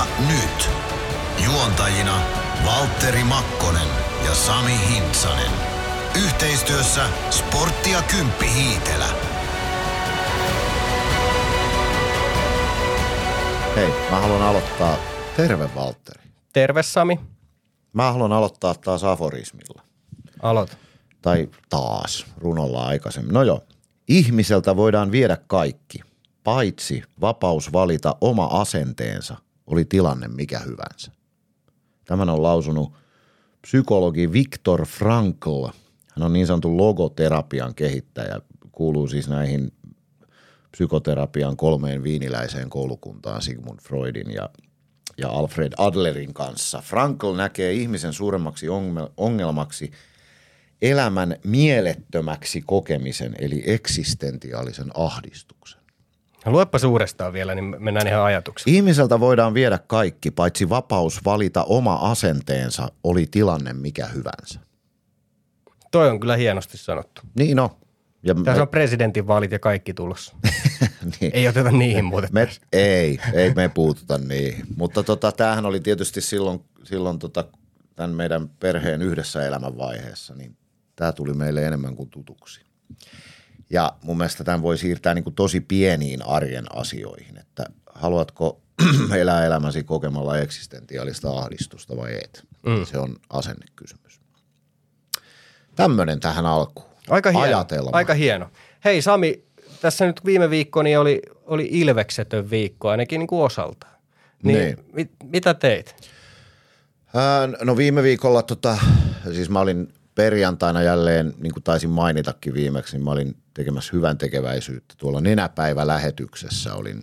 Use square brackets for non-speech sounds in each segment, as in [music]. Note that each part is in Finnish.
Ja nyt juontajina Valtteri Makkonen ja Sami Hintsanen. Yhteistyössä Sporttia Kymppi Hiitelä. Hei, mä haluan aloittaa. Terve Valtteri. Terve Sami. Mä haluan aloittaa taas aforismilla. Aloita. Tai taas, runolla aikaisemmin. No joo. Ihmiseltä voidaan viedä kaikki, paitsi vapaus valita oma asenteensa, oli tilanne mikä hyvänsä. Tämän on lausunut psykologi Viktor Frankl. Hän on niin sanotun logoterapian kehittäjä, kuuluu siis näihin psykoterapian kolmeen viiniläiseen koulukuntaan Sigmund Freudin ja, ja Alfred Adlerin kanssa. Frankl näkee ihmisen suuremmaksi ongelmaksi elämän mielettömäksi kokemisen, eli eksistentiaalisen ahdistuksen. Luepa suurestaan vielä, niin mennään ihan ajatuksiin. Ihmiseltä voidaan viedä kaikki, paitsi vapaus valita oma asenteensa, oli tilanne mikä hyvänsä. Toi on kyllä hienosti sanottu. Niin no. Ja Tässä me... on presidentinvaalit ja kaikki tulossa. [laughs] niin. Ei oteta niihin muuten. Me, ei, ei me puututa niihin. Mutta tota, tämähän oli tietysti silloin, silloin tota, tämän meidän perheen yhdessä elämänvaiheessa, niin tämä tuli meille enemmän kuin tutuksi. Ja mun mielestä tämän voi siirtää niin kuin tosi pieniin arjen asioihin, että haluatko [clears throat] elää elämäsi kokemalla eksistentiaalista ahdistusta vai et. Mm. Se on asennekysymys. Tämmöinen tähän alkuun. Aika hieno. Ajatelma. Aika hieno. Hei Sami, tässä nyt viime viikko niin oli, oli ilveksetön viikko ainakin niin kuin osalta. Niin, niin. Mit, mitä teit? Ää, no viime viikolla, tota, siis mä olin perjantaina jälleen, niin kuin taisin mainitakin viimeksi, niin mä olin tekemässä hyvän tekeväisyyttä. Tuolla nenäpäivä-lähetyksessä olin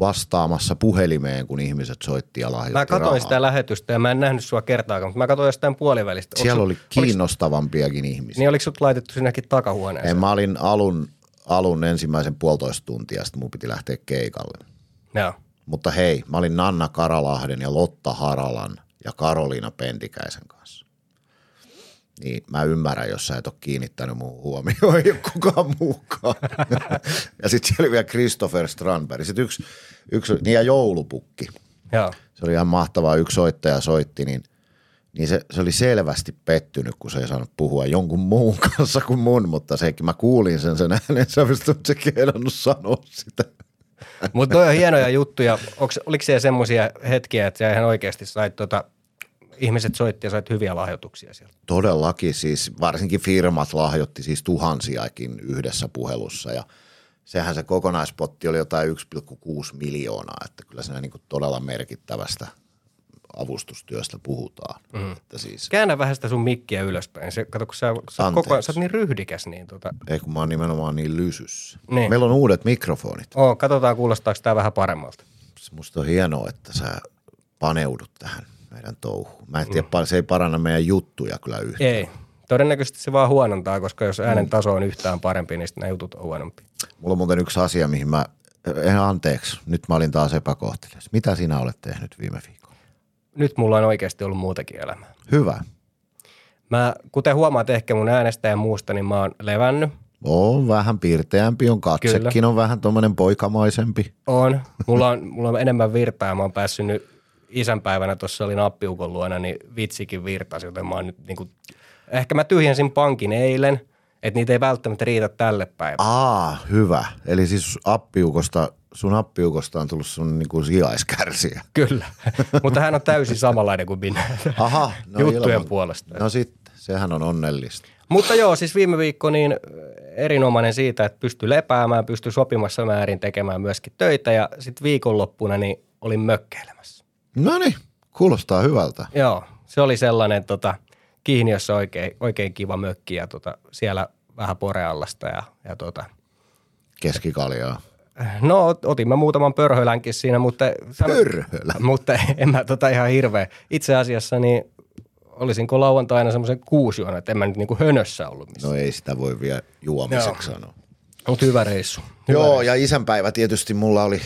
vastaamassa puhelimeen, kun ihmiset soitti ja lahjoitti Mä katsoin rahaa. sitä lähetystä ja mä en nähnyt sua kertaakaan, mutta mä katsoin jostain puolivälistä. Siellä oli kiinnostavampiakin oliks, ihmisiä. Niin oliko sut laitettu sinnekin takahuoneeseen? En, mä olin alun, alun ensimmäisen puolitoista tuntia, sitten mun piti lähteä keikalle. Joo. Mutta hei, mä olin Nanna Karalahden ja Lotta Haralan ja Karoliina Pentikäisen kanssa niin mä ymmärrän, jos sä et ole kiinnittänyt mun huomioon, [laughs] ei ole kukaan muukaan. [laughs] ja sitten siellä oli vielä Christopher Strandberg. Sitten yksi, yksi niin ja joulupukki. Joo. Se oli ihan mahtavaa, yksi soittaja soitti, niin, niin se, se, oli selvästi pettynyt, kun se ei saanut puhua jonkun muun [laughs] kanssa kuin mun, mutta sekin mä kuulin sen sen äänen sävystä, mutta se ei sanoa sitä. Mutta toi on hienoja juttuja. Onks, oliko siellä semmoisia hetkiä, että sä ihan oikeasti sait tota ihmiset soitti ja sait hyviä lahjoituksia sieltä. Todellakin siis, varsinkin firmat lahjoitti siis tuhansiakin yhdessä puhelussa ja sehän se kokonaispotti oli jotain 1,6 miljoonaa, että kyllä siinä niin todella merkittävästä avustustyöstä puhutaan. Mm. Että siis... Käännä vähän sitä sun mikkiä ylöspäin. Se, kato, kun sä, sä, koko, sä oot niin ryhdikäs. Niin tota... Ei kun mä oon nimenomaan niin lysyssä. Niin. Meillä on uudet mikrofonit. Oo, katsotaan kuulostaako tämä vähän paremmalta. Musta on hienoa, että sä paneudut tähän meidän touhu. Mä en tiedä, mm. se ei paranna meidän juttuja kyllä yhtään. Ei. Todennäköisesti se vaan huonontaa, koska jos äänen taso on yhtään parempi, niin sitten nämä jutut on huonompi. Mulla on muuten yksi asia, mihin mä, eh, anteeksi, nyt mä olin taas epäkohtelias. Mitä sinä olet tehnyt viime viikolla? Nyt mulla on oikeasti ollut muutakin elämää. Hyvä. Mä, kuten huomaat ehkä mun äänestä ja muusta, niin mä oon levännyt. On vähän piirteämpi, on katsekin Kyllä. on vähän tuommoinen poikamaisempi. On. Mulla on, mulla on enemmän virtaa ja mä oon päässyt nyt isänpäivänä tuossa oli nappiukon luona, niin vitsikin virtasi, joten mä oon nyt niin kuin, ehkä mä tyhjensin pankin eilen, että niitä ei välttämättä riitä tälle päivälle. Aa, hyvä. Eli siis appiukosta, sun appiukosta on tullut sun niin kuin sijaiskärsiä. Kyllä, [laughs] mutta hän on täysin samanlainen kuin minä Aha, [laughs] no juttujen ilman. puolesta. No sitten, sehän on onnellista. Mutta joo, siis viime viikko niin erinomainen siitä, että pystyi lepäämään, pystyi sopimassa määrin tekemään myöskin töitä ja sitten viikonloppuna niin olin mökkeilemässä. No niin, kuulostaa hyvältä. Joo, se oli sellainen tota, Kihniössä oikein, oikein kiva mökki ja tota, siellä vähän poreallasta ja, ja tota, Keskikaljaa. No otimme muutaman pörhölänkin siinä, mutta, Pörhölä. mutta [laughs] en mä tota ihan hirveä. Itse asiassa niin olisinko lauantaina semmoisen kuusi juona, että en mä nyt niinku hönössä ollut missään. No ei sitä voi vielä juomiseksi sanoa. Mutta hyvä reissu. Hyvä Joo, reissu. ja isänpäivä tietysti mulla oli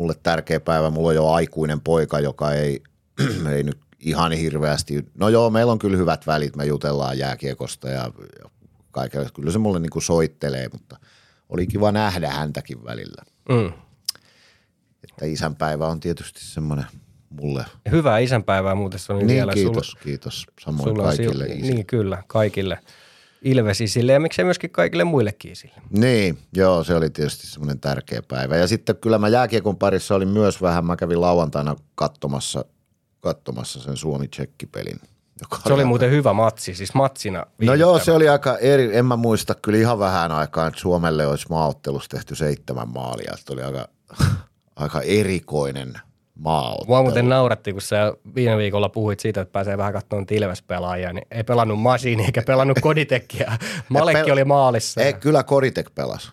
mulle tärkeä päivä. Mulla on jo aikuinen poika, joka ei, [clears throat] ei nyt ihan hirveästi. No joo, meillä on kyllä hyvät välit. Me jutellaan jääkiekosta ja, ja kaikella. Kyllä se mulle niin kuin soittelee, mutta oli kiva nähdä häntäkin välillä. Mm. Että isänpäivä on tietysti semmoinen mulle. Hyvää isänpäivää muuten se oli Niin, vielä. kiitos, Sulla, kiitos. Samoin sulla on kaikille isille. Niin, kyllä, kaikille Ilvesisille ja miksei myöskin kaikille muillekin isille. Niin, joo, se oli tietysti semmoinen tärkeä päivä. Ja sitten kyllä mä jääkiekon parissa olin myös vähän, mä kävin lauantaina katsomassa, katsomassa sen Suomi-Tsekki-pelin. Joka Se oli aika- muuten hyvä matsi, siis matsina. No joo, se oli aika eri, en mä muista kyllä ihan vähän aikaa, että Suomelle olisi maaottelussa tehty seitsemän maalia. Se oli aika, [laughs] aika erikoinen maaottelu. Mua muuten nauratti, kun sä viime viikolla puhuit siitä, että pääsee vähän katsomaan Tilves-pelaajia, niin ei pelannut Masiini eikä pelannut Koditekkiä. [laughs] Malekki pel- oli maalissa. Ei, kyllä Koritek pelasi.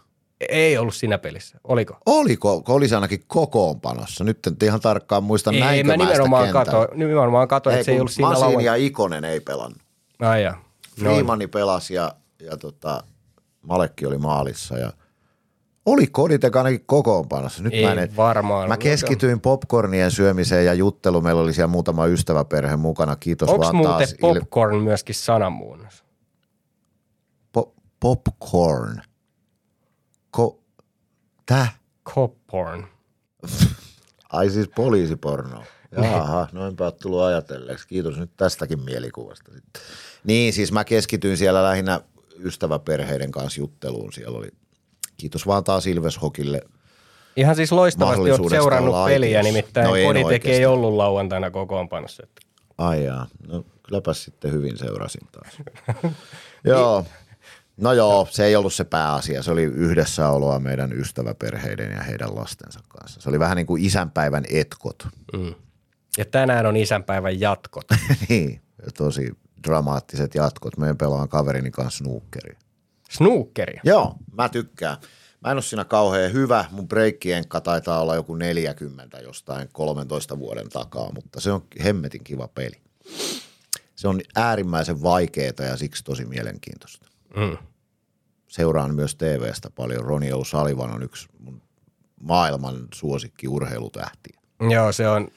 Ei ollut siinä pelissä, oliko? Oliko, oli se ainakin kokoonpanossa. Nyt en ihan tarkkaan muista Ei, näinkö mä nimenomaan kato, nimenomaan kato että se ei ollut siinä Masin lauan... ja Ikonen ei pelannut. Ai ja. Freemani pelasi ja, ja tota, Malekki oli maalissa ja oli Koditek ainakin kokoonpanossa. Nyt ei mä, en, varmaan. mä keskityin popcornien syömiseen ja juttelu. Meillä oli siellä muutama ystäväperhe mukana. Kiitos Onko vaan muuten taas. Il- popcorn myöskin sananmuunnos? po- popcorn. Ko- Täh? Copporn. [laughs] Ai siis poliisiporno. Jaha, noinpä oot tullut ajatelleeksi. Kiitos nyt tästäkin mielikuvasta. Niin, siis mä keskityin siellä lähinnä ystäväperheiden kanssa jutteluun. Siellä oli, kiitos vaan taas Ilves Hokille. Ihan siis loistavasti olet seurannut olla peliä, nimittäin No en Koditek oikeasti. ei ollut lauantaina kokoonpanossa. Ai jaa, no kylläpäs sitten hyvin seurasin taas. [laughs] joo, no joo, se ei ollut se pääasia. Se oli yhdessäoloa meidän ystäväperheiden ja heidän lastensa kanssa. Se oli vähän niin kuin isänpäivän etkot. Ja tänään on isänpäivän jatkot. [laughs] niin, tosi dramaattiset jatkot. Meidän pelaan kaverini kanssa snookeria. Snookeria. Joo, mä tykkään. Mä en ole siinä kauhean hyvä. Mun breikkienkka taitaa olla joku 40 jostain 13 vuoden takaa, mutta se on hemmetin kiva peli. Se on äärimmäisen vaikeaa ja siksi tosi mielenkiintoista. Mm. Seuraan myös TVstä paljon. Ronnie O'Sullivan on yksi mun maailman suosikki urheilutähti. Joo, se on,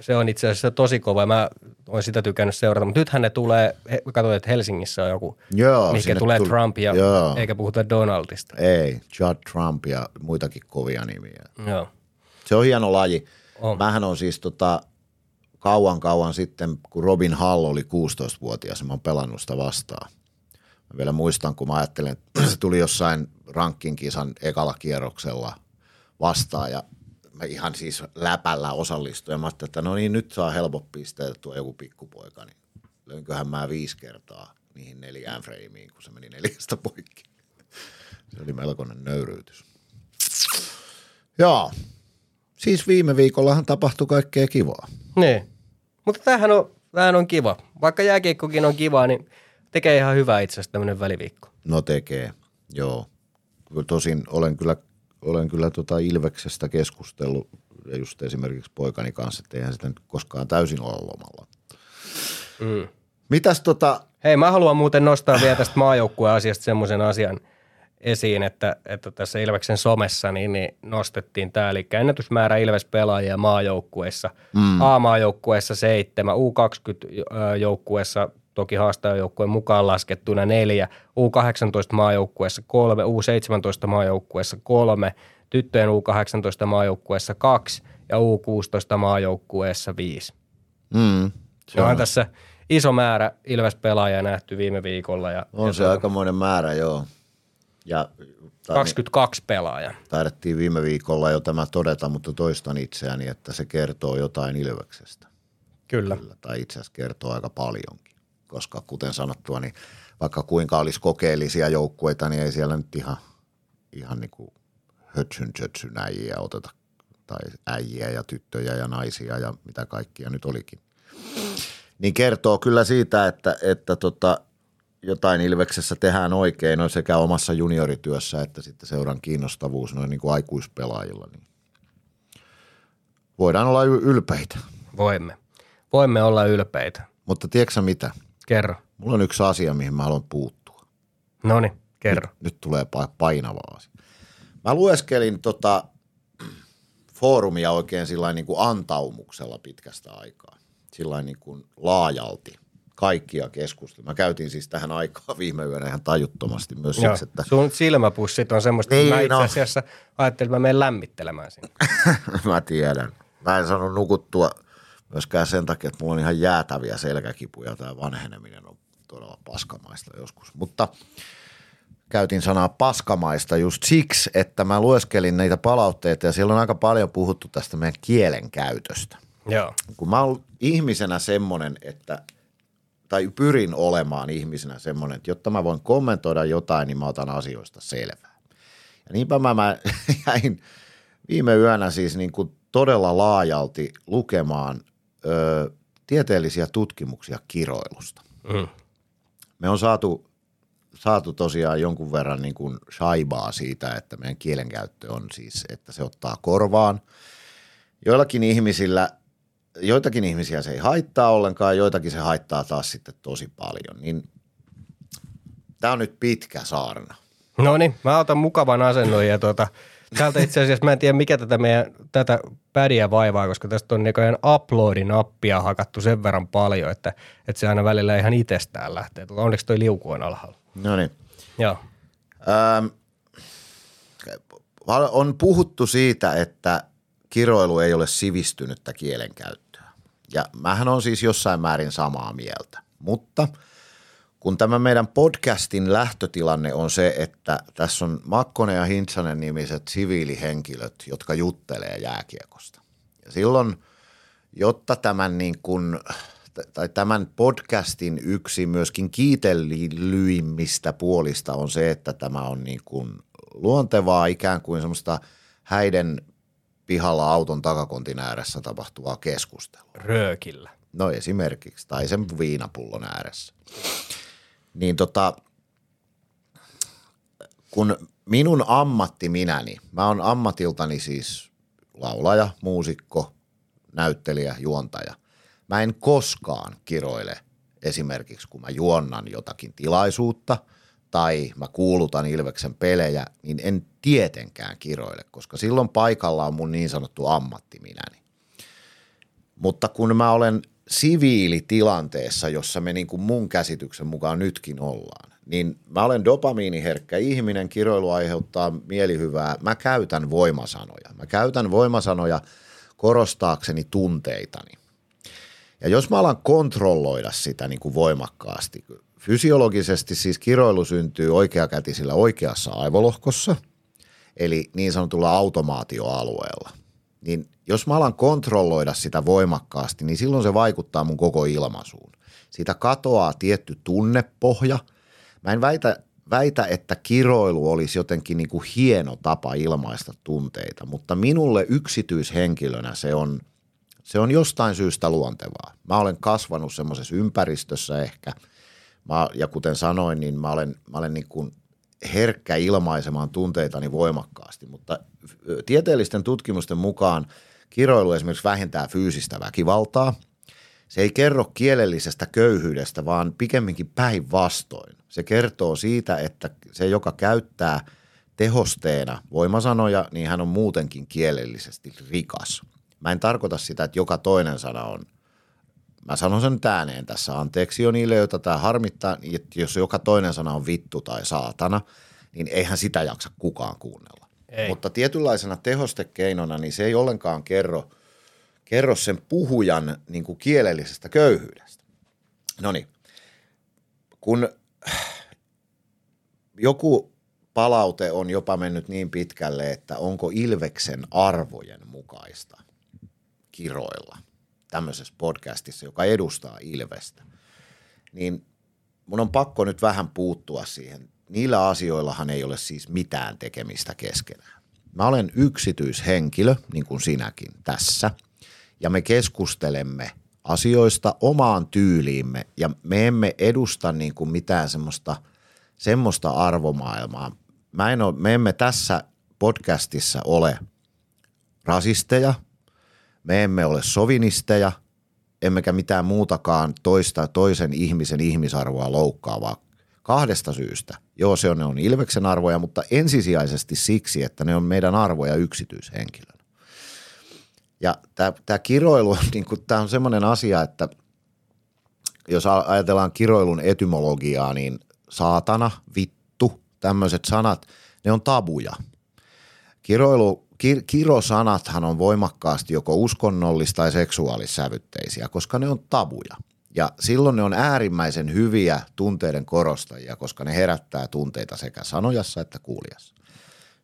se on itse asiassa tosi kova. Mä oon sitä tykännyt seurata, mutta nythän ne tulee, katsoin, että Helsingissä on joku, Joo, mikä tulee tuli- Trump ja Joo. eikä puhuta Donaldista. Ei, Judd Trump ja muitakin kovia nimiä. Joo. Se on hieno laji. On. Mähän on siis tota, kauan kauan sitten, kun Robin Hall oli 16-vuotias, mä oon pelannut sitä vastaan. Mä vielä muistan, kun mä ajattelen, että se tuli jossain rankkinkisan ekalla kierroksella vastaan ja mä ihan siis läpällä osallistuin. Ja mä ajattelin, että no niin, nyt saa helpot pisteet tuo joku pikkupoika, niin löinköhän mä viisi kertaa niihin neljään freimiin, kun se meni neljästä poikki. Se oli melkoinen nöyryytys. Joo. Siis viime viikollahan tapahtui kaikkea kivaa. Niin. Mutta tämähän on, tämähän on kiva. Vaikka jääkiekkokin on kiva, niin tekee ihan hyvää itse asiassa tämmöinen väliviikko. No tekee, joo. Tosin olen kyllä, olen kyllä tota Ilveksestä keskustellut ja just esimerkiksi poikani kanssa, että eihän sitä nyt koskaan täysin olla lomalla. Mm. Mitäs tota, Hei, mä haluan muuten nostaa vielä tästä maajoukkueasiasta semmoisen asian esiin, että, että tässä Ilveksen somessa niin, niin nostettiin tämä, eli ennätysmäärä Ilves-pelaajia maajoukkueessa. Mm. A-maajoukkueessa seitsemän, U20-joukkueessa toki haastajajoukkueen mukaan laskettuna neljä, U18-maajoukkueessa kolme, U17-maajoukkueessa kolme, tyttöjen U18-maajoukkueessa kaksi ja U16-maajoukkueessa viisi. mm, se on, tässä iso määrä Ilves-pelaajia nähty viime viikolla ja, on ja se aikamoinen määrä, joo. Ja tai- 22 pelaajaa. taidettiin viime viikolla jo tämä todeta, mutta toistan itseäni, että se kertoo jotain Ilveksestä. Kyllä. Kyllä, tai itse asiassa kertoo aika paljonkin. Koska kuten sanottua, niin vaikka kuinka olisi kokeellisia joukkueita, niin ei siellä nyt ihan, ihan niin kuin hötsyn hötsyn äijiä oteta. Tai äijiä ja tyttöjä ja naisia ja mitä kaikkia nyt olikin. Niin kertoo kyllä siitä, että, että tota, jotain Ilveksessä tehdään oikein no sekä omassa juniorityössä että sitten seuran kiinnostavuus noin niin kuin aikuispelaajilla. Niin voidaan olla ylpeitä. Voimme. Voimme olla ylpeitä. Mutta tiedätkö mitä? Kerro. Mulla on yksi asia, mihin mä haluan puuttua. Noni, kerro. Nyt tulee pa- painava asia. Mä lueskelin tota foorumia oikein sillä niin kuin antaumuksella pitkästä aikaa. Sillä niin kuin laajalti kaikkia keskusteluja. Mä käytin siis tähän aikaan [laughs] viime yönä ihan tajuttomasti myös Joo. siksi, että Sun silmäpussit on semmoista, Niin, että mä itse no. asiassa ajattelin, että mä menen lämmittelemään sinne. [laughs] mä tiedän. Mä en saanut nukuttua myöskään sen takia, että mulla on ihan jäätäviä selkäkipuja. Tämä vanheneminen on todella paskamaista joskus. Mutta käytin sanaa paskamaista just siksi, että mä lueskelin niitä palautteita ja siellä on aika paljon puhuttu tästä meidän kielen käytöstä. Joo. Kun mä oon ihmisenä semmoinen, että tai pyrin olemaan ihmisenä semmoinen, että jotta mä voin kommentoida jotain, niin mä otan asioista selvää. Ja niinpä mä, mä [laughs] jäin viime yönä siis niin kuin todella laajalti lukemaan ö, tieteellisiä tutkimuksia kiroilusta. Mm. Me on saatu, saatu tosiaan jonkun verran niin kuin shaibaa siitä, että meidän kielenkäyttö on siis, että se ottaa korvaan. Joillakin ihmisillä, joitakin ihmisiä se ei haittaa ollenkaan, joitakin se haittaa taas sitten tosi paljon. Niin tämä on nyt pitkä saarna. No niin, mä otan mukavan asennon ja tuota, täältä itse asiassa mä en tiedä mikä tätä meidän tätä pädiä vaivaa, koska tästä on näköjään uploadi-nappia hakattu sen verran paljon, että, että se aina välillä ihan itsestään lähtee. Tuota, onneksi toi liuku on alhaalla. No niin. Joo. Ähm, on puhuttu siitä, että kiroilu ei ole sivistynyttä kielenkäyttöä. Ja mähän on siis jossain määrin samaa mieltä. Mutta kun tämä meidän podcastin lähtötilanne on se, että tässä on Makkonen ja Hintsanen nimiset siviilihenkilöt, jotka juttelee jääkiekosta. Ja silloin, jotta tämän niin kuin, tai tämän podcastin yksi myöskin kiitellyimmistä puolista on se, että tämä on niin kuin luontevaa ikään kuin semmoista häiden pihalla auton takakontin ääressä tapahtuvaa keskustelua. Röökillä. No esimerkiksi, tai sen viinapullon ääressä. Niin tota, kun minun ammatti minäni, mä oon ammatiltani siis laulaja, muusikko, näyttelijä, juontaja. Mä en koskaan kiroile esimerkiksi, kun mä juonnan jotakin tilaisuutta tai mä kuulutan Ilveksen pelejä, niin en tietenkään kiroile, koska silloin paikalla on mun niin sanottu ammatti minäni. Mutta kun mä olen siviilitilanteessa, jossa me niin kuin mun käsityksen mukaan nytkin ollaan, niin mä olen dopamiiniherkkä ihminen, kiroilu aiheuttaa mielihyvää. Mä käytän voimasanoja. Mä käytän voimasanoja korostaakseni tunteitani. Ja jos mä alan kontrolloida sitä niin kuin voimakkaasti, fysiologisesti siis kiroilu syntyy oikeakätisillä oikeassa aivolohkossa, eli niin sanotulla automaatioalueella – niin jos mä alan kontrolloida sitä voimakkaasti, niin silloin se vaikuttaa mun koko ilmaisuun. Siitä katoaa tietty tunnepohja. Mä en väitä, väitä että kiroilu olisi jotenkin niin kuin hieno tapa ilmaista tunteita, mutta minulle yksityishenkilönä se on, se on jostain syystä luontevaa. Mä olen kasvanut semmoisessa ympäristössä ehkä, mä, ja kuten sanoin, niin mä olen, mä olen niin kuin herkkä ilmaisemaan tunteitani voimakkaasti, mutta tieteellisten tutkimusten mukaan kiroilu esimerkiksi vähentää fyysistä väkivaltaa. Se ei kerro kielellisestä köyhyydestä, vaan pikemminkin päinvastoin. Se kertoo siitä, että se, joka käyttää tehosteena voimasanoja, niin hän on muutenkin kielellisesti rikas. Mä en tarkoita sitä, että joka toinen sana on mä sanon sen ääneen tässä, anteeksi jo niille, joita tämä harmittaa, että jos joka toinen sana on vittu tai saatana, niin eihän sitä jaksa kukaan kuunnella. Ei. Mutta tietynlaisena tehostekeinona, niin se ei ollenkaan kerro, kerro sen puhujan niin kuin kielellisestä köyhyydestä. No niin, kun joku palaute on jopa mennyt niin pitkälle, että onko Ilveksen arvojen mukaista kiroilla tämmöisessä podcastissa, joka edustaa Ilvestä, niin mun on pakko nyt vähän puuttua siihen. Niillä asioillahan ei ole siis mitään tekemistä keskenään. Mä olen yksityishenkilö, niin kuin sinäkin tässä, ja me keskustelemme asioista omaan tyyliimme, ja me emme edusta niin kuin mitään semmoista, semmoista arvomaailmaa. Mä en ole, me emme tässä podcastissa ole rasisteja, me emme ole sovinisteja, emmekä mitään muutakaan toista toisen ihmisen ihmisarvoa loukkaavaa kahdesta syystä. Joo, se on, ne on Ilveksen arvoja, mutta ensisijaisesti siksi, että ne on meidän arvoja yksityishenkilön. Ja tämä kiroilu niin tämä on [laughs] semmoinen asia, että jos ajatellaan kiroilun etymologiaa, niin saatana, vittu, tämmöiset sanat, ne on tabuja. Kiroilu kir- kirosanathan on voimakkaasti joko uskonnollis- tai seksuaalissävytteisiä, koska ne on tabuja. Ja silloin ne on äärimmäisen hyviä tunteiden korostajia, koska ne herättää tunteita sekä sanojassa että kuulijassa.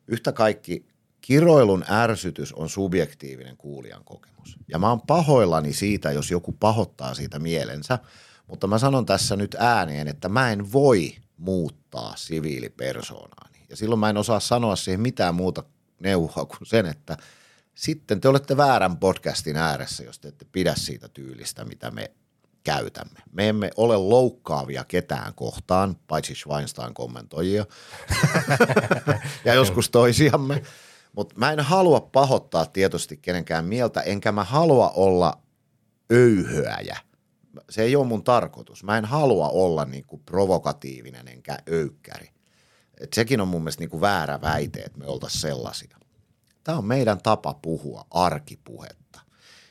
Yhtä kaikki kiroilun ärsytys on subjektiivinen kuulijan kokemus. Ja mä oon pahoillani siitä, jos joku pahoittaa siitä mielensä, mutta mä sanon tässä nyt ääneen, että mä en voi muuttaa siviilipersoonaani. Ja silloin mä en osaa sanoa siihen mitään muuta neuvoa kuin sen, että sitten te olette väärän podcastin ääressä, jos te ette pidä siitä tyylistä, mitä me käytämme. Me emme ole loukkaavia ketään kohtaan, paitsi Schweinstein kommentoijia [laughs] ja joskus toisiamme. Mutta mä en halua pahoittaa tietysti kenenkään mieltä, enkä mä halua olla öyhöäjä. Se ei ole mun tarkoitus. Mä en halua olla niinku provokatiivinen enkä öykkäri. Et sekin on mun mielestä niinku väärä väite, että me oltaisiin sellaisia. Tämä on meidän tapa puhua arkipuhetta.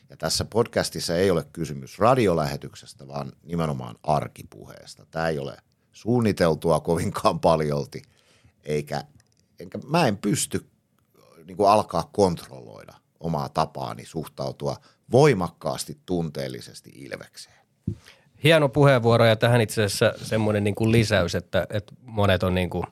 Ja tässä podcastissa ei ole kysymys radiolähetyksestä, vaan nimenomaan arkipuheesta. Tämä ei ole suunniteltua kovinkaan paljolti, eikä, enkä mä en pysty niin kuin alkaa kontrolloida omaa tapaani suhtautua voimakkaasti tunteellisesti ilvekseen. Hieno puheenvuoro ja tähän itse asiassa semmoinen niin kuin lisäys, että, että monet on niin kuin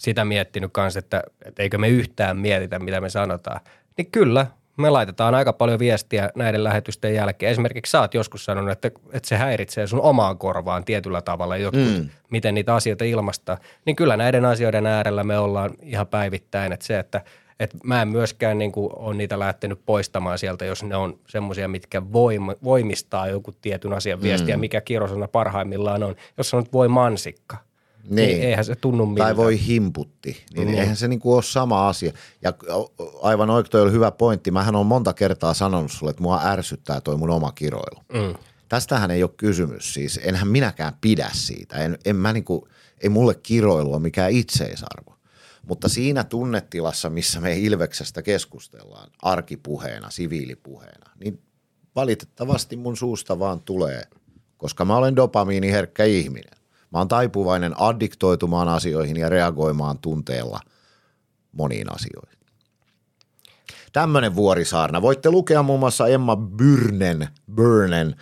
sitä miettinyt kanssa, että, että eikö me yhtään mietitä, mitä me sanotaan. Niin kyllä, me laitetaan aika paljon viestiä näiden lähetysten jälkeen. Esimerkiksi sä oot joskus sanonut, että, että se häiritsee sun omaan korvaan tietyllä tavalla, jotkut, mm. miten niitä asioita ilmastaa. Niin kyllä näiden asioiden äärellä me ollaan ihan päivittäin, että se, että – et mä en myöskään niin kuin, ole niitä lähtenyt poistamaan sieltä, jos ne on semmoisia, mitkä voim, voimistaa joku tietyn asian viestiä, mm. mikä kirosana parhaimmillaan on. Jos sanot voi mansikka, niin. eihän se tunnu miltä. Tai voi himputti, niin mm. eihän se niin kuin ole sama asia. Ja aivan oikein toi oli hyvä pointti. Mähän on monta kertaa sanonut sulle, että mua ärsyttää toi mun oma kiroilu. Mm. Tästähän ei ole kysymys siis. Enhän minäkään pidä siitä. En, en mä niin kuin, ei mulle kiroilua mikään itseisarvo. Mutta siinä tunnetilassa, missä me Ilveksestä keskustellaan arkipuheena, siviilipuheena, niin valitettavasti mun suusta vaan tulee, koska mä olen dopamiiniherkkä ihminen. Mä oon taipuvainen addiktoitumaan asioihin ja reagoimaan tunteella moniin asioihin. Tämmöinen vuorisaarna. Voitte lukea muun muassa Emma Byrnen, Byrnen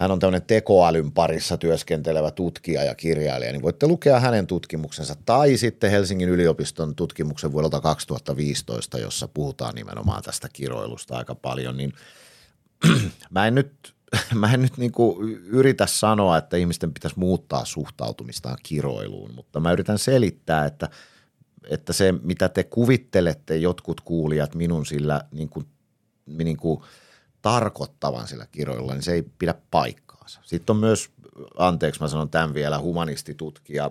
hän on tämmöinen tekoälyn parissa työskentelevä tutkija ja kirjailija, niin voitte lukea hänen tutkimuksensa tai sitten Helsingin yliopiston tutkimuksen vuodelta 2015, jossa puhutaan nimenomaan tästä kiroilusta aika paljon, niin [clears throat] mä en nyt, [laughs] mä en nyt niin yritä sanoa, että ihmisten pitäisi muuttaa suhtautumistaan kiroiluun, mutta mä yritän selittää, että, että se mitä te kuvittelette jotkut kuulijat minun sillä niin kuin, niin kuin – tarkoittavan sillä kirjoilla, niin se ei pidä paikkaansa. Sitten on myös, anteeksi mä sanon tämän vielä, humanistitutkija,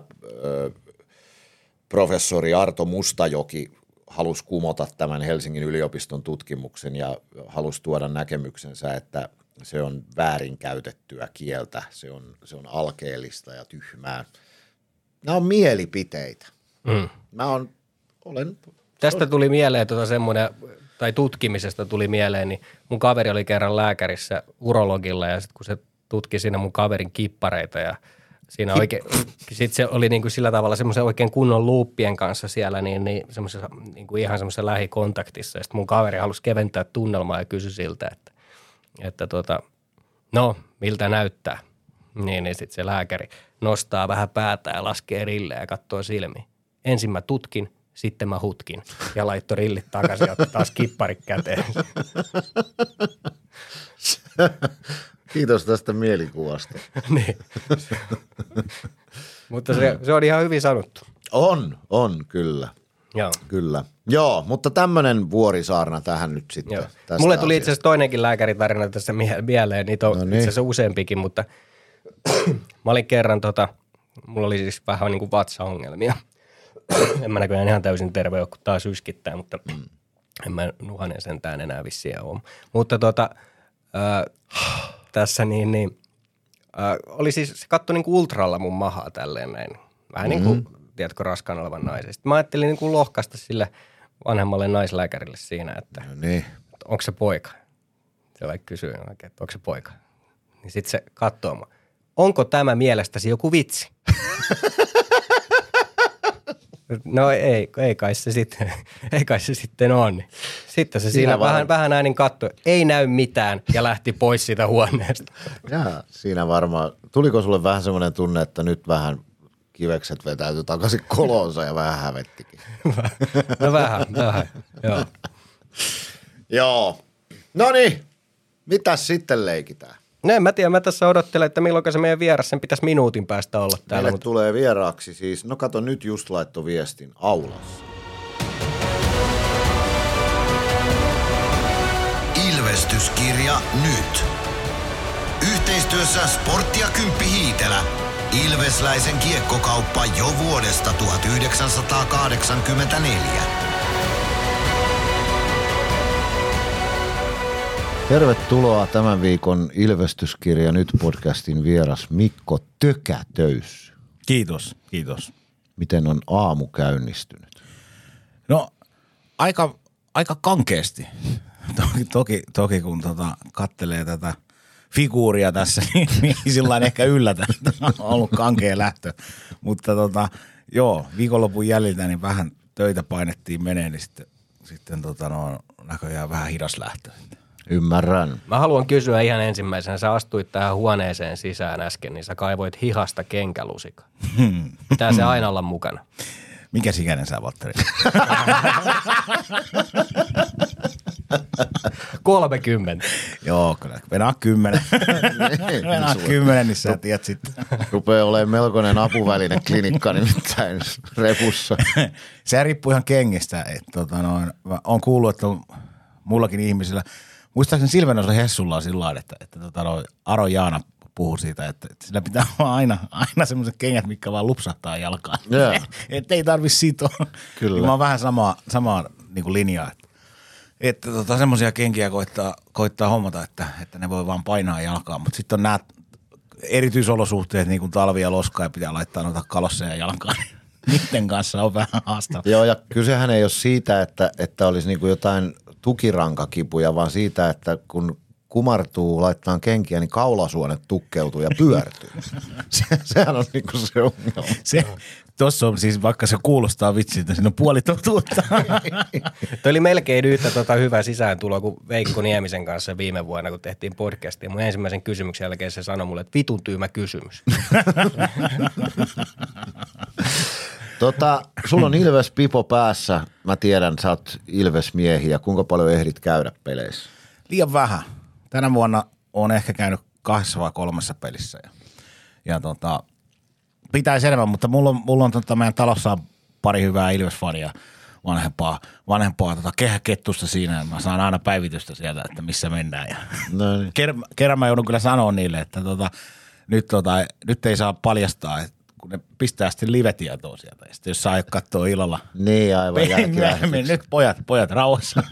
professori Arto Mustajoki halusi kumota tämän Helsingin yliopiston tutkimuksen ja halusi tuoda näkemyksensä, että se on väärinkäytettyä kieltä, se on, se on alkeellista ja tyhmää. Nämä on mielipiteitä. Mm. Mä on, olen Tästä tuli mieleen tuota semmoinen tai tutkimisesta tuli mieleen, niin mun kaveri oli kerran lääkärissä urologilla ja sitten kun se tutki siinä mun kaverin kippareita ja siinä oikein, sit se oli niin kuin sillä tavalla semmoisen oikein kunnon luuppien kanssa siellä, niin, niin, semmoisessa, niin kuin ihan semmoisessa lähikontaktissa. Ja sitten mun kaveri halusi keventää tunnelmaa ja kysyi siltä, että, että tota, no, miltä näyttää? Niin, niin sitten se lääkäri nostaa vähän päätä ja laskee rille ja katsoo silmiin. Ensin mä tutkin, sitten mä hutkin ja laittoi rillit takaisin ja taas kippari käteen. [laughs] Kiitos tästä mielikuvasta. [laughs] niin. mutta se, se on ihan hyvin sanottu. On, on kyllä. Joo. Kyllä. Joo, mutta tämmöinen vuorisaarna tähän nyt sitten. Joo. Mulle tuli itse asiassa toinenkin lääkäritarina tässä mieleen, niitä on no niin. itse asiassa useampikin, mutta [clears throat] mä olin kerran tota, mulla oli siis vähän niin kuin vatsaongelmia [clears throat] – en mä näköjään ihan täysin terve ole, kun taas yskittää, mutta mm. [clears throat] en mä nuhanen sentään enää vissiä ole. Mutta tota, äh, tässä niin, niin äh, oli siis, se katsoi niin kuin ultralla mun mahaa tälleen näin. Vähän mm-hmm. niin kuin, tiedätkö, raskaan olevan naisen. Sitten mä ajattelin niin kuin lohkaista sille vanhemmalle naislääkärille siinä, että, no niin. että onko se poika. Se vaikka kysyy oikein, että onko se poika. Niin sitten se katsoo onko tämä mielestäsi joku vitsi? [laughs] No ei, ei kai se sitten, [laughs] ei kai se sitten on. Sitten se siinä, Siinä vähän, vähän äänin katsoi, ei näy mitään ja lähti pois siitä huoneesta. Jaa, siinä varmaan, tuliko sulle vähän semmoinen tunne, että nyt vähän kivekset vetäytyi takaisin kolonsa ja vähän hävettikin? [laughs] No vähän, vähän, joo. Joo. No niin, mitäs sitten leikitään? No en mä tiedä, mä tässä odottelen, että milloin se meidän vieras, sen pitäisi minuutin päästä olla täällä. Meille Mutta tulee vieraaksi siis, no kato nyt just laitto viestin aulassa. Ilvestyskirja nyt. Yhteistyössä Sporttia Kymppi Hiitelä. Ilvesläisen kiekkokauppa jo vuodesta 1984. Tervetuloa tämän viikon Ilvestyskirja nyt podcastin vieras Mikko Tökätöys. Kiitos, kiitos. Miten on aamu käynnistynyt? No aika, aika kankeasti. [laughs] Toki, toki, toki kun tota, kattelee tätä figuuria tässä, [laughs] niin, niin sillä ehkä yllätä, että on ollut kankea lähtö. Mutta tota, joo, viikonlopun jäljiltä niin vähän töitä painettiin menee, niin sitten, sitten tota, no, näköjään vähän hidas lähtö. Ymmärrän. mä haluan kysyä ihan ensimmäisenä, sä astuit tähän huoneeseen sisään äsken, niin sä kaivoit hihasta kenkälusika. [laughs] Pitää se aina olla mukana. Mikä ikäinen sä, Valtteri? [laughs] 30. joo, kyllä. Venaa kymmenen. [laughs] Venaa kymmenen, niin sä tiedät sitten. Rupeaa olemaan melkoinen apuväline klinikka nimittäin [laughs] repussa. se riippuu ihan kengistä. Että, tota, noin, oon kuullut, että on mullakin ihmisillä, muistaakseni Silvenosa Hessulla on sillä lailla, että, että tota, noin, Aro Jaana puhuu siitä, että, että sillä pitää olla aina, aina semmoiset kengät, mitkä vaan lupsahtaa jalkaan. Joo. [laughs] että ei tarvi sitoa. Kyllä. Niin mä oon vähän samaa, samaa niin kuin linjaa, että, tota, semmoisia kenkiä koittaa, koittaa hommata, että, että ne voi vaan painaa jalkaan. Mutta sitten on nämä erityisolosuhteet, niin kuin talvi ja loska, ja pitää laittaa noita kalosseja jalkaan. [laughs] Niiden kanssa on vähän haastavaa. Joo, ja kysehän ei ole siitä, että, että olisi niin kuin jotain tukirankakipuja, vaan siitä, että kun kumartuu laittaa kenkiä, niin kaulasuonet tukkeutuu ja pyörtyy. [laughs] Se, sehän on niin kuin se ongelma. Se, tossa on siis, vaikka se kuulostaa vitsiltä, siinä on puoli totuutta. Toi oli melkein yhtä tota hyvä sisääntulo kuin Veikko Niemisen kanssa viime vuonna, kun tehtiin podcastia. Mun ensimmäisen kysymyksen jälkeen se sanoi mulle, että vitun tyymä kysymys. Tota, sulla on Ilves Pipo päässä. Mä tiedän, sä oot Ilves-miehiä. Kuinka paljon ehdit käydä peleissä? Liian vähän. Tänä vuonna on ehkä käynyt kahdessa vai kolmessa pelissä. Ja, ja tota, pitäisi enemmän, mutta mulla on, mulla on tota, meidän talossa on pari hyvää Ilves-fania vanhempaa, vanhempaa tota, kehäkettusta siinä. Mä saan aina päivitystä sieltä, että missä mennään. Ja No niin. [laughs] kerran, kerran mä joudun kyllä sanoa niille, että tota, nyt, tota, nyt ei saa paljastaa, että kun ne pistää sitten live-tietoa sieltä. Ja sitten jos saa katsoa illalla Niin, aivan jälkilähetyksen. nyt pojat, pojat rauhassa. [laughs]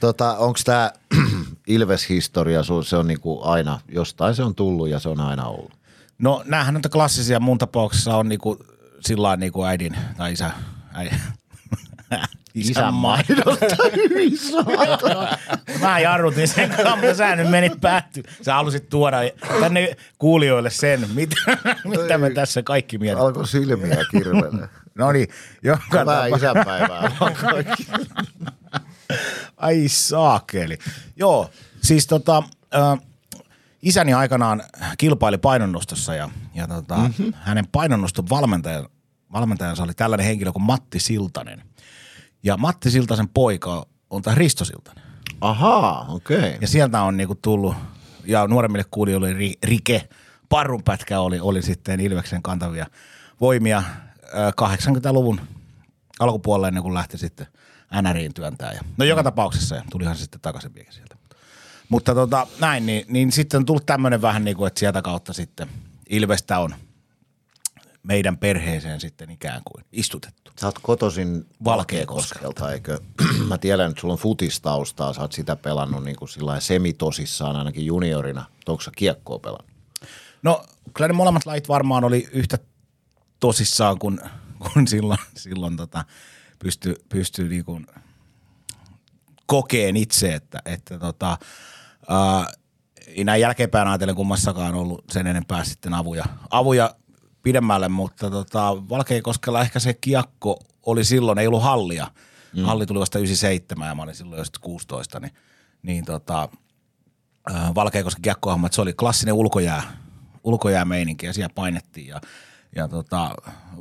Tota, onko tämä [clears throat] Ilves-historia, se on niinku aina, jostain se on tullut ja se on aina ollut. No näähän on klassisia, mun tapauksessa on niinku sillä niinku äidin tai isä, äidin, [laughs] Isän maidosta [laughs] hyvin. Mä jarrutin sen kanssa, mutta sä nyt menit päätty. Sä halusit tuoda tänne kuulijoille sen, mitä, [laughs] mitä me tässä kaikki mietitään. Alkoi silmiä kirvelee. No niin, joka Hyvää isänpäivää. Ai saakeli. Joo, siis tota, äh, isäni aikanaan kilpaili painonnostossa ja, ja tota, mm-hmm. hänen painonnoston valmentajan, valmentajansa oli tällainen henkilö kuin Matti Siltanen. Ja Matti Siltasen poika on tämä Risto Siltanen. Ahaa, okei. Okay. Ja sieltä on niinku tullut, ja nuoremmille kuulijoille oli Ri- Rike, parrunpätkä oli, oli sitten Ilveksen kantavia voimia ö, 80-luvun alkupuolella ennen kuin lähti sitten NRiin työntää. Ja, no joka tapauksessa, ja tulihan se sitten takaisin vielä sieltä. Mutta tota, näin, niin, niin sitten on tullut tämmöinen vähän niin kuin, että sieltä kautta sitten Ilvestä on meidän perheeseen sitten ikään kuin istutettu. Sä oot kotoisin Valkeakoskelta. Eikö? [clears throat] Mä tiedän, että sulla on futistaustaa, sä oot sitä pelannut niin kuin sillä semitosissaan ainakin juniorina. Onko sä kiekkoa pelannut? No kyllä ne molemmat lajit varmaan oli yhtä tosissaan, kun, kun silloin, silloin tota, pystyi pysty niinku kokeen itse, että, että tota, ää, ei näin jälkeenpäin ajatellen kummassakaan ollut sen enempää sitten avuja, avuja pidemmälle, mutta tota, Valkeakoskella ehkä se kiekko oli silloin, ei ollut hallia. Mm. Halli tuli vasta 97 ja mä olin silloin jo 16, niin, niin tota, äh, Valkeakosken kiekkohomma, että se oli klassinen ulkojää, ulkojäämeininki ja siellä painettiin ja, ja tota,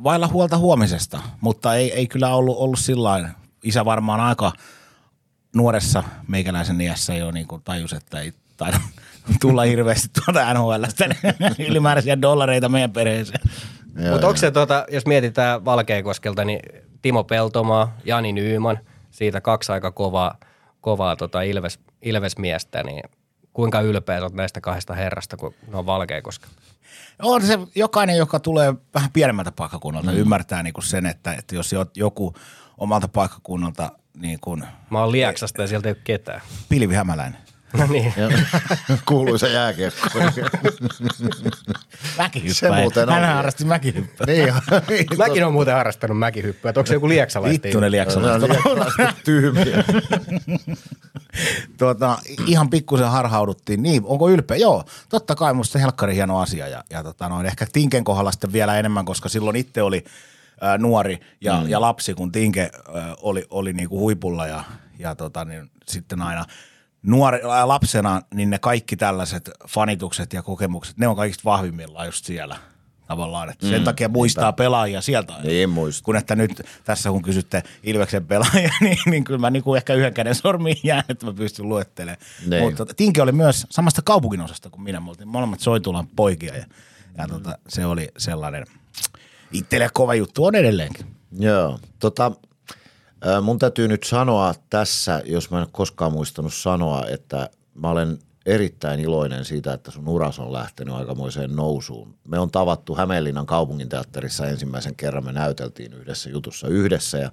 vailla huolta huomisesta, mutta ei, ei kyllä ollut, ollut sillä Isä varmaan aika nuoressa meikäläisen iässä jo niin kuin tajus, että ei taida [laughs] tulla hirveästi tuolta NHLstä [laughs] ylimääräisiä dollareita meidän perheeseen. Mutta onko se, tuota, jos mietitään Valkeakoskelta, niin Timo Peltomaa, Jani Nyyman, siitä kaksi aika kovaa, kovaa tota Ilves, Ilvesmiestä, niin kuinka ylpeä olet näistä kahdesta herrasta, kun ne on Valkeakoskella? On se jokainen, joka tulee vähän pienemmältä paikkakunnalta, mm. ymmärtää niin kuin sen, että, että jos joku omalta paikkakunnalta niin kuin, Mä oon Lieksasta ja sieltä ei ole ketään. Pilvi Hämäläinen. [laughs] No niin. [laughs] Kuuluisa jääkiekko. [laughs] Mäkihyppää. Se muuten on. Hän harrasti mäkihyppää. niin, niin, Mäkin on muuten harrastanut mäkihyppyä. että Onko se joku lieksalaista? Vittu ne lieksalaiset. tyhmiä. tuota, ihan pikkusen harhauduttiin. Niin, onko ylpeä? Joo, totta kai musta se helkkari hieno asia. Ja, ja tota, noin, ehkä Tinken kohdalla sitten vielä enemmän, koska silloin itse oli ää, nuori ja, mm. ja lapsi, kun Tinke ää, oli, oli niinku huipulla ja, ja tota, niin, sitten aina nuori, lapsena, niin ne kaikki tällaiset fanitukset ja kokemukset, ne on kaikista vahvimmillaan just siellä tavallaan. Että sen Mm, takia muistaa niinpä. pelaajia sieltä. Niin muista. Kun että nyt tässä kun kysytte Ilveksen pelaajia, [laughs] niin, niin kyllä mä niin kuin ehkä yhden käden sormiin jään, että mä pystyn luettelemaan. Niin. Mutta tota, Tinke oli myös samasta kaupunginosasta kuin minä. Me oltiin molemmat Soitulan poikia ja, ja tota, se oli sellainen itselle kova juttu on edelleenkin. Joo, tota, mun täytyy nyt sanoa tässä, jos mä en koskaan muistanut sanoa, että mä olen erittäin iloinen siitä, että sun uras on lähtenyt aikamoiseen nousuun. Me on tavattu Hämeenlinnan kaupunginteatterissa ensimmäisen kerran, me näyteltiin yhdessä jutussa yhdessä ja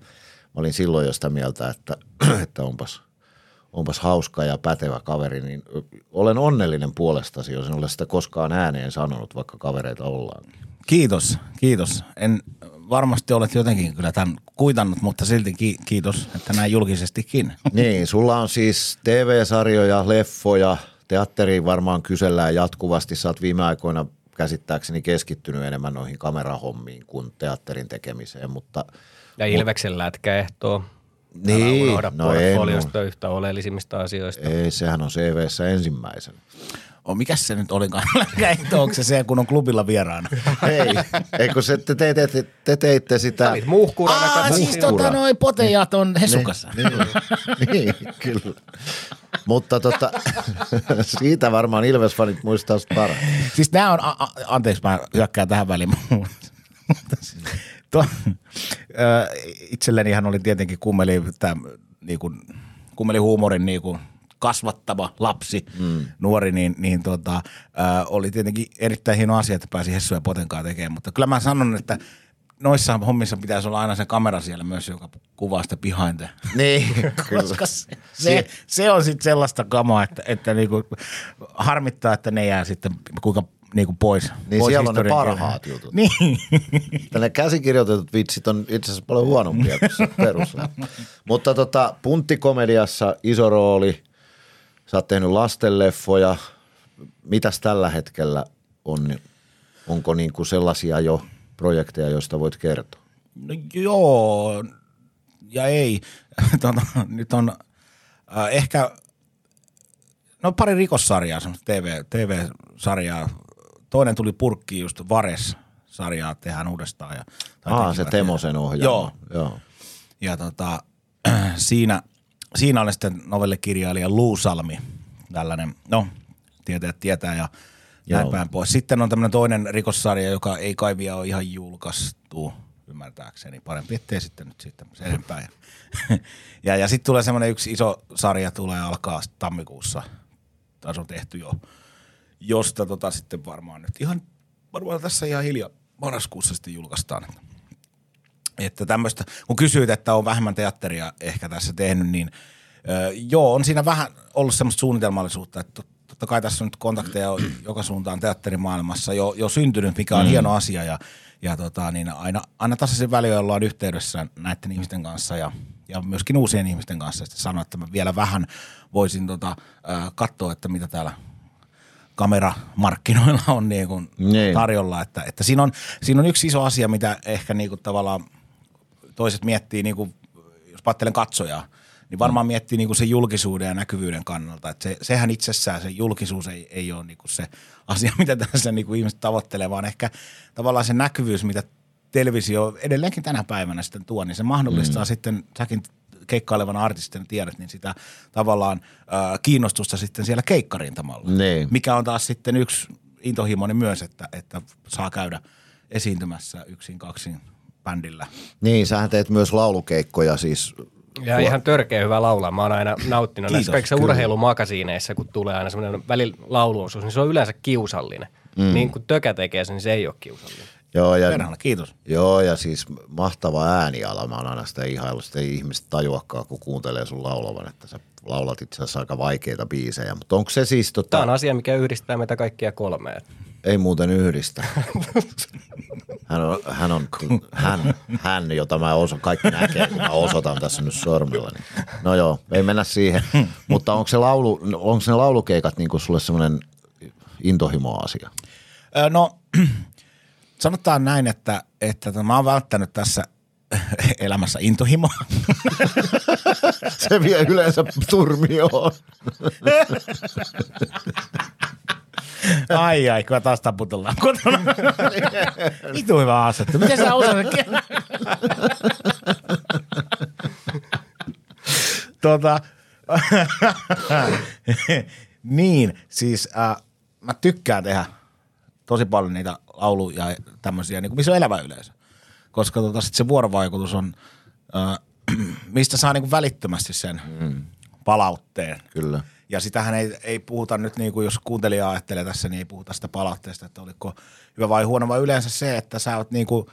mä olin silloin jo sitä mieltä, että, [clears throat] että onpas, onpas hauska ja pätevä kaveri, niin olen onnellinen puolestasi, jos en ole sitä koskaan ääneen sanonut, vaikka kavereita ollaan. Kiitos, kiitos. En varmasti olet jotenkin kyllä tämän kuitannut, mutta silti ki- kiitos, että näin julkisestikin. [laughs] Niin, sulla on siis TV-sarjoja, leffoja, teatteriin varmaan kysellään jatkuvasti. Sä oot viime aikoina käsittääkseni keskittynyt enemmän noihin kamerahommiin kuin teatterin tekemiseen, mutta Ja Ilveksen lätkäehtoa. Niin, Älä no portfoliosta yhtä oleellisimmista asioista. ei, sehän on CVssä ensimmäisenä. Oh, mikäs se nyt olikaan? [laughs] Onko se se, kun on klubilla vieraana? [laughs] Ei, eikö se, te, te, te, te teitte sitä... Olit muhkurana. Aa, siis tota noin potejat on Hesukassa. Niin, niin, kyllä. Mutta tota, [laughs] siitä varmaan Ilves-fanit muistaa sitä parhaiten. Siis nämä on, a, a, anteeksi mä hyökkään tähän väliin, mutta siis tuo, ö, itsellenihan oli tietenkin kummeli, tämä, niin kuin, kummeli huumorin niin kuin kasvattava lapsi, mm. nuori, niin, niin tota, ö, oli tietenkin erittäin hieno asia, että pääsi Hessu ja Potenkaa tekemään, mutta kyllä mä sanon, että noissa hommissa pitäisi olla aina se kamera siellä myös, joka kuvaa sitä behind Niin, [laughs] koska se, se, se on sitten sellaista kamaa, että, että niinku, harmittaa, että ne jää sitten kuinka niinku pois. Niin pois siellä on ne parhaat kielellä. jutut. Niin. Ne käsikirjoitetut vitsit on itse asiassa paljon huonompia kuin se perus. [laughs] Mutta tota, punttikomediassa iso rooli. Sä oot tehnyt lastenleffoja. Mitäs tällä hetkellä on? Onko niin kuin sellaisia jo projekteja, joista voit kertoa? No joo ja ei. [laughs] Tota, nyt on äh, ehkä, no pari rikossarjaa, semmoista TV, TV-sarjaa. Toinen tuli purkkiin just Vares-sarjaa tehdään uudestaan. Ja, Aa, se. Temosen ohjaama. Joo. Joo. Ja tota, [clears throat] siinä, siinä oli sitten novellikirjailija Luusalmi, tällainen, no tietäjät tietää ja näin Joo. päin pois. Sitten on tämmöinen toinen rikossarja, joka ei kai vielä ole ihan julkaistu, ymmärtääkseni. Parempi ettei sitten nyt sitten enempää. [laughs] Ja, ja, ja sitten tulee semmoinen yksi iso sarja, tulee alkaa tammikuussa, tai se on tehty jo, josta tota sitten varmaan nyt ihan, varmaan tässä ihan hiljaa marraskuussa sitten julkaistaan. Että tämmöistä, kun kysyit, että on vähemmän teatteria ehkä tässä tehnyt, niin ö, joo, on siinä vähän ollut semmoista suunnitelmallisuutta, että tot- totta kai tässä on nyt kontakteja [clears throat] joka suuntaan teatterimaailmassa jo, jo syntynyt, mikä on mm. hieno asia ja, ja tota, niin aina, aina tasaisen väliin ollaan yhteydessä näiden ihmisten kanssa ja, ja myöskin uusien ihmisten kanssa. Sitten sanoa, että mä vielä vähän voisin tota, ö, katsoa, että mitä täällä kameramarkkinoilla on niin kuin Niin. tarjolla. Että, että siinä, on, siinä on yksi iso asia, mitä ehkä niin kuin tavallaan toiset miettii, niin kuin, jos ajattelen katsojaa, niin varmaan Mm. miettii niin kuin sen julkisuuden ja näkyvyyden kannalta. Että se, sehän itsessään, se julkisuus ei, ei ole niin kuin se asia, [laughs] mitä tässä niin kuin ihmiset tavoittelee, vaan ehkä tavallaan se näkyvyys, mitä televisio edelleenkin tänä päivänä sitten tuo, niin se mahdollistaa mm. sitten, säkin keikkailevana artistina tiedät, niin sitä tavallaan äh, kiinnostusta sitten siellä keikkarintamalla. Niin. Mikä on taas sitten yksi intohimoinen myös, että, että saa käydä esiintymässä yksin kaksin bändillä. Niin, sähän teet myös laulukeikkoja siis. Ja ihan törkeä hyvä laulaa. Mä oon aina nauttinut näissä Kiitos, kaikissa kyllä. urheilumakasiineissa, kun tulee aina semmoinen välillä lauluosuus, niin se on yleensä kiusallinen. Mm. Niin kun tökä tekee sen, niin se ei ole kiusallinen. Joo, ja, Perhana, kiitos. joo, ja siis mahtava ääniala. Mä oon aina sitä ihaillut. Sitä ei ihmiset tajuakaan, kun kuuntelee sun laulavan, että sä laulat itse asiassa aika vaikeita biisejä. Mutta onko se siis tota, Tämä on asia, mikä yhdistää meitä kaikkia kolmea. Ei muuten yhdistä. Hän on, hän, on, hän, hän, jota mä osa, kaikki näkee, kun mä osoitan tässä nyt sormella. Niin. No joo, ei mennä siihen. Mutta onko se, laulu, onko ne laulukeikat niin sulle semmoinen intohimo-asia? No, [clears throat] sanotaan näin, että, että tota, mä oon välttänyt tässä [laughs] elämässä intohimoa. Se vie yleensä turmioon. [laughs] [laughs] Ai ai, kyllä taas taputellaan kotona. [laughs] Vitu hyvä asettu. Miten sä osaat? [laughs] tota, niin, siis äh, mä tykkään tehdä tosi paljon niitä lauluja ja tämmöisiä, niin kuin missä on elävä yleisö. Koska tota, sit se vuorovaikutus on, äh, [clears throat] mistä saa niin kuin välittömästi sen mm. palautteen. Kyllä. Ja sitähän ei, ei puhuta nyt, niin kuin jos kuuntelija ajattelee tässä, niin ei puhuta sitä palautteesta, että oliko hyvä vai huono, vaan yleensä se, että sä oot niin kuin,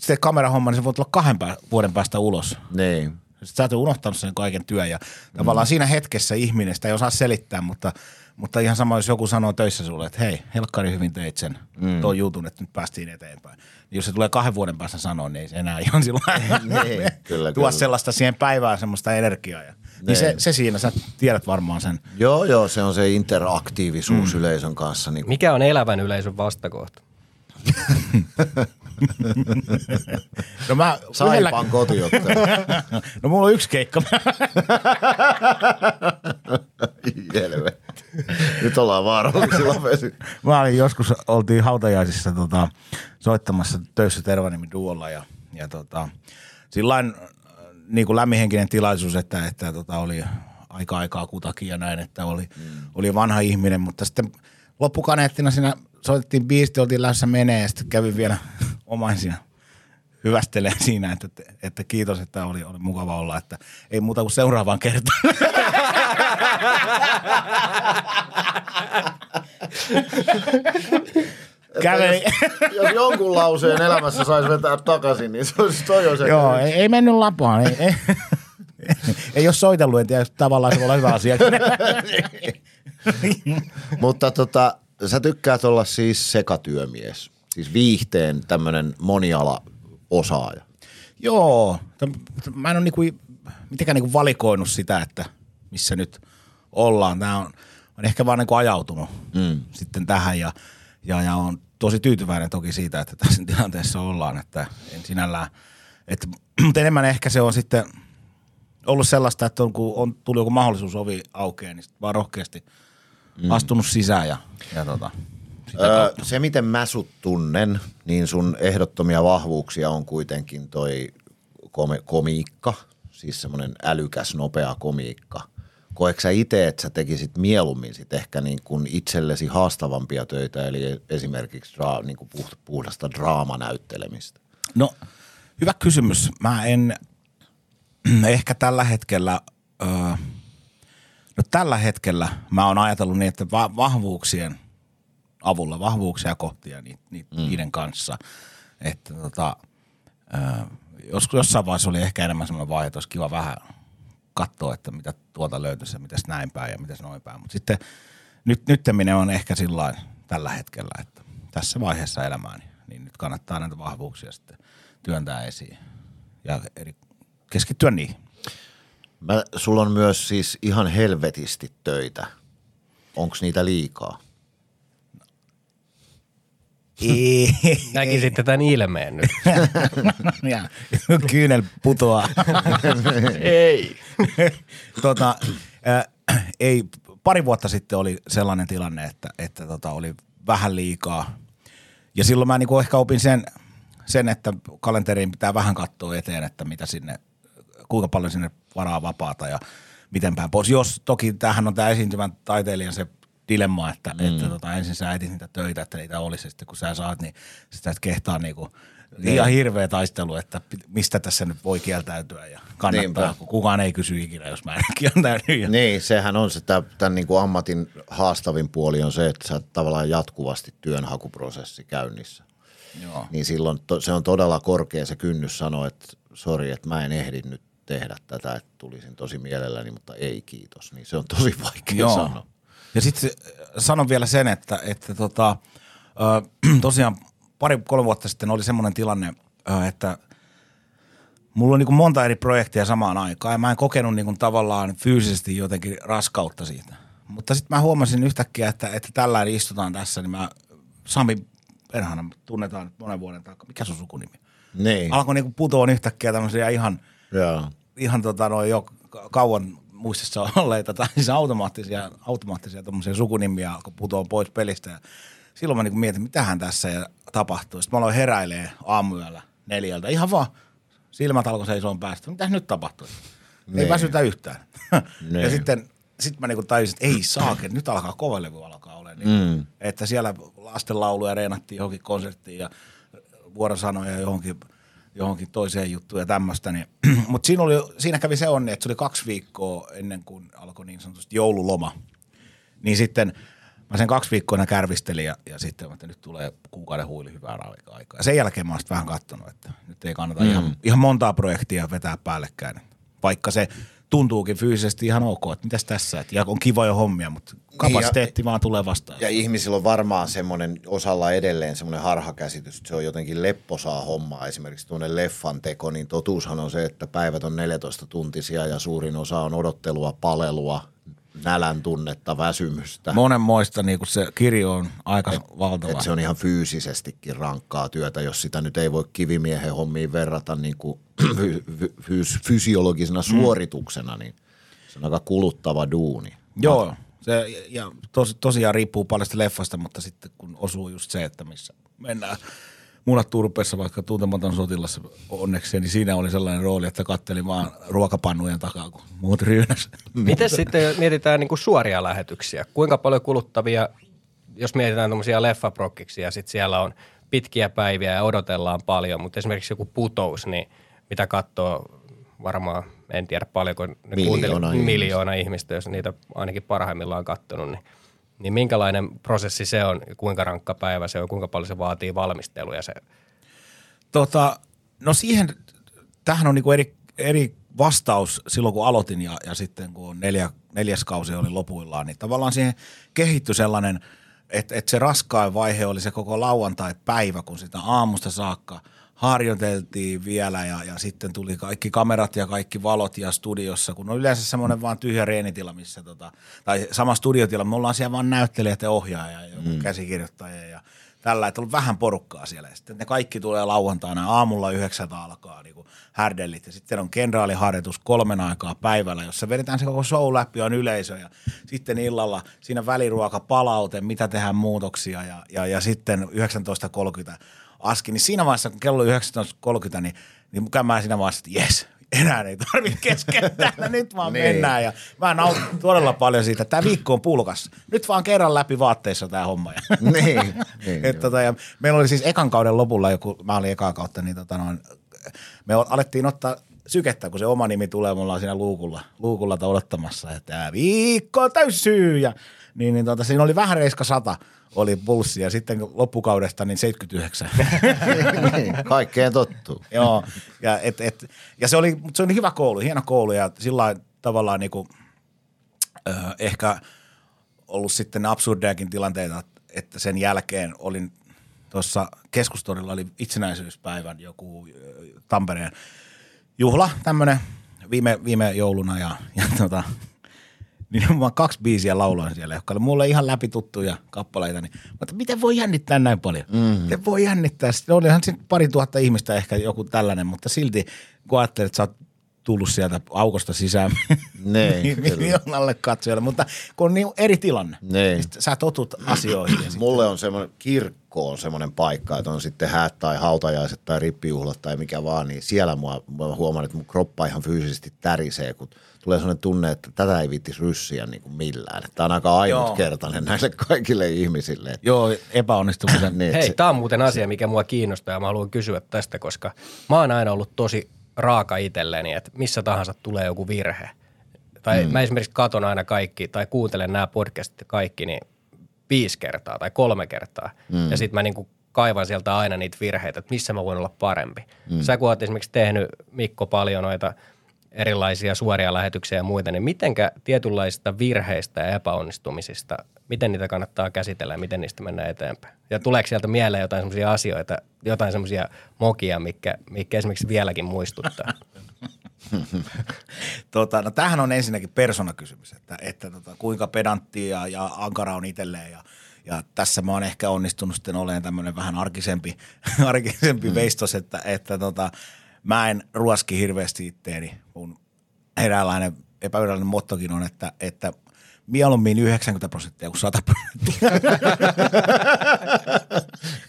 sä teet kamerahomma, niin se voi tulla kahden pä- vuoden päästä ulos. Niin. Sä oot unohtanut sen kaiken työn ja mm. tavallaan siinä hetkessä ihminen, sitä ei osaa selittää, mutta, mutta ihan sama, jos joku sanoo töissä sulle, että hei, helkkari hyvin teit sen, mm. tuon jutun, että nyt päästiin eteenpäin. Niin jos se tulee kahden vuoden päästä sanoa, niin ei se enää ihan silloin Niin, kyllä, tuo kyllä. sellaista siihen päivään semmoista energiaa. Ja, niin se, Niin. se siinä, sä tiedät varmaan sen. Joo, joo, se on se interaktiivisuus mm. yleisön kanssa. Niin Mikä on elävän yleisön vastakohta? [laughs] No mä Saipan kotiottelu. [laughs] No mulla on yksi keikka. [laughs] Nyt ollaan vaarallisilla vesi. Mä olin joskus, oltiin hautajaisissa tota, soittamassa töissä Tervanimi duolla ja, ja tota, sillain niin kuin lämminhenkinen tilaisuus, että, että tota, oli aika aikaa kutakin ja näin, että oli, mm. oli vanha ihminen, mutta sitten loppukaneettina siinä soitettiin biisti, oltiin lähdössä menee ja sitten kävin vielä [laughs] omaisia hyvästelee siinä, että, että kiitos, että oli, oli mukava olla, että ei muuta kuin seuraavaan kertaan. [laughs] Käveli. Jos jonkun lauseen elämässä saisi vetää takaisin, niin se olisi toi se. Joo, ei, ei mennyt lapaan. Ei, ei, ei ole soitellut, en tiedä, tavallaan se voi olla hyvä asia. [laughs] Mutta tota, sä tykkäät olla siis sekatyömies. Siis viihteen tämmönen moniala osaaja. Joo, mä en ole niinku, mitenkään niinku valikoinut sitä, että missä nyt ollaan. Tämä on, on ehkä vaan niinku ajautunut mm. sitten tähän ja, ja, ja on tosi tyytyväinen toki siitä, että tässä tilanteessa ollaan, että en sinällään, että, [clears throat] mutta enemmän ehkä se on sitten ollut sellaista, että on, kun on tullut joku mahdollisuus ovi aukeaa, niin vaan rohkeasti mm. astunut sisään ja, ja tota, Öö, se, miten mä sut tunnen, niin sun ehdottomia vahvuuksia on kuitenkin toi kom- komiikka, siis semmoinen älykäs, nopea komiikka. Koetko sä itse, että sä tekisit mieluummin sit ehkä niin kuin itsellesi haastavampia töitä, eli esimerkiksi dra- niin kuin puhdasta draamanäyttelemistä? No, hyvä kysymys. Mä en [clears throat] ehkä tällä hetkellä, öö, no tällä hetkellä mä oon ajatellut niin, että va- vahvuuksien avulla, vahvuuksia kohti ja niitä, niitä, mm. niiden kanssa, että tota, öö, jos, jossain vaiheessa oli ehkä enemmän semmoinen vaihe, että olisi kiva vähän katsoa, että mitä tuolta löytyisi ja mitäs näin päin ja mitäs noin päin. Mutta sitten nyt, nytteminen on ehkä sillä tällä hetkellä, että tässä vaiheessa elämääni, niin nyt kannattaa näitä vahvuuksia sitten työntää esiin ja eri, keskittyä niihin. Mä, sulla on myös siis ihan helvetisti töitä. onko niitä liikaa? Ei. Näkisitte tämän ilmeen nyt. [laughs] ja kyynel putoaa. Ei. tota, äh, ei, pari vuotta sitten oli sellainen tilanne, että, että tota, oli vähän liikaa. Ja silloin mä niinku ehkä opin sen, sen, että kalenteriin pitää vähän katsoa eteen, että mitä sinne, kuinka paljon sinne varaa vapaata ja miten päin pois. Jos toki tämähän on tämä esiintyvän taiteilijan se dilemma, että, mm. että tota, ensin sä etit niitä töitä, että niitä olisi, ja sitten kun sä saat, niin sitä et kehtaa niinku, ihan hirveä taistelu, että mistä tässä nyt voi kieltäytyä ja kannattaa, Niinpä. kun kukaan ei kysy ikinä, jos mä en [laughs] kieltäydy. Niin, sehän on se, tämän, niin kuin ammatin haastavin puoli on se, että sä tavallaan jatkuvasti työnhakuprosessi käynnissä. Joo. Niin silloin to, se on todella korkea se kynnys sanoa, että sori, että mä en ehdi nyt tehdä tätä, että tulisin tosi mielelläni, mutta ei kiitos. Niin se on tosi vaikea Joo. sanoa. Ja sitten sanon vielä sen, että, että tota, [clears throat] tosiaan pari, kolme vuotta sitten oli semmoinen tilanne, että mulla on niin kuin monta eri projektia samaan aikaan ja mä en kokenut niin kuin tavallaan fyysisesti jotenkin raskautta siitä. Mutta sitten mä huomasin yhtäkkiä, että, että tällä istutaan tässä, niin mä, Sami Perhana, tunnetaan nyt monen vuoden takaa. Mikä sun sukunimi? Niin, Alkoi niin kuin putoon yhtäkkiä tämmöisiä ihan – joo. ihan tota, noin jo ka- kauan muistissa [laughs] olleita, tai siis automaattisia, automaattisia sukunimiä alkoi putoa pois pelistä. Ja silloin mä niin mietin, mitähän tässä ja tapahtuu. Sitten mä aloin heräilee aamuyöllä neljältä. Ihan vaan silmät alkoi seisoon päästä. Mitä nyt tapahtuu? Ei Niin. väsytä yhtään. [laughs] ja Niin. sitten sit mä niinku tajusin, että ei saake, nyt alkaa kova levy alkaa olla. Niin, Mm. Että siellä lastenlauluja reenattiin johonkin konserttiin ja vuorosanoja johonkin, johonkin toiseen juttuun ja tämmöistä. Niin. [clears throat] Mutta siinä, oli, siinä kävi se onni, että se oli kaksi viikkoa ennen kuin alkoi niin sanotusti joululoma. Niin sitten mä sen kaksi viikkoa kärvistelin ja, ja sitten mä, että nyt tulee kuukauden huili hyvää aikaa. Ja sen jälkeen mä oon vähän katsonut, että nyt ei kannata mm. ihan, ihan montaa projektia vetää päällekkäin. Vaikka se tuntuukin fyysisesti ihan ok, että mitäs tässä, että ja on kivoja hommia, mutta kapasiteetti vaan tulee vastaan. Ja ihmisillä on varmaan semmoinen osalla edelleen semmoinen harhakäsitys, että se on jotenkin lepposaa hommaa. Esimerkiksi tuonne leffan teko, niin totuushan on se, että päivät on 14 tuntisia ja suurin osa on odottelua, palelua, nälän tunnetta, väsymystä. Monenmoista niin kuin se kirjo on aika valtava. Et se on ihan fyysisestikin rankkaa työtä, jos sitä nyt ei voi kivimiehen hommiin verrata niin kuin [clears throat] fy- fy- fys- fysiologisena suorituksena, niin se on aika kuluttava duuni. Joo, se, ja tos, tosiaan riippuu paljon sitä leffasta, mutta sitten kun osuu just se, että missä mennään munat turpeessa vaikka tuntematon sotilas onneksi, niin siinä oli sellainen rooli, että kattelin vaan ruokapannujen takaa, kun muut ryynäs. Miten sitten jos mietitään niin kuin suoria lähetyksiä? Kuinka paljon kuluttavia, jos mietitään tuommoisia leffaprokkiksi ja sitten siellä on pitkiä päiviä ja odotellaan paljon, mutta esimerkiksi joku putous, niin mitä katsoo varmaan, en tiedä paljonko ne Miljoona ihmistä. miljoona ihmistä, jos niitä ainakin parhaimmillaan katsonut, niin, niin minkälainen prosessi se on, kuinka rankka päivä se on, kuinka paljon se vaatii valmistelua ja se? Tota, no siihen, tähän on niinku eri, eri vastaus silloin, kun aloitin ja, ja sitten kun neljä, neljäs kausi oli lopuillaan, niin tavallaan siihen kehittyi sellainen, että, että se raskain vaihe oli se koko lauantai-päivä, kun sitä aamusta saakka harjoiteltiin vielä ja, ja sitten tuli kaikki kamerat ja kaikki valot ja studiossa, kun on yleensä semmoinen vaan tyhjä reenitila, missä tota, tai sama studiotila, me ollaan siellä vaan näyttelijät ja ohjaaja ja joku mm. käsikirjoittaja ja tällä, että on vähän porukkaa siellä. Sitten ne kaikki tulee lauantaina aamulla yhdeksältä alkaa niin kuin härdellit. Ja sitten on kenraaliharjoitus kolmen aikaa päivällä, jossa vedetään se koko show läpi, on yleisö. Ja sitten illalla siinä väliruoka palaute, mitä tehdään muutoksia. Ja, ja, ja sitten 19.30 aski. Niin siinä vaiheessa, kun kello oli 19.30, niin, niin mä siinä vaiheessa, että jes, enää ei tarvitse keskeyttää, [laughs] nyt vaan Niin. mennään. Ja mä nautin todella paljon siitä, että tämä viikko on pulkas. Nyt vaan kerran läpi vaatteissa tämä homma. Ja [laughs] niin, niin. et tota, ja meillä oli siis ekan kauden lopulla joku, mä olin ekaa kautta, niin tota noin, me alettiin ottaa sykettä, kun se oma nimi tulee, me ollaan siinä luukulla, luukulla odottamassa, että tää viikko täysyy. Ja, niin, niin tota, siinä oli vähän reiska sata oli pulssi ja sitten loppukaudesta niin 79. [laughs] niin, kaikkeen tottuu. Joo, ja, et, et, ja se, oli, mut se oli hyvä koulu, hieno koulu ja sillä tavallaan niinku, ö, ehkä ollut sitten absurdeakin tilanteita, että sen jälkeen olin tuossa keskustorilla oli itsenäisyyspäivän joku ö, Tampereen juhla tämmöinen viime, viime jouluna ja, ja tota, niin [laughs] mä kaksi biisiä lauloin siellä, jotka oli mulle ihan läpi tuttuja kappaleita. Niin, mutta miten voi jännittää näin paljon? Mm. Miten voi jännittää? Sitten olihan siinä pari tuhatta ihmistä ehkä joku tällainen, mutta silti kun ajattelet, että sä oot tullut sieltä aukosta sisään [laughs] [laughs] Niin, kyllä. miljoonalle katsojalle, mutta kun on niin eri tilanne, Niin. sä totut asioihin. [clears throat] Mulle on semmoinen, kirkko on semmoinen paikka, että on sitten häät tai hautajaiset tai rippijuhlat tai mikä vaan, niin siellä mua, mä huomaan, että mun kroppa ihan fyysisesti tärisee, kun tulee semmoinen tunne, että tätä ei viittis ryssiä niin kuin millään. Tämä on aika ainutkertainen näille kaikille ihmisille. Joo, epäonnistumisen. [clears throat] niin, Hei, se, tämä on muuten asia, mikä mua kiinnostaa ja mä haluan kysyä tästä, koska mä oon aina ollut tosi raaka itselleni, että missä tahansa tulee joku virhe. Tai mm. mä esimerkiksi katon aina kaikki tai kuuntelen nämä podcastit kaikki niin viisi kertaa tai kolme kertaa. Mm. Ja sitten mä niinku kaivan sieltä aina niitä virheitä, että missä mä voin olla parempi. Mm. Sä kun oot esimerkiksi tehnyt, Mikko, paljon noita erilaisia suoria lähetyksiä ja muita, niin mitenkä tietynlaisista virheistä ja epäonnistumisista, miten niitä kannattaa käsitellä ja miten niistä mennään eteenpäin? Ja tuleeko sieltä mieleen jotain semmoisia asioita, jotain semmoisia mokia, mikä, mikä esimerkiksi vieläkin muistuttaa? [laughs] Tota, no tämähän on ensinnäkin persoonakysymys, että, että tota, kuinka pedantti ja, ja ankara on itselleen ja, ja tässä mä oon ehkä onnistunut sitten olemaan tämmöinen vähän arkisempi, [laughs] arkisempi mm. veistos, että, että tota, mä en ruoski hirveästi itteeni. Mun eräänlainen epävirallinen mottokin on, että, että mieluummin 90 prosenttia kuin 100 prosenttia. [laughs]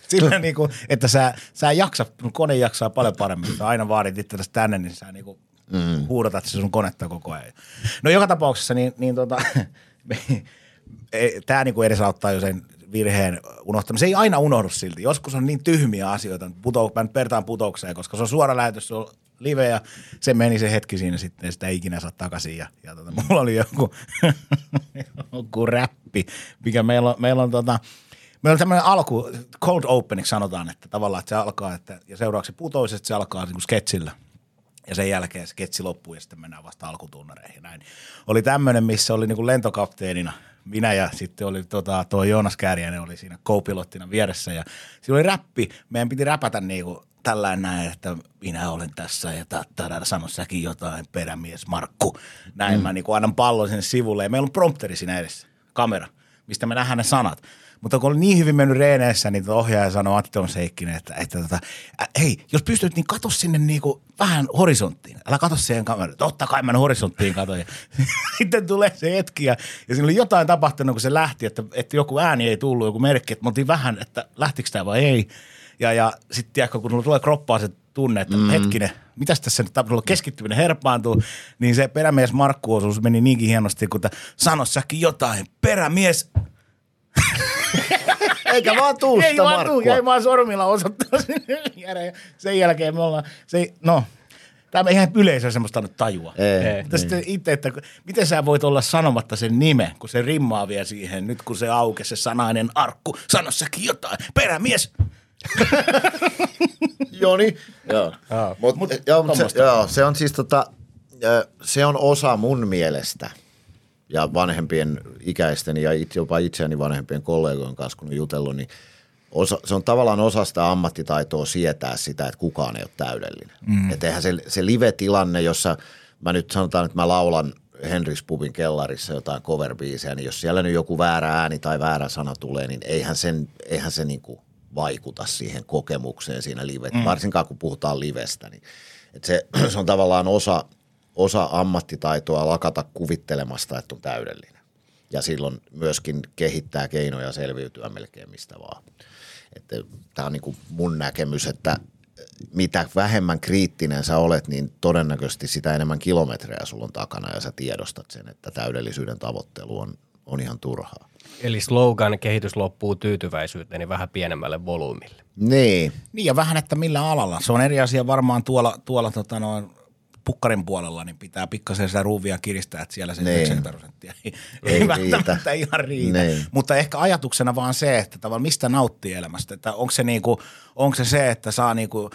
Sillä niin kuin, että sä, sä jaksa, kone jaksaa paljon paremmin. Sä aina vaadit itsellesi tänne, niin sä niin kuin mm. huudatat se sun konetta koko ajan. No joka tapauksessa, niin, niin tota, [laughs] tämä niin edesauttaa jo sen virheen unohtamisen. Se ei aina unohdu silti. Joskus on niin tyhmiä asioita, putou, mä nyt putoukseen, koska se on suora lähetys, se on live ja se meni se hetki siinä sitten sitä ei ikinä saa takaisin. Ja, ja tota, [laughs] mulla oli joku, joku räppi, mikä meillä on, meillä on tota, Meillä on tämmöinen alku, cold openiksi sanotaan, että tavallaan että se alkaa, että, ja seuraavaksi putoisi, että se alkaa niin kuin sketsillä. Ja sen jälkeen sketsi loppuu ja sitten mennään vasta alkutunnareihin. Näin. Oli tämmöinen, missä oli niin kuin lentokapteenina minä ja sitten oli tota, tuo Joonas Kääriäinen oli siinä co-pilottina vieressä ja siinä oli räppi. Meidän piti räpätä niin kuin tällainen näin, että minä olen tässä ja tattara, sano säkin jotain, perämies Markku. Näin mm. mä niin kuin annan pallon sinne sivulle ja meillä on prompteri siinä edessä, kamera, mistä me nähdään ne sanat. Mutta kun oli niin hyvin mennyt reeneissä, niin ohjaaja sanoi Antti Tomas Heikkinen, että, että tota, hei, jos pystyt, niin katso sinne niinku vähän horisonttiin. Älä katso siihen kameraan. Totta kai mä horisonttiin katon. Ja [laughs] sitten tulee se hetki ja, ja siinä oli jotain tapahtunut, kun se lähti, että, että joku ääni ei tullut, joku merkki, että me oltiin vähän, että lähtikö tämä vai ei. Ja, ja sitten tiedätkö, kun tulee kroppaa se tunne, että mm-hmm. hetkinen, mitäs tässä nyt tapahtuu, keskittyminen herpaantuu, niin se perämies Markku-osuus meni niinkin hienosti, kun sano säkin jotain, perämies [laughs] [laughs] Eikä vaan tuu ei sitä vaan tuu, jäi vaan sormilla osoittaa [laughs] sinne. Sen jälkeen me ollaan, se, no, tämä eihän yleisö semmoista nyt tajua. Ei. Ei. Mutta sitten itse, että miten sä voit olla sanomatta sen nime, kun se rimmaa vielä siihen, nyt kun se aukesi se sanainen arkku, sano säkin jotain, perämies. [laughs] Joni. Joo. Joo. Mut, Mut joo, mut se, joo, se on siis tota, se on osa mun mielestä ja vanhempien ikäisten ja itse, jopa itseäni vanhempien kollegojen kanssa, kun on jutellut, niin osa, se on tavallaan osa sitä ammattitaitoa sietää sitä, että kukaan ei ole täydellinen. Mm. Että eihän se, se live-tilanne, jossa mä nyt sanotaan, että mä laulan Henris Pubin kellarissa jotain cover niin jos siellä nyt joku väärä ääni tai väärä sana tulee, niin eihän, sen, eihän se niinku vaikuta siihen kokemukseen siinä live, mm. varsinkaan kun puhutaan livestä. Niin, et se, [clears throat] se on tavallaan osa, osa ammattitaitoa lakata kuvittelemasta, että on täydellinen. Ja silloin myöskin kehittää keinoja selviytyä melkein mistä vaan. Tämä on niinku mun näkemys, että mitä vähemmän kriittinen sä olet, niin todennäköisesti sitä enemmän kilometrejä sulla on takana ja sä tiedostat sen, että täydellisyyden tavoittelu on, on ihan turhaa. Eli slogan kehitys loppuu tyytyväisyyteen niin vähän pienemmälle volyymille. Niin, Niin ja vähän, että millä alalla. Se on eri asia varmaan tuolla, tuolla tota noin, pukkarin puolella, niin pitää pikkasen sitä ruuvia kiristää, että siellä se Niin. 90 prosenttia ei, Ei ei, riitä. välttämättä ihan riitä. Niin. Mutta ehkä ajatuksena vaan se, että tavallaan mistä nauttii elämästä. Että onko se, niinku, onko se se, että saa niinku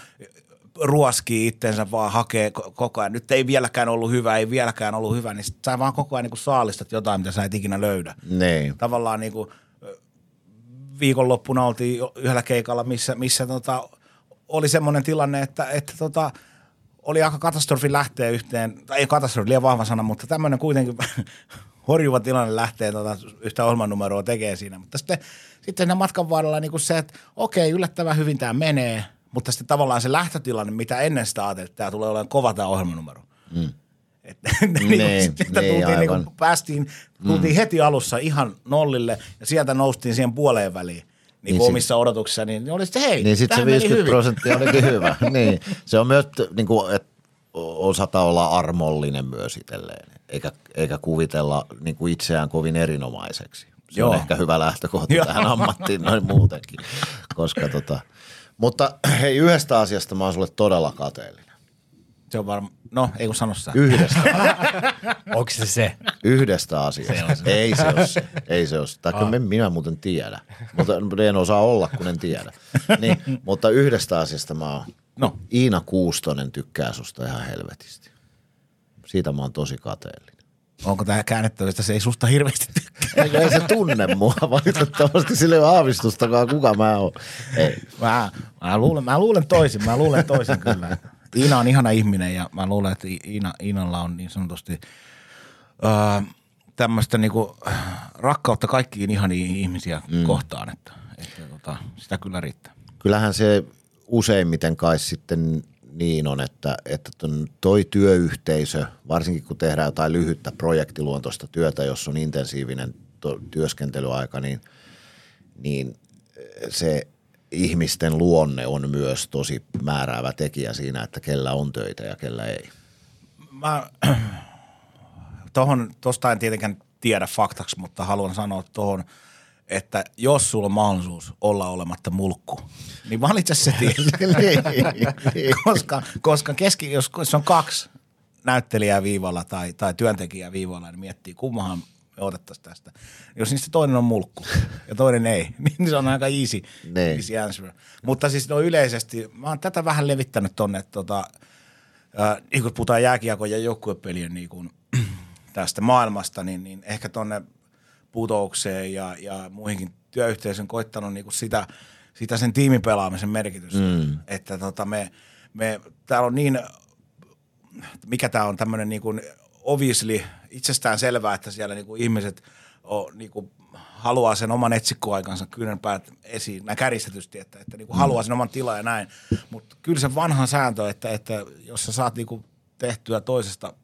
ruoskii itsensä vaan hakee ko- koko ajan. Nyt ei vieläkään ollut hyvä, ei vieläkään ollut hyvä, niin sä vaan koko ajan niinku saalistat jotain, mitä sä et ikinä löydä. niin. Tavallaan niinku ö, viikonloppuna oltiin yhdellä keikalla, missä, missä tota, oli semmoinen tilanne, että, että tota, oli aika katastrofi lähteä yhteen, tai ei katastrofi, liian vahva sana, mutta tämmöinen kuitenkin [laughs] horjuva tilanne lähtee tota yhtä ohjelmanumeroa tekee siinä. Mutta sitten, sitten siinä matkan varrella niin kuin se, että okei, yllättävän hyvin tämä menee, mutta sitten tavallaan se lähtötilanne, mitä ennen sitä ajateltiin, että tämä tulee olemaan kova tämä ohjelmanumero. Mm. Että [laughs] niin, Niin, sieltä niin, tultiin, niin kuin, aivan. päästiin, tultiin mm. heti alussa ihan nollille ja sieltä noustiin siihen puoleen väliin. Niin, Niin omissa odotuksissa, niin oli sitten hei, Niin sitten se tämähän meni 50 hyvin. prosenttia olikin hyvä. [laughs] niin. Se on myös, niin kuin, että osata olla armollinen myös itselleen, eikä, eikä kuvitella niin kuin itseään kovin erinomaiseksi. Se. Joo. on ehkä hyvä lähtökohta [laughs] Joo. tähän ammattiin noin muutenkin. Koska tota, mutta hei, yhdestä asiasta mä oon sulle todella kateellinen. Se on varma, no ei kun sano sä. Yhdestä, [laughs] Onko se se? yhdestä asiasta. Ei se ole se. Ei se ole se. Tai ah. minä muuten tiedä. Mutta en osaa olla, kun en tiedä. Niin, mutta yhdestä asiasta mä oon. No. Iina Kuustonen tykkää susta ihan helvetisti. Siitä mä oon tosi kateellinen. Onko tämä käännettävistä, se ei susta hirveästi tykkää. Eikä ei se tunne mua valitettavasti. Sillä ei ole aavistustakaan, kuka mä oon. Ei. Mä, mä, luulen, mä luulen toisin, mä luulen toisin kyllä. Iina on ihana ihminen ja mä luulen, että Iina, Iinalla on niin sanotusti öö, tämmöistä niinku rakkautta kaikkiin ihaniin ihmisiä mm. kohtaan, että, että tota, sitä kyllä riittää. Kyllähän se useimmiten kai sitten niin on, että, että toi työyhteisö, varsinkin kun tehdään jotain lyhyttä projektiluontoista työtä, jossa on intensiivinen työskentelyaika, niin, niin se ihmisten luonne on myös tosi määräävä tekijä siinä, että kellä on töitä ja kellä ei. Mä, [clears throat] tohon, tosta en tietenkään tiedä faktaksi, mutta haluan sanoa tuohon, että jos sulla on mahdollisuus olla olematta mulkku, niin valitse se tie. [laughs] [laughs] Koska, koska keski, jos, jos on kaksi näyttelijää viivalla tai, tai työntekijää viivalla, niin miettii, kummahan me otettaisiin tästä. Jos niistä toinen on mulkku ja toinen ei, [laughs] niin se on aika easy, Niin. easy answer. Mutta siis no yleisesti, mä oon tätä vähän levittänyt tonne, että tota, äh, niin kun puhutaan jääkiekon ja joukkuepelien niin kun, [clears throat] tästä maailmasta, niin, niin ehkä tonne putoukseen ja, ja muihinkin työyhteisön koittanut niin sitä, sitä sen tiimipelaamisen merkitystä. Mm. Että tota me, me, täällä on niin, mikä tämä on tämmöinen niin kuin obviously itsestään selvää, että siellä niin kuin ihmiset on, niin kuin haluaa sen oman etsikkoaikansa kyynärpäät esiin, näin kärjistetysti, että, että niin kuin haluaa sen oman tilan ja näin. Mutta kyllä se vanha sääntö, että, että jos sä saat niin kuin tehtyä toisesta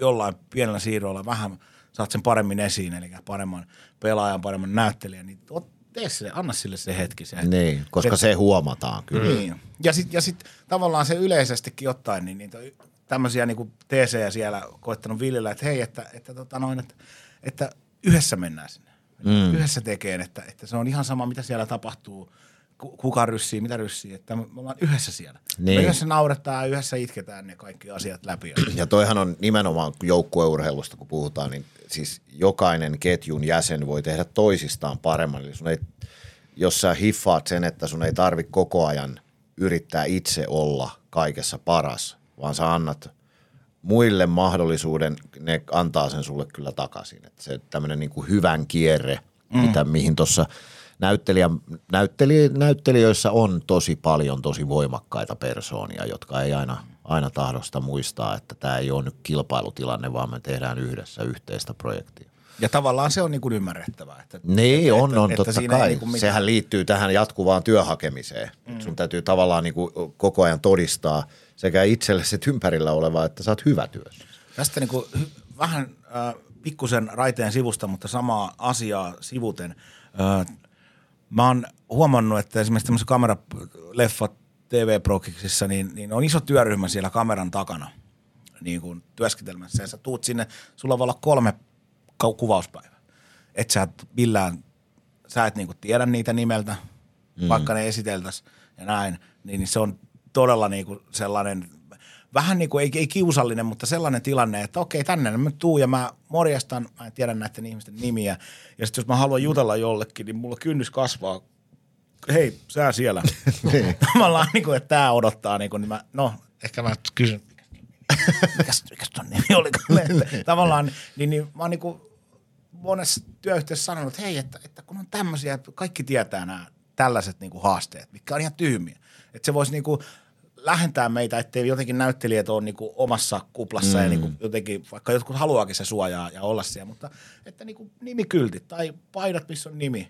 jollain pienellä siirroilla vähän saat sen paremmin esiin, eli paremman pelaajan, paremman näyttelijän, niin ot- tee se, anna sille se hetki. Se, Niin, koska se huomataan kyllä. Niin. Ja sitten ja sit tavallaan se yleisestikin ottaen, niin niitä tämmöisiä niin TCjä siellä koittanut viljellä, että hei, että, että, tota noin, että, että yhdessä mennään sinne. Mm. Yhdessä tekeen, että, että se on ihan sama, mitä siellä tapahtuu, ku- kuka ryssii, mitä ryssii, että me ollaan yhdessä siellä. Niin. Me yhdessä nauretaan, yhdessä itketään ne kaikki asiat läpi. [clears throat] Ja toihan on nimenomaan joukkueurheilusta, kun puhutaan, niin siis jokainen ketjun jäsen voi tehdä toisistaan paremman. Eli sun ei, jos sä hiffaat sen, että sun ei tarvi koko ajan yrittää itse olla kaikessa paras, vaan sä annat muille mahdollisuuden, ne antaa sen sulle kyllä takaisin. Että se tämmöinen niin kuin hyvän kierre, mm. mitä, mihin tuossa näyttelijä, näytteli, näyttelijöissä on tosi paljon tosi voimakkaita persoonia, jotka ei aina, aina tahdosta muistaa, että tämä ei ole nyt kilpailutilanne, vaan me tehdään yhdessä yhteistä projektia. Ja tavallaan se on niin kuin ymmärrettävää. Että, Niin, että, on, että, on, että totta kai. niin kuin Sehän liittyy tähän jatkuvaan työhakemiseen. Mm. Sun täytyy tavallaan niin kuin koko ajan todistaa sekä itsellesi että ympärillä olevaa, että sä oot hyvä työssä. Tästä niin kuin vähän äh, pikkusen raiteen sivusta, mutta samaa asiaa sivuten. Äh, mä oon huomannut, että esimerkiksi tämmöisessä kameraleffat TV-prokiksissa, niin, niin on iso työryhmä siellä kameran takana niin kuin työskentelemässä. Ja sä tuut sinne, sulla voi olla kolme kuvauspäivää. Et sä et millään, sä et niin kuin tiedä niitä nimeltä, mm. vaikka ne esiteltäisiin ja näin, niin, niin se on todella niin kuin sellainen, vähän niin kuin, ei, ei kiusallinen, mutta sellainen tilanne, että okei, tänne mä tuu ja mä morjastan, mä en tiedä näiden ihmisten nimiä. Ja sitten jos mä haluan jutella jollekin, niin mulla kynnys kasvaa. Hei, sä siellä. [laughs] Tavallaan niin kuin, että tää odottaa, niin, kuin, niin mä, no, ehkä mä kysyn, mikäs, mikäs ton nimi oli? [laughs] Tavallaan, niin, niin mä oon niin kuin monessa työyhteisössä sanonut, että hei, että, että kun on tämmöisiä, että kaikki tietää nämä tällaiset niin kuin haasteet, mitkä on ihan tyhmiä. Että se voisi niin kuin lähentää meitä, ettei jotenkin näyttelijät ole niin kuin omassa kuplassa mm. ja niin kuin jotenkin, vaikka jotkut haluaakin se suojaa ja olla siellä, mutta että niin kuin nimikyltit tai paidat, missä on nimi,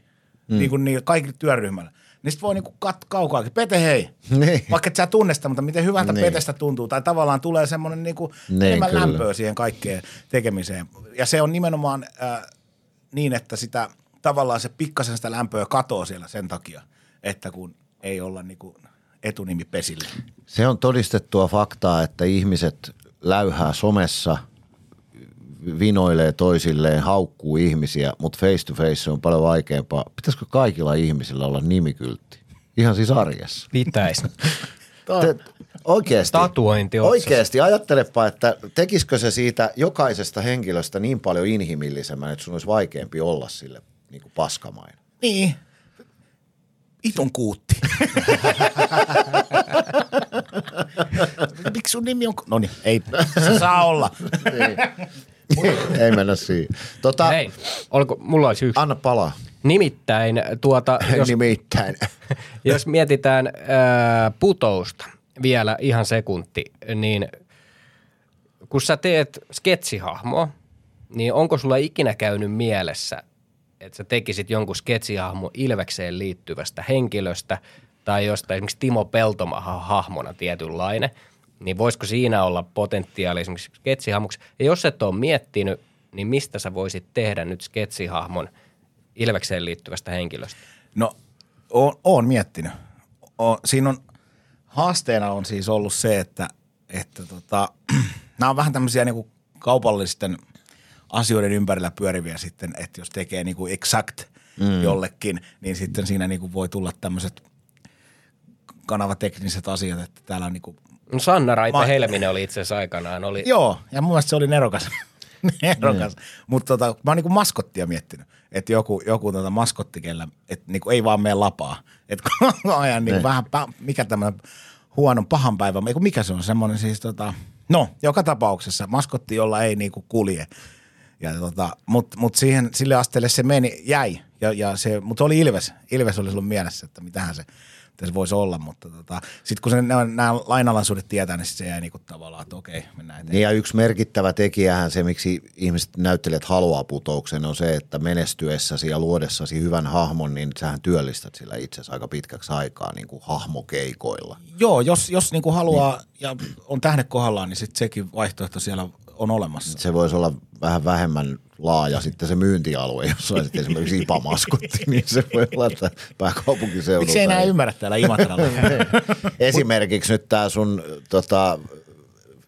mm. niin kuin niin, kaikille työryhmälle. Niin sit voi niinku kat kaukaakin. Pete hei. Niin. Vaikka et sä tunne sitä, mutta miten hyvältä Niin. Petestä tuntuu. Tai tavallaan tulee semmoinen niinku Niin, enemmän kyllä. lämpöä siihen kaikkeen tekemiseen. Ja se on nimenomaan äh, niin, että sitä tavallaan se pikkasen sitä lämpöä katoo siellä sen takia, että kun ei olla niinku etunimi pesillä. Se on todistettua faktaa, että ihmiset läyhää somessa, vinoilee toisilleen, haukkuu ihmisiä, mutta face to face on paljon vaikeampaa. Pitäisikö kaikilla ihmisillä olla nimikyltti? Ihan siis arjessa. Pitäis. [laughs] Te, oikeasti. Tatuointi otsassa. Oikeasti. Ajattelepa, että tekisikö se siitä jokaisesta henkilöstä niin paljon inhimillisemmän, että sun olisi vaikeampi olla sille niin kuin paskamainen. Niin. Itun kuutti. Miksi sun nimi on? No niin, ei. Se saa olla. Ei mennä siihen. Tota, Hei, oliko, mulla olisi yksi. anna palaa. Nimittäin tuota, [laughs] jos, Nimittäin. [laughs] jos mietitään ää, putousta vielä ihan sekunti, niin kun sä teet sketsihahmoa, niin onko sulla ikinä käynyt mielessä, että sä tekisit jonkun sketsihahmon Ilvekseen liittyvästä henkilöstä tai jostain esimerkiksi Timo Peltomahan hahmona tietynlainen, niin voisiko siinä olla potentiaali esimerkiksi sketsihahmoksi? Ja jos et ole miettinyt, niin mistä sä voisit tehdä nyt sketsihahmon Ilvekseen liittyvästä henkilöstä? No, oon, oon miettinyt. O, siinä on, haasteena on siis ollut se, että, että tota, [clears throat] nämä on vähän tämmöisiä niinku kaupallisten asioiden ympärillä pyöriviä sitten, että jos tekee niinku exact mm. jollekin, niin sitten siinä niinku voi tulla tämmöiset kanavatekniset asiat, että täällä on niinku No Sanna Raipe Ma- Helminen oli itse asiassa aikanaan. Oli, Joo, ja mun mielestä se oli nerokas. [laughs] nerokas. Mutta tota, mä oon niinku maskottia miettinyt, että joku, joku tota maskotti, kellä, että niinku ei vaan mene lapaa. Että [laughs] koko ajan niinku vähän, pä- mikä tämmöinen huono pahan päivän, kun mikä se on, semmoinen siis tota, no joka tapauksessa maskotti, jolla ei niinku kulje. Ja tota, mutta mut siihen, sille asteelle se meni, jäi, ja, ja se, mutta oli Ilves, Ilves oli silloin mielessä, että mitähän se, mitä se voisi olla, mutta tota, sitten kun se, nämä, nämä lainalaisuudet tietää, niin sit se jäi niinku tavallaan, että okei, mennään eteenpäin. Niin ja yksi merkittävä tekijähän se, miksi ihmiset näyttelijät haluaa putouksen, on se, että menestyessäsi ja luodessasi hyvän hahmon, niin sähän työllistät sillä itsesi aika pitkäksi aikaa niin kuin hahmokeikoilla. Joo, jos, jos niinku haluaa niin. ja on tähde kohdallaan, niin sitten sekin vaihtoehto siellä on olemassa. Se voisi olla vähän vähemmän laaja sitten se myyntialue, jos olisit esimerkiksi IPA-maskotti, [laughs] niin se voi olla, että pääkaupunkiseudulta. Miksi ei enää ymmärrä täällä Imatralla? [laughs] Esimerkiksi nyt tämä sun tota,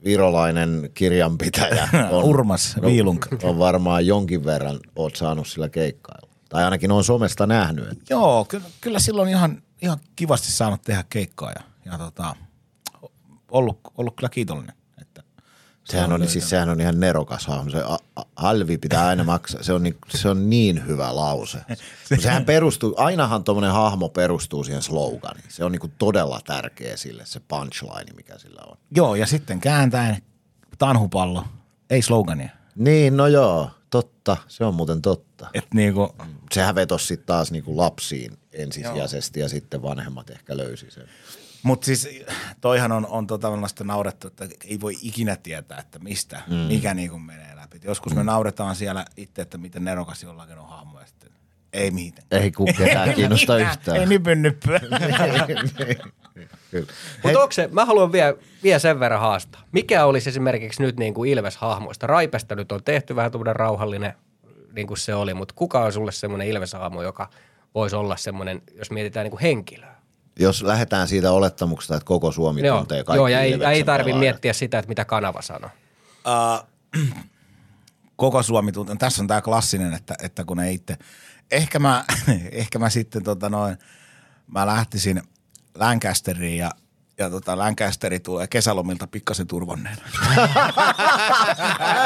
virolainen kirjanpitäjä [laughs] on, Urmas Viilunka. on varmaan jonkin verran oot saanut sillä keikkailla. Tai ainakin on somesta nähnyt. Että Joo, kyllä, kyllä silloin ihan, ihan kivasti saanut tehdä keikkaa ja, ja tota, ollut, ollut kyllä kiitollinen. Sehän on, siis, sehän on ihan nerokas hahmo. Se a- alvi pitää aina maksaa. Se on niin, se on niin hyvä lause. [laughs] Mut Sehän perustuu, ainahan tuommoinen hahmo perustuu siihen sloganiin. Se on niin todella tärkeä sille, se punchline, mikä sillä on. Joo, ja sitten kääntäen tanhupallo, ei slogania. Niin, no joo, totta. Se on muuten totta. Että niinku, Sehän vetosi sitten taas niinku lapsiin ensisijaisesti ja sitten vanhemmat ehkä löysi sen. Mutta siis toihan on, on tota naurettu, että ei voi ikinä tietää, että mistä, mm. mikä niinku menee läpi. Joskus me nauretaan siellä itse, että miten nerokas jollakin on hahmo ja sitten ei mitään. Ei ku [laughs] ketään kiinnosta yhtään. Ei nypyn nyppyä. Mutta onko se, mä haluan vielä, vielä sen verran haastaa. Mikä olisi esimerkiksi nyt niin kuin Ilves-hahmoista? Raipesta nyt on tehty vähän tuommoinen rauhallinen, niin kuin se oli, mutta kuka on sulle semmoinen Ilves-hahmo, joka voisi olla semmoinen, jos mietitään niin kuin henkilöä? Jos lähdetään siitä olettamuksesta, että koko Suomi Joo, tuntee kaikki joo ja ei, ei tarvi pelaajat. miettiä sitä, että mitä kanava sanoo. Uh, [clears throat] koko Suomi tuntuu. Tässä on tämä klassinen, että, että kun ei itse. Ehkä mä, [laughs] ehkä mä sitten tota noin, mä lähtisin Lancasteriin ja ja tota, Lancasteri tulee kesälomilta pikkasen turvonneena.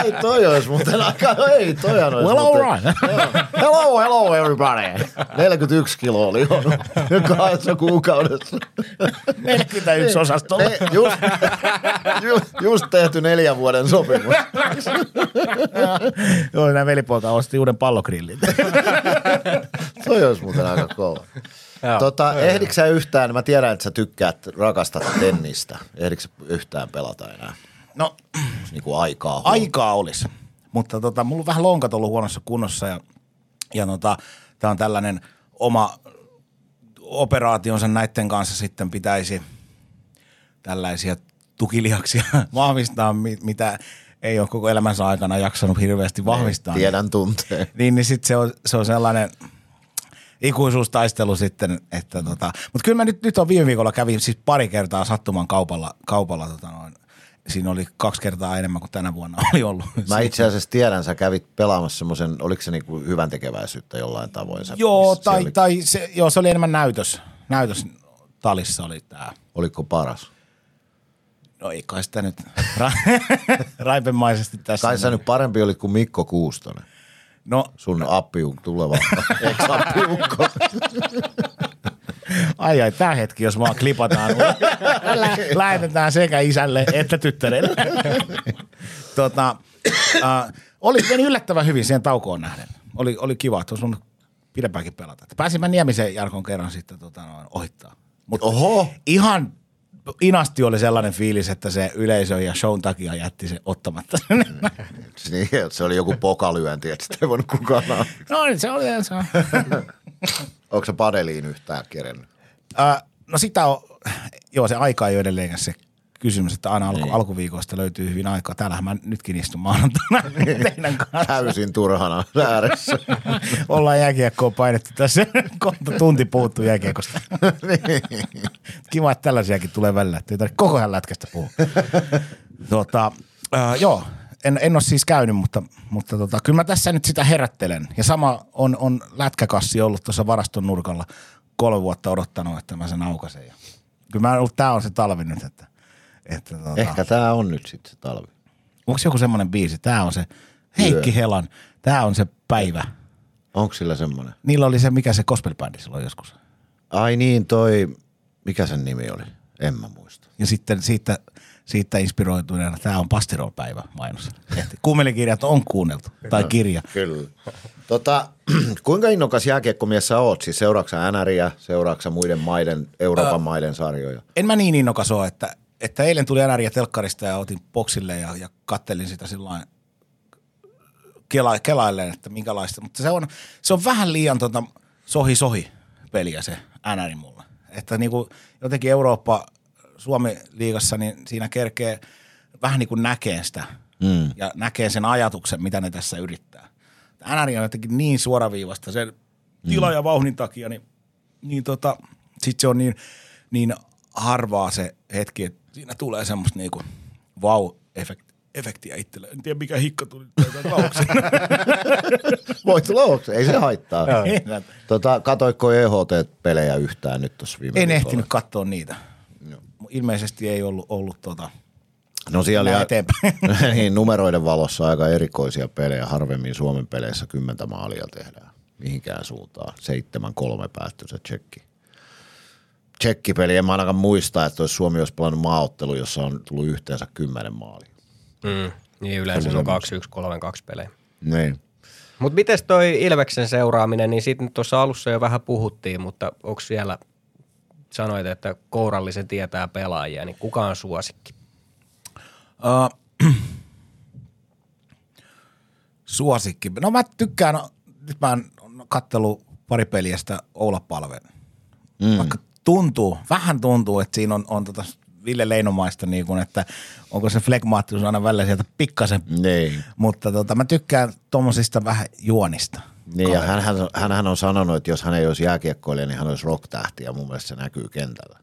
Ei, toi olisi muuten aika, ei, toi olisi Well, all right. Hello, hello everybody. 41 kiloa oli on kahdessa kuukaudessa. 41 osastolla. Ne, just, just, just tehty neljän vuoden sopimus. Joo, nämä velipoika osti uuden pallokrillin. Toi olisi muuten aika kova. Tota, ehdikö sä yhtään, mä tiedän, että sä tykkäät, rakastat tennistä. Ehdikö yhtään pelata enää? No Onks niinku aikaa? huo- aikaa olisi, mutta tota, mulla on vähän lonkat ollut huonossa kunnossa ja, ja tota, tämä on tällainen oma operaationsa näiden kanssa sitten pitäisi tällaisia tukilihaksia [laughs] vahvistaa, mi- mitä ei ole koko elämänsä aikana jaksanut hirveästi vahvistaa. Tiedän tunteen. Niin, niin sitten se on, se on sellainen ikuisuustaistelu sitten, että tota, mutta kyllä mä nyt, nyt on viime viikolla kävin siis pari kertaa sattuman kaupalla, kaupalla tota noin, siinä oli kaksi kertaa enemmän kuin tänä vuonna [laughs] oli ollut. Mä itse asiassa tiedän, sä kävit pelaamassa semmoisen, oliko se niinku hyvän tekeväisyyttä jollain tavoin? Sä, Joo, tai, oli, tai se, joo, se oli enemmän näytös. Näytös talissa oli tää. Oliko paras? No ei kai sitä nyt ra- [laughs] raipemaisesti tässä. Kai sä nyt parempi olit kuin Mikko Kuustonen. No Sun appiun tuleva [laughs] ex-appiukko. ai ai, tää hetki, jos vaan klipataan. Lä- lähetetään sekä isälle että tyttärelle. tota, äh, oli meni yllättävän hyvin siihen taukoon nähden. Oli, oli kiva, että olisi voinut pidempäänkin pelata. Pääsin mä Niemisen Jarkon kerran sitten tota, noin, ohittaa. Mutta Oho. ihan inasti oli sellainen fiilis, että se yleisö ja shown takia jätti se ottamatta. Niin, se oli joku pokalyönti, että sitä ei voinut kukaan no niin, se oli se. on. [laughs] Onko se padeliin yhtään kerennyt? Äh, no sitä on, joo se aika ei ole edelleenkään se kysymys, että aina alku, alkuviikosta löytyy hyvin aikaa. Täällähän mä nytkin istun maanantaina [laughs] teidän kanssa. Täysin turhana ääressä. [laughs] Ollaan jääkiekkoa painettu tässä. [laughs] Kohta tunti puuttuu jääkiekosta. Kiva, että tällaisiakin tulee välillä, että ei tarvitse koko ajan lätkästä puhua. tota, äh, joo, en, en ole siis käynyt, mutta, mutta tota, kyllä mä tässä nyt sitä herättelen. Ja sama on, on lätkäkassi ollut tuossa varaston nurkalla kolme vuotta odottanut, että mä sen aukasen. Ja kyllä mä ollut, tää on se talvi nyt, että, että tota, Ehkä tää on nyt sitten se talvi. onko joku semmoinen biisi, tää on se Heikki Yö. Helan, tää on se päivä. Onko sillä semmoinen? Niillä oli se, mikä se gospelbändi silloin joskus. Ai niin, toi, mikä sen nimi oli? En mä muista. Ja sitten siitä, siitä inspiroituneena, tämä on Pastirol-päivä mainos. Että Kummelikirjat on kuunneltu, tai kirja. Kyllä. Tota, [clears throat] kuinka innokas jääkiekkomies sä oot? Siis seuraaksa NRiä, seuraaksa muiden maiden, Euroopan maiden sarjoja? En mä niin innokas ole, että, että eilen tuli NR telkkarista ja otin boksille ja, ja kattelin sitä sillä kela, kelailleen, että minkälaista. Mutta se on, se on vähän liian tota, sohi-sohi peliä se NR mulle. Että niinku, jotenkin Eurooppa, Suomi-liigassa, niin siinä kerkee vähän niin kuin näkee sitä mm. ja näkee sen ajatuksen, mitä ne tässä yrittää. NR on jotenkin niin suoraviivasta sen tila ja vauhdin takia, niin, niin tota, sit se on niin, niin harvaa se hetki, että siinä tulee semmoista niinku vau-efektiä efektiä itselle. En tiedä mikä hikka tuli täältä laukseen. [laughs] Voit tulla ei se haittaa. tota, katoitko EHT-pelejä yhtään nyt tuossa viime en viikolla? ehtinyt katsoa niitä. Ilmeisesti ei ollut, ollut tota, No siellä oli eteenpäin. [laughs] niin, numeroiden valossa aika erikoisia pelejä. Harvemmin Suomen peleissä kymmentä maalia tehdään mihinkään suuntaan. 7-3 päättyi se tsekki. Tsekkipeli, en mä ainakaan muista, että olisi Suomi olisi pelannut maaottelu, jossa on tullut yhteensä kymmenen maalia. Mm. Niin yleensä se on 2-1, 3-2 pelejä. Niin. Mutta miten toi Ilveksen seuraaminen, niin siitä nyt tuossa alussa jo vähän puhuttiin, mutta onko siellä, sanoit, että kourallisen tietää pelaajia, niin kuka on suosikki? Uh, [clears throat] suosikki. No mä tykkään, nyt mä oon kattellut pari peliä sitä Oula Palven. Mm. Vaikka tuntuu, vähän tuntuu, että siinä on, on tota Ville Leinomaista niin kuin, että onko se flegmaattisuus aina välillä sieltä pikkasen. Niin. Mutta tota, mä tykkään tuommoisista vähän juonista. Niin, ja hän, hän, hän on sanonut, että jos hän ei olisi jääkiekkoilija, niin hän olisi rock-tähti, ja mun mielestä se näkyy kentällä.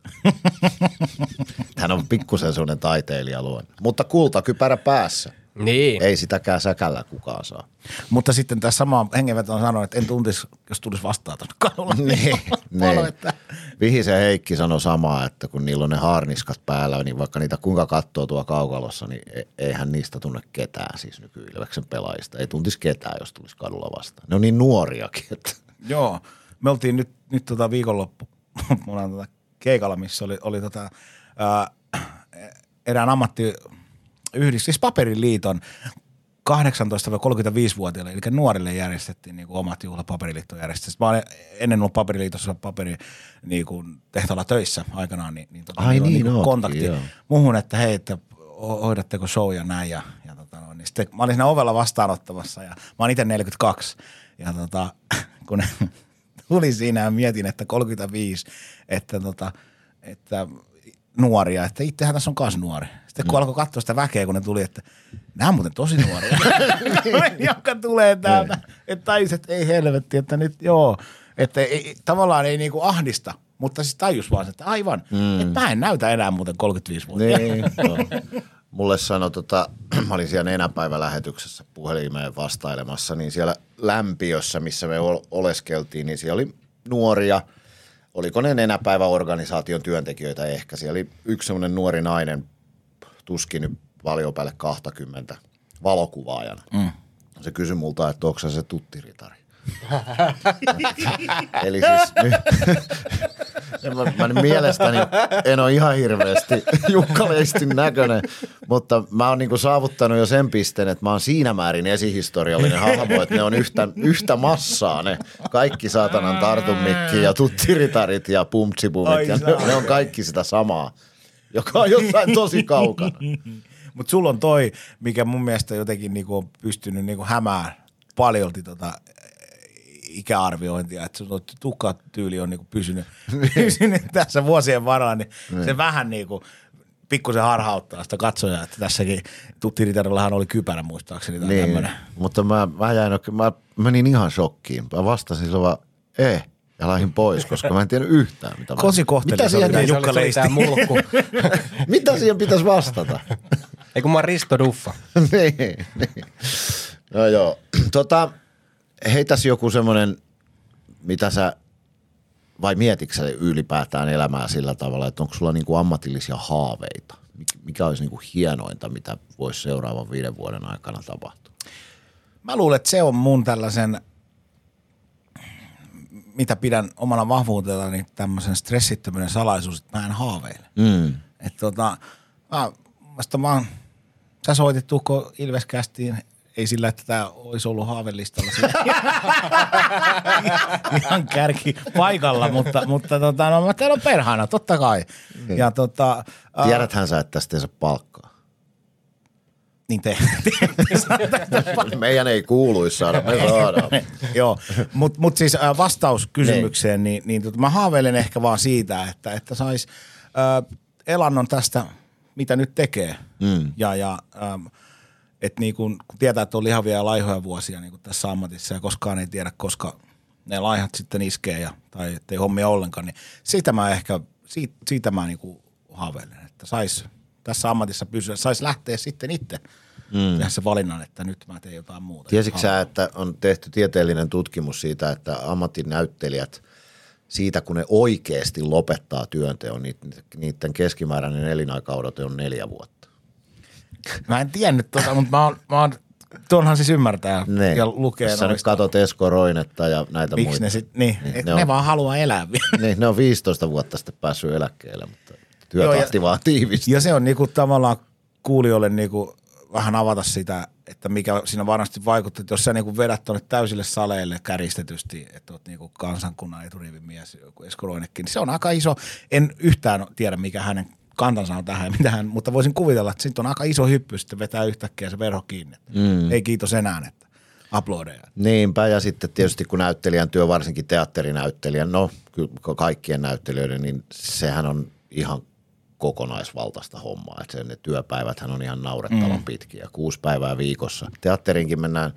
[laughs] hän on pikkusen sellainen taiteilija luonne. Mutta kultakypärä päässä. Niin. Ei sitäkään säkällä kukaan saa. Mutta sitten tässä sama hengenveto on sanonut, että en tuntisi, jos tulisi vastaan tuonne kadulla. Niin, niin. että Vihisen Heikki sanoi samaa, että kun niillä on ne harniskat päällä, niin vaikka niitä kuinka katsoo tuo kaukalossa, niin e- eihän niistä tunne ketään, siis nykyilveksen pelaajista. Ei tuntisi ketään, jos tulisi kadulla vastaan. Ne on niin nuoriakin, että Joo, me oltiin nyt, nyt tota viikonloppuna [laughs] tota keikalla, missä oli, oli tota, ää, erään ammattiyhdistys, siis Paperiliiton 18-35-vuotiaille, eli nuorille järjestettiin niin kuin omat juhlapaperiliitto järjesti. Mä olen ennen ollut paperiliitossa paperi niin kuin tehtaalla töissä aikanaan, niin, niin, tota, Ai niin niin ootkin, kontakti joo. muuhun, että hei, että ho- hoidatteko show ja näin. Ja, ja tota, no, niin sitten mä olin siinä ovella vastaanottamassa ja mä oon itse 42. Ja tota, [laughs] kun tuli siinä ja mietin, että 35, että, tota, että nuoria, että itsehän tässä on kas nuori. Sitten kun mm. alkoi katsoa sitä väkeä, kun ne tuli, että nämä on muuten tosi nuoria, [laughs] [laughs] joka tulee täältä. Että tajus, että ei helvetti, että nyt joo, että ei, tavallaan ei niinku ahdista, mutta siis tajus vaan, että aivan, mm. että mä en näytä enää muuten 35 vuotta. Niin, joo. Mulle sanoi, tota, [clears throat] mä olin siellä nenäpäivälähetyksessä puhelimeen vastailemassa, niin siellä lämpiössä, missä me ol- oleskeltiin, niin siellä oli nuoria, oliko ne nenäpäiväorganisaation työntekijöitä ehkä. Siellä oli yksi semmoinen nuori nainen, tuskin nyt paljon päälle 20 valokuvaajana. Mm. Se kysyi multa, että onko se tuttiritari. [laughs] Eli siis nyt, [laughs] mä, mielestäni en ole ihan hirveästi [laughs] Jukka Leistin näköinen, mutta mä oon niinku saavuttanut jo sen pisteen, että mä oon siinä määrin esihistoriallinen hahmo, että ne on yhtä, yhtä massaa ne kaikki saatanan tartumikki ja tuttiritarit ja pumtsipumit ja ne, ne on kaikki sitä samaa, joka on jossain tosi kaukana. Mutta sulla on toi, mikä mun mielestä jotenkin niinku on pystynyt niinku hämään paljolti tota ikäarviointia, että sun tukkatyyli on niinku pysynyt, [laughs] pysynyt tässä vuosien varaan, niin se vähän niinku pikkusen harhauttaa sitä katsojaa, että tässäkin Tuttiritarellahan oli kypärä muistaakseni tai niin. Niin, mutta mä, mä, jäin, oikein- mä menin ihan shokkiin. Mä vastasin sillä vaan, eh, ja lähdin pois, koska mä en tiedä yhtään, mitä mä... Kosi kohteli mitä siihen, Niin, se Jukka se Leisti. mulkku. [laughs] mitä siihen pitäisi vastata? Ei kun mä oon Risto Duffa. [laughs] niin, niin. No joo. Tota, heitäs joku semmoinen, mitä sä, vai mietitkö ylipäätään elämää sillä tavalla, että onko sulla niinku ammatillisia haaveita? Mik- Mikä olisi niinku hienointa, mitä voisi seuraavan viiden vuoden aikana tapahtua? Mä luulen, että se on mun tällaisen, mitä pidän omana vahvuutena, niin tämmöisen stressittömyyden salaisuus, että mä en haaveile. Mm. Että tota, mä, vasta mä sä soitit Tukko Ilveskästiin, ei sillä, että tämä olisi ollut haavelistalla siinä. [laughs] ihan kärki paikalla, mutta, mutta tota, no, mä täällä on perhana, totta kai. Ja tota, Tiedäthän sä, että tästä ei saa palkkaa. niin te, [laughs] [laughs] Meidän ei kuuluisi saada, me saadaan. Joo, mutta mut siis vastaus kysymykseen, niin, niin tota, mä haaveilen ehkä vaan siitä, että, että sais äh, elannon tästä, mitä nyt tekee. Mm. Ja, ja ähm, että niin kun, kun tietää, että on lihavia ja laihoja vuosia niin tässä ammatissa ja koskaan ei tiedä, koska ne laihat sitten iskee ja, tai ettei hommia ollenkaan, niin siitä mä ehkä, siitä, siitä mä niin haaveilen, että sais tässä ammatissa pysyä, sais lähteä sitten itse mm. tehdä se valinnan, että nyt mä teen jotain muuta. Tiesitkö sä, että on tehty tieteellinen tutkimus siitä, että ammattinäyttelijät siitä, kun ne oikeasti lopettaa työnteon, niin niiden keskimääräinen elinaikaudote on neljä vuotta. Mä en tiennyt tota, mutta mä oon, mä oon tuonhan siis ymmärtää Ne. ja lukee Sä nyt katot Esko Roinetta ja näitä Miksi muita. ne sit, niin, Niin, ne ne, on- vaan haluaa elää vielä. Niin, ne on 15 vuotta sitten päässyt eläkkeelle, mutta työtahti vaan tiivistyy. Ja se on niinku tavallaan kuulijoille niinku vähän avata sitä, että mikä siinä varmasti vaikuttaa, että jos sä niinku vedät tuonne täysille saleille käristetysti, että oot niinku kansankunnan eturivin mies, joku Esko Roinekin, niin se on aika iso, en yhtään tiedä mikä hänen kantansa on tähän, [laughs] mitä hän, mutta voisin kuvitella, että siitä on aika iso hyppy sitten vetää yhtäkkiä se verho kiinni. Mm. Ei kiitos enää, että uploadeja. Niinpä, ja sitten tietysti kun näyttelijän työ, varsinkin teatterinäyttelijän, no kaikkien näyttelijöiden, niin sehän on ihan kokonaisvaltaista hommaa. Että ne työpäiväthän on ihan naurettavan mm. pitkiä, kuusi päivää viikossa. Teatteriinkin mennään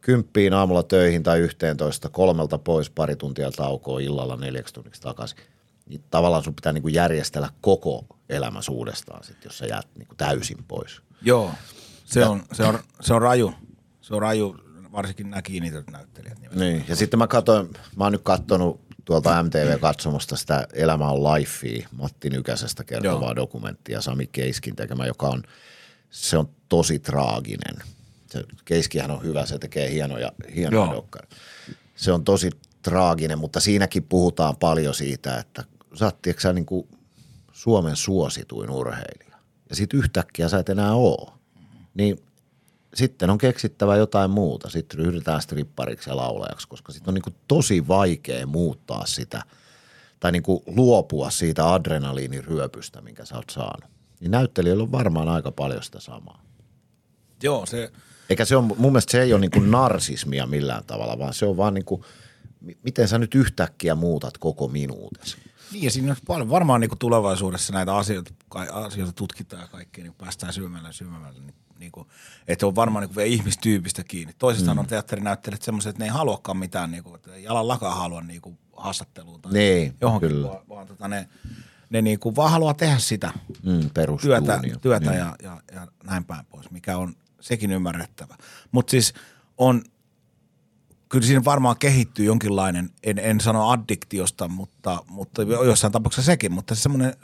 kymppiin aamulla töihin tai yhteentoista, kolmelta pois, pari tuntia taukoa, illalla neljäksi tunniksi takaisin. Niin tavallaan sun pitää niinku järjestellä koko elämäsi uudestaan, sit, jos sä jäät niinku täysin pois. Joo, se on, se, on, se on raju. Se on raju, varsinkin nämä kiinnityt näyttelijät. Niin, ja sitten mä katsoin, mä oon nyt katsonut tuolta MTV-katsomosta sitä Elämä on Lifea, Matti Nykäsestä kertovaa Joo. dokumenttia, Sami Keiskin tekemä, joka on, se on tosi traaginen. Se, Keiskihän on hyvä, se tekee hienoja, hienoja dokkareita. Se on tosi traaginen, mutta siinäkin puhutaan paljon siitä, että sä oot, tiedätkö, sä, niin kuin Suomen suosituin urheilija. Ja sitten yhtäkkiä sä et enää oo. Niin sitten on keksittävä jotain muuta. Sitten ryhdytään strippariksi ja laulajaksi, koska sitten on niin kuin tosi vaikea muuttaa sitä tai niin kuin luopua siitä adrenaliiniryöpystä, minkä sä oot saanut. Niin näyttelijöillä on varmaan aika paljon sitä samaa. Joo, se, Eikä se on, mun mielestä se ei ole niin kuin narsismia millään tavalla, vaan se on vaan niin kuin, mi- miten sä nyt yhtäkkiä muutat koko minuutesi. Niin ja siinä on paljon, varmaan niin kuin tulevaisuudessa näitä asioita, asioita tutkitaan ja kaikkea, niin päästään syvemmälle ja syvemmälle. Niin, niin kuin, että on varmaan niin kuin ihmistyypistä kiinni. Toisistaan mm. on teatterinäyttelijät semmoiset, että ne ei haluakaan mitään, niin kuin, että jalan lakaa halua niin kuin haastatteluun tai Niin, johonkin, kyllä. vaan, vaan tota, ne, ne niin kuin vaan haluaa tehdä sitä Mm, työtä, työtä Niin. ja, ja, ja näin päin pois, mikä on sekin ymmärrettävä. Mutta siis on, kyllä siinä varmaan kehittyy jonkinlainen, en, en sano addiktiosta, mutta, mutta jossain tapauksessa sekin, mutta semmoinen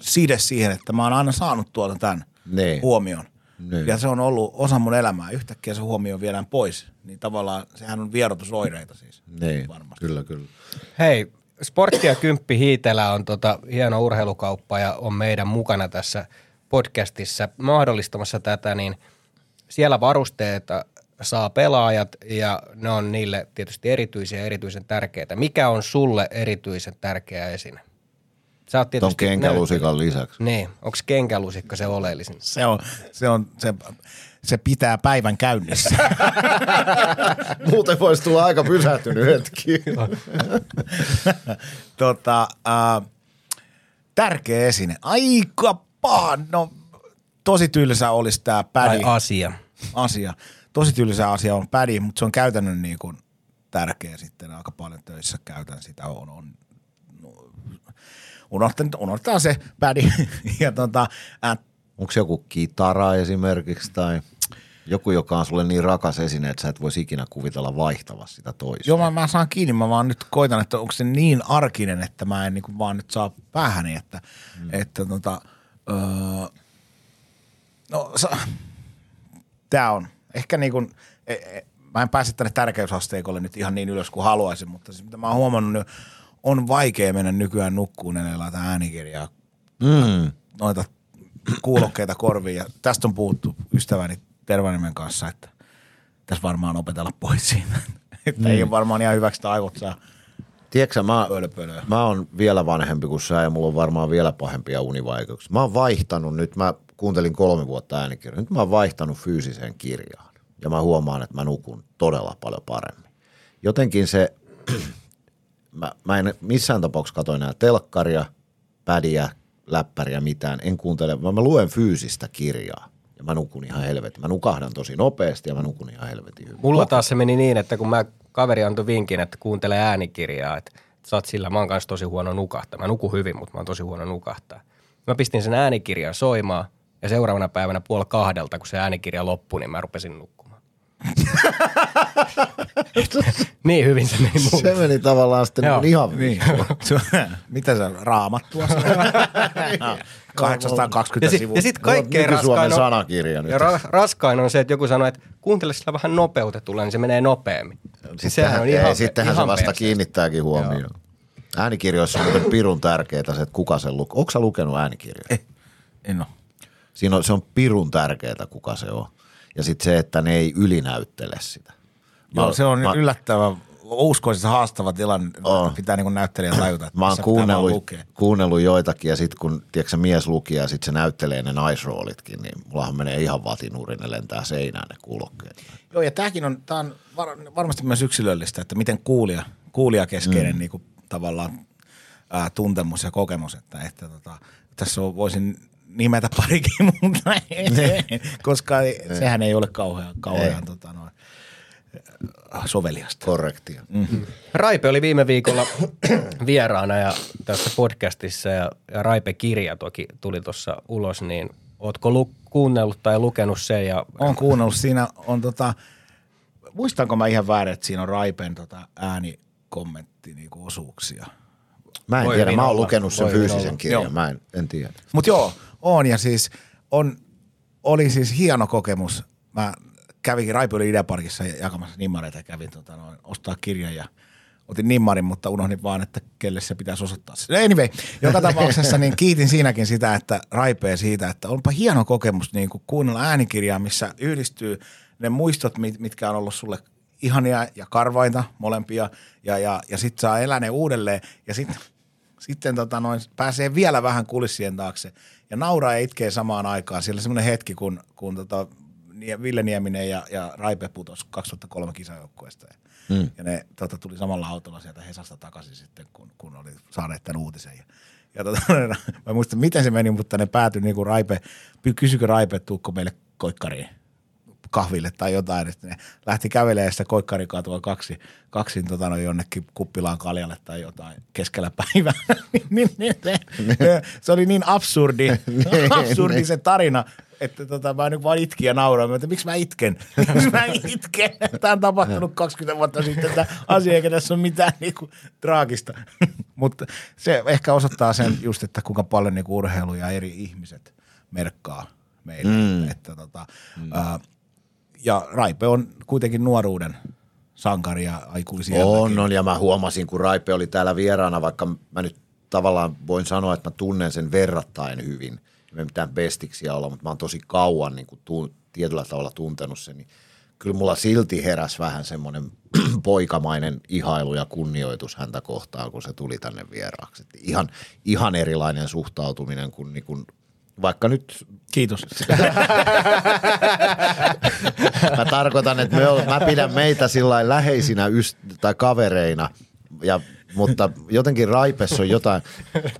side siihen, että mä oon aina saanut tuolta tämän Niin. huomion. Niin. Ja se on ollut osa mun elämää. Yhtäkkiä se huomio viedään pois. Niin tavallaan sehän on vierotusoireita siis. Niin, Varmasti. kyllä, kyllä. Hei, Sportti ja Kymppi Hiitelä on tota hieno urheilukauppa ja on meidän mukana tässä podcastissa mahdollistamassa tätä, niin siellä varusteita saa pelaajat ja ne on niille tietysti erityisiä ja erityisen tärkeitä. Mikä on sulle erityisen tärkeä esine? Sä oot Ton tietysti kenkälusikan lisäksi. Niin, onko kenkälusikka se oleellisin? Se on, se on, se, se pitää päivän käynnissä. [laughs] Muuten voisi tulla aika pysähtynyt hetki. [laughs] tota, äh, tärkeä esine. Aika paha. No, tosi tylsä olisi tämä Tai pädi asia. asia. Tosi tylsä asia on pädi, mutta se on käytännön niin kuin tärkeä sitten. Aika paljon töissä käytän sitä. On, on, no, unohtan, unohtaa se pädi. [laughs] ja tota, äh, Onko joku kitara esimerkiksi tai joku, joka on sulle niin rakas esine, että sä et voisi ikinä kuvitella vaihtava sitä toista? Joo, mä, mä saan kiinni. Mä vaan nyt koitan, että onko se niin arkinen, että mä en niin kuin vaan nyt saa päähäni, että, mm. että tota, öö, no sa, tää on ehkä niin kuin, e, e, mä en pääse tänne tärkeysasteikolle nyt ihan niin ylös kuin haluaisin, mutta siis mitä mä oon huomannut, niin on vaikea mennä nykyään nukkuun ennen laita äänikirjaa, Mm. noita kuulokkeita korviin ja tästä on puhuttu ystäväni Tervanimen kanssa, että tässä varmaan opetella pois siitä. [laughs] että ei ole varmaan ihan hyväksi, että aivot saa Tiedätkö, mä, mä oon vielä vanhempi kuin sä ja mulla on varmaan vielä pahempia univaikeuksia. Mä oon vaihtanut nyt, mä kuuntelin kolme vuotta äänikirjaa, nyt mä oon vaihtanut fyysiseen kirjaan. Ja mä huomaan, että mä nukun todella paljon paremmin. Jotenkin se, [clears throat] mä, mä en missään tapauksessa katso enää telkkaria, pädiä, läppäriä, mitään. En kuuntele, vaan mä luen fyysistä kirjaa. Ja mä nukun ihan helvetin. Mä nukahdan tosi nopeasti ja mä nukun ihan helvetin hyvin. Mulla taas se meni niin, että kun mä kaveri antoi vinkin, että kuuntele äänikirjaa, että sä oot sillä, mä oon kanssa tosi huono nukahtaa. Mä nukun hyvin, mutta mä oon tosi huono nukahtaa. Mä pistin sen äänikirjan soimaan ja seuraavana päivänä puoli kahdelta, kun se äänikirja loppui, niin mä rupesin nukkumaan. [laughs] niin hyvin se meni mulle. Se meni tavallaan sitten Joo. niin ihan [laughs] Niin. Mitä sä, raamattua? 820 Ja, si- sivua. ja sitten kaikkein raskain on, sanakirja nyt. ja ra- raskain on se, että joku sanoo, että kuuntele sillä vähän nopeutetulla, niin se menee nopeammin. Sittenhän, on ei, ihan- sittenhän se ihan vasta perseestä. kiinnittääkin huomioon. Äänikirjoissa on pirun tärkeää se, että kuka sen lukee. Onko lukenut äänikirjoja? Eh, en ole. Siinä on, se on pirun tärkeää, kuka se on. Ja sitten se, että ne ei ylinäyttele sitä. Mä Joo, se on mä, yllättävä, uskoisin haastava tilanne. On. Pitää niin näyttelijä tajuta, että Mä oon kuunnellut, kuunnellut joitakin ja sitten kun tiedätkö, mies luki ja sitten se näyttelee ne naisroolitkin, niin mullahan menee ihan vatinurin, ne lentää seinään ne kuulokkeet. Joo, ja tämäkin on, tää on var, varmasti myös yksilöllistä, että miten kuulija, kuulijakeskeinen mm. niin kuin, tavallaan ää, tuntemus ja kokemus, että, että tota, tässä on, voisin nimetä parikin, [laughs] mutta ei, koska ei, sehän ei ole kauhean, kauhean tota, noin, soveliasta. Korrektia. Mm. Raipe oli viime viikolla [clears throat] vieraana ja tässä podcastissa ja, ja Raipe-kirja toki tuli tuossa ulos, niin ootko lu- kuunnellut tai lukenut sen ja Olen kuunnellut, siinä on tota, muistanko mä ihan väärin, että siinä on Raipen tota, äänikommentti niinku osuuksia. Mä en Voi tiedä, mä oon olla. lukenut sen Voi fyysisen olla. kirjan, Joo. mä en, en tiedä. Mutta joo, on ja siis on, oli siis hieno kokemus. Mä kävin Raipe oli Ideaparkissa jakamassa nimmareita ja kävin tota, noin, ostaa kirjan ja otin nimmarin, mutta unohdin vaan, että kelle se pitäisi osoittaa. No Anyway, joka tapauksessa niin kiitin siinäkin sitä, että raipee siitä, että onpa hieno kokemus niin kuin kuunnella äänikirjaa, missä yhdistyy ne muistot, mit- mitkä on ollut sulle ihania ja karvaita molempia ja, ja, ja sitten saa elää ne uudelleen ja sitten sitten tota noin, pääsee vielä vähän kulissien taakse ja nauraa ja itkee samaan aikaan. Siellä semmoinen hetki, kun, kun tota, Ville Nieminen ja, ja Raipe putos 2003 kisajoukkueesta. Ja, mm. ja ne tota, tuli samalla autolla sieltä Hesasta takaisin sitten, kun, kun oli saaneet tämän uutisen. Ja, ja tota, [laughs] mä muistan, miten se meni, mutta ne päätyi niin kuin Raipe, kysykö Raipe, tuukko meille koikkariin kahville tai jotain, että ne lähti kävelemään sitä koikkarikatua kaksi, kaksin tota, no, jonnekin kuppilaan kaljalle tai jotain keskellä päivää. [laughs] niin, niin, se, se, oli niin absurdi, [laughs] absurdi se tarina, että tota, mä nyt vaan itkin ja nauran, että miksi mä itken? [laughs] miksi mä itken? Tämä on tapahtunut 20 vuotta sitten tämä asia, eikä tässä ole mitään niinku traagista. Mutta se ehkä osoittaa sen just, että kuinka paljon niinku urheilu ja eri ihmiset merkkaa meille. Mm. Että tota, mm. Ää, ja Raipe on kuitenkin nuoruuden sankari ja aikuisia. On, on, ja mä huomasin, kun Raipe oli täällä vieraana, vaikka mä nyt tavallaan voin sanoa, että mä tunnen sen verrattain hyvin. Ei mitään bestiksiä olla, mutta mä oon tosi kauan niin kuin tu- tietyllä tavalla tuntenut sen. Niin kyllä mulla silti heräs vähän semmoinen [clears throat] poikamainen ihailu ja kunnioitus häntä kohtaan, kun se tuli tänne vieraaksi. Ihan, ihan erilainen suhtautuminen kuin, niin kuin vaikka nyt Kiitos. [laughs] Mä tarkoitan, että me ol, mä pidän meitä sillä läheisinä yst- tai kavereina, ja, mutta jotenkin Raipessa on jotain,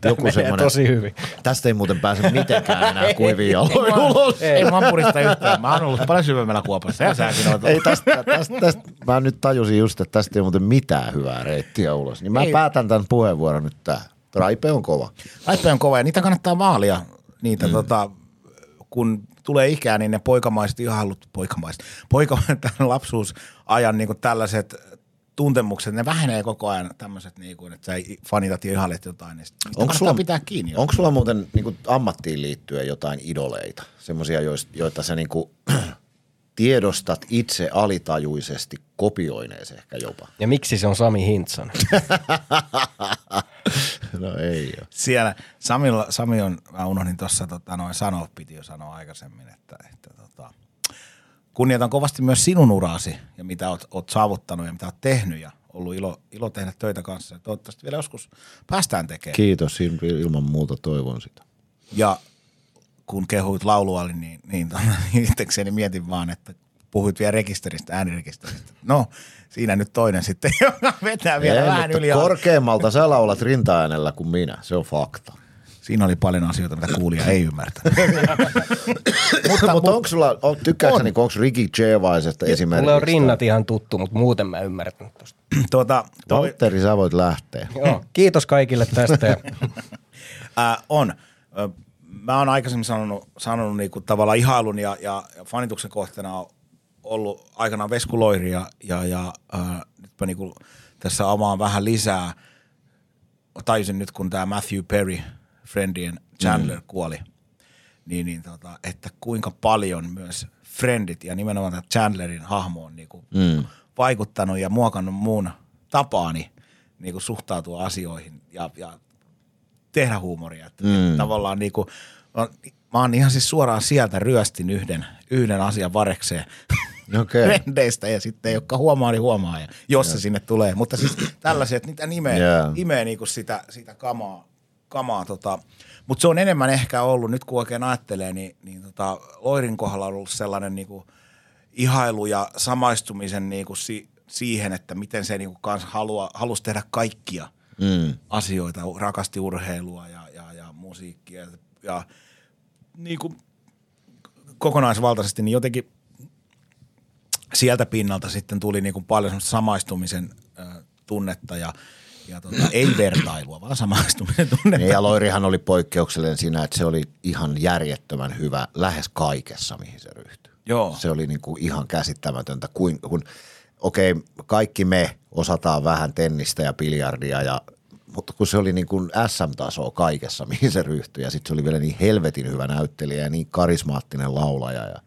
joku semmoinen. tosi hyvin. Tästä ei muuten pääse mitenkään enää kuivia jaloin ulos. Ei mä purista yhtään. Mä oon ollut paljon syvemmällä kuopassa ja säkin oot. Ei tästä, tästä, tästä, mä nyt tajusin just, että tästä ei muuten mitään hyvää reittiä ulos. Niin mä Ei. päätän tämän puheenvuoron nyt tähän. Raipe on kova. Raipe on kova ja niitä kannattaa vaalia. Niitä mm. tota, kun tulee ikää, niin ne poikamaiset ihailut, poikamaiset, poika, [laughs] tämän lapsuusajan niin tällaiset tuntemukset, ne vähenee koko ajan tämmöiset, niin kuin, että sä fanitat ja ihailet jotain, niin Onko sulla, pitää kiinni. onko sulla muuten niin kuin ammattiin liittyen jotain idoleita? Semmoisia, joita sä niin kuin, [clears throat] tiedostat itse alitajuisesti kopioinees ehkä jopa. Ja miksi se on Sami Hintsan? [laughs] No ei ole. Siellä Samilla, Sami on, mä unohdin tuossa tota, noin sanoa, piti jo sanoa aikaisemmin, että, että tota, kunnioitan kovasti myös sinun uraasi ja mitä oot, oot saavuttanut ja mitä oot tehnyt ja ollut ilo, ilo tehdä töitä kanssa. Ja toivottavasti vielä joskus päästään tekemään. Kiitos, il- ilman muuta toivon sitä. Ja kun kehuit laulua, niin, [laughs] niin itsekseni mietin vaan, että puhuit vielä rekisteristä, äänirekisteristä. No, siinä nyt toinen sitten, [laughs] joka vetää vielä ei, vähän mutta yli. korkeammalta sä laulat rintaäänellä kuin minä, se on fakta. Siinä oli paljon asioita, mitä kuulija ei ymmärtänyt. [laughs] mutta mutta onko sulla, on, tykkääksä, niin, onko Ricky Gervaisesta esimerkiksi? Mulle on rinnat ihan tuttu, mutta muuten mä en ymmärtänyt tosta. [clears throat] tuota, toi, Valtteri, sä voit lähteä. Joo, kiitos kaikille tästä. Ää, on. Mä oon aikaisemmin sanonut, sanonut niinku tavallaan ihailun ja, ja, ja fanituksen kohteena on ollut aikanaan Vesku Loiri ja, ja, ja ää, nyt mä niinku tässä avaan vähän lisää. Tajusin nyt, kun tämä Matthew Perry, Friendien Chandler, mm. kuoli, niin, niin tota, että kuinka paljon myös Friendit ja nimenomaan tämä Chandlerin hahmo on niinku mm. vaikuttanut ja muokannut muun tapaani niinku suhtautua asioihin ja, ja tehdä huumoria. Että mm. Tavallaan niinku, mä, mä oon ihan siis suoraan sieltä ryöstin yhden, yhden asian varekseen [laughs] Okei. trendeistä ja sitten joka huomaa, niin huomaa, ja jos se sinne tulee. Mutta siis tällaisia, että niitä nimeä, Joo. imee niinku sitä, sitä kamaa. kamaa tota. Mutta se on enemmän ehkä ollut, nyt kun oikein ajattelee, niin, niin tota, Loirin kohdalla on ollut sellainen niinku ihailu ja samaistumisen niinku si, siihen, että miten se niinku kans halua, halusi tehdä kaikkia Mm. asioita, rakasti urheilua ja, ja, ja musiikkia ja, ja niin kuin kokonaisvaltaisesti, niin jotenkin sieltä pinnalta sitten tuli niin kuin paljon samaistumisen äh, tunnetta ja, ja tota, [clears throat] ei vertailua, vaan samaistumisen tunnetta. Niin, ja Loirihan oli poikkeuksellinen siinä, että se oli ihan järjettömän hyvä lähes kaikessa, mihin se ryhtyi. Joo. Se oli niin kuin ihan käsittämätöntä, kun, kun okei, kaikki me osataan vähän tennistä ja biljardia, ja, mutta kun se oli niin kuin SM-tasoa kaikessa, [laughs] mihin se ryhtyi, ja sitten se oli vielä niin helvetin hyvä näyttelijä ja niin karismaattinen laulaja. Ja,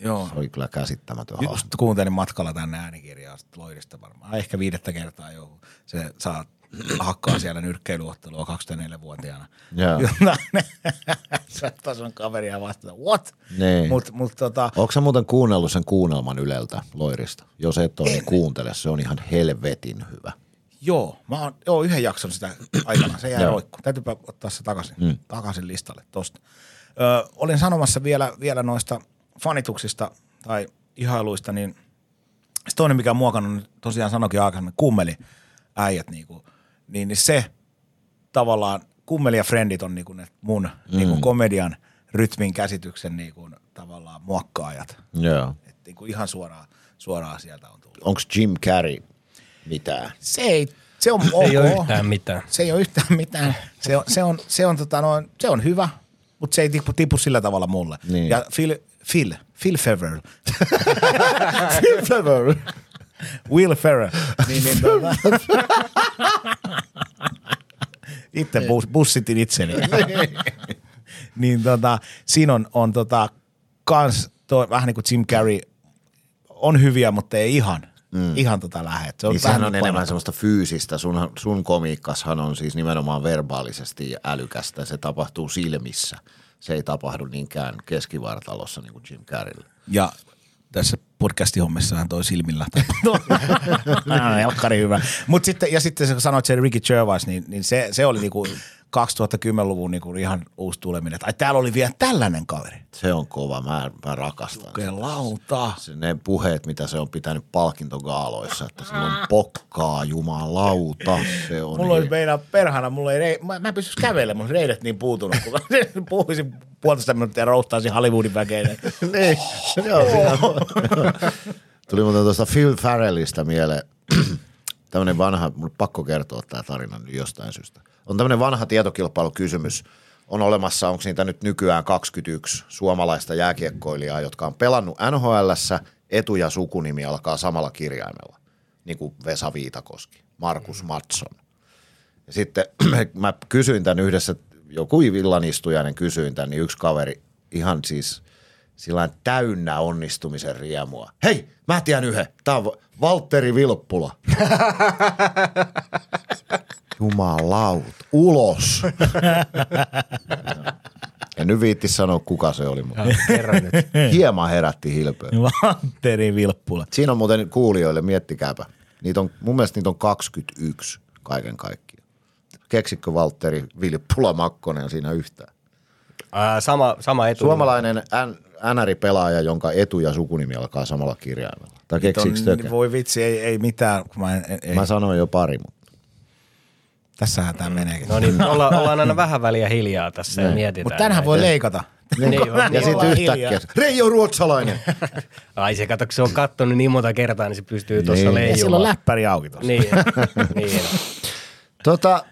Joo. Se oli kyllä käsittämätön Just haaste. kuuntelin matkalla tänne äänikirjaa sit Loirista varmaan. Ehkä viidettä kertaa jo. Se saa hakkaa siellä nyrkkeilyottelua 24-vuotiaana. Joo. [laughs] [laughs] On kaveria vastaan. What? Niin. Mut, mut tota, Onko sä muuten kuunnellut sen kuunnelman Yleltä Loirista? Jos et ole, niin kuuntele. Se on ihan helvetin hyvä. joo, mä oon joo, yhden jakson sitä aikana. Se jäi Joo. roikku. Täytyypä ottaa se takaisin, mm. takaisin listalle tosta. Ö, olin sanomassa vielä, vielä noista fanituksista tai ihailuista, niin se toinen, mikä on muokannut, niin tosiaan sanokin aikaisemmin, kummeli äijät, niinku, niin, niin se tavallaan, kummeli ja frendit on niinku ne mun mm. niinku komedian rytmin käsityksen niinku, tavallaan muokkaajat. Joo. Et niinku ihan suoraan, suoraan sieltä on tullut. Onko Jim Carrey mitään? Se ei, se on ok. [laughs] Ei ole yhtään mitään. Se ei ole yhtään mitään. Se on, se on, se on, tota noin, se on hyvä, mutta se ei tipu, tipu sillä tavalla mulle. Niin. Ja Phil, Phil, Phil Ferrell. [laughs] Phil Ferrell. Will Ferrell. Niin, niin, tota. Itse bus, bussitin itseni. niin tota, siinä on, on tota, kans tuo, vähän niin kuin Jim Carrey, on hyviä, mutta ei ihan, mm. ihan tota lähet. Se on Niin vähän sehän on niin enemmän painottunut. semmoista fyysistä. Sun, sun komiikkashan on siis nimenomaan verbaalisesti älykästä. Se tapahtuu silmissä. Se ei tapahdu niinkään keskivartalossa niin kuin Jim Carreyllä. Ja tässä podcasti-hommessahan toi silmillä Elkkari hyvä. Mut sitten, ja sitten kun sanoit sen Ricky Gervais, niin, niin se, se oli niinku 2010-luvun niinku ihan uusi tuleminen. Että ai täällä oli vielä tällainen kaveri. Se on kova. Mä, mä rakastan. sitä. Lauta. Se, ne puheet, mitä se on pitänyt palkintogaaloissa, että sillä on pokkaa, jumalauta. Se on Mulla oli niin- meinaa perhana, mulla ei, rei, mä, mä en pystyisi kävelemään, mun reidet niin puutunut, kun [laughs] puhuisin puolitoista minuuttia roustaisin Hollywoodin väkeä. [laughs] niin, siinä on. Tuli muuten tuosta Phil Farrellista mieleen. [clears throat] tämmöinen vanha, mun pakko kertoa tämä tarina nyt jostain syystä. On tämmöinen vanha tietokilpailukysymys. On olemassa, onko niitä nyt nykyään 21 suomalaista jääkiekkoilijaa, jotka on pelannut NHLssä, etu- ja sukunimi alkaa samalla kirjaimella. Niin kuin Vesa Viitakoski, Markus Matson. Ja sitten [clears throat] mä kysyin tämän yhdessä, joku illan istujainen kysyin tämän, niin yksi kaveri ihan siis sillä täynnä onnistumisen riemua. Hei, mä tiedän yhden. Tää on Valtteri Vilppula. [laughs] Jumalaut, ulos. En nyt viitti sanoa, kuka se oli, mutta hieman herätti hilpöä. Valtteri Vilppula. Siinä on muuten kuulijoille, miettikääpä. Niitä on, mun mielestä niitä on 21 kaiken kaikkiaan. Keksikö Valtteri Vilppula Makkonen siinä yhtään? Ää, sama, sama etu. Suomalainen N- NR-pelaaja, jonka etu- ja sukunimi alkaa samalla kirjaimella. Tai keksikö? Voi vitsi, ei, ei mitään. Kun mä en, ei. Mä sanoin jo pari, mutta Tässähän tämä meneekin. No niin, [laughs] olla, ollaan aina vähän väliä hiljaa tässä ja mietitään. Mutta tänähän voi leikata. Niin, on, ja niin sitten yhtäkkiä. Reijo Ruotsalainen. [laughs] Ai se kato, kun se on kattonut niin monta kertaa, niin se pystyy tuossa Niin. niin. Ja sillä on leijumaan. läppäri auki tuossa. Niin, [laughs] niin. tota,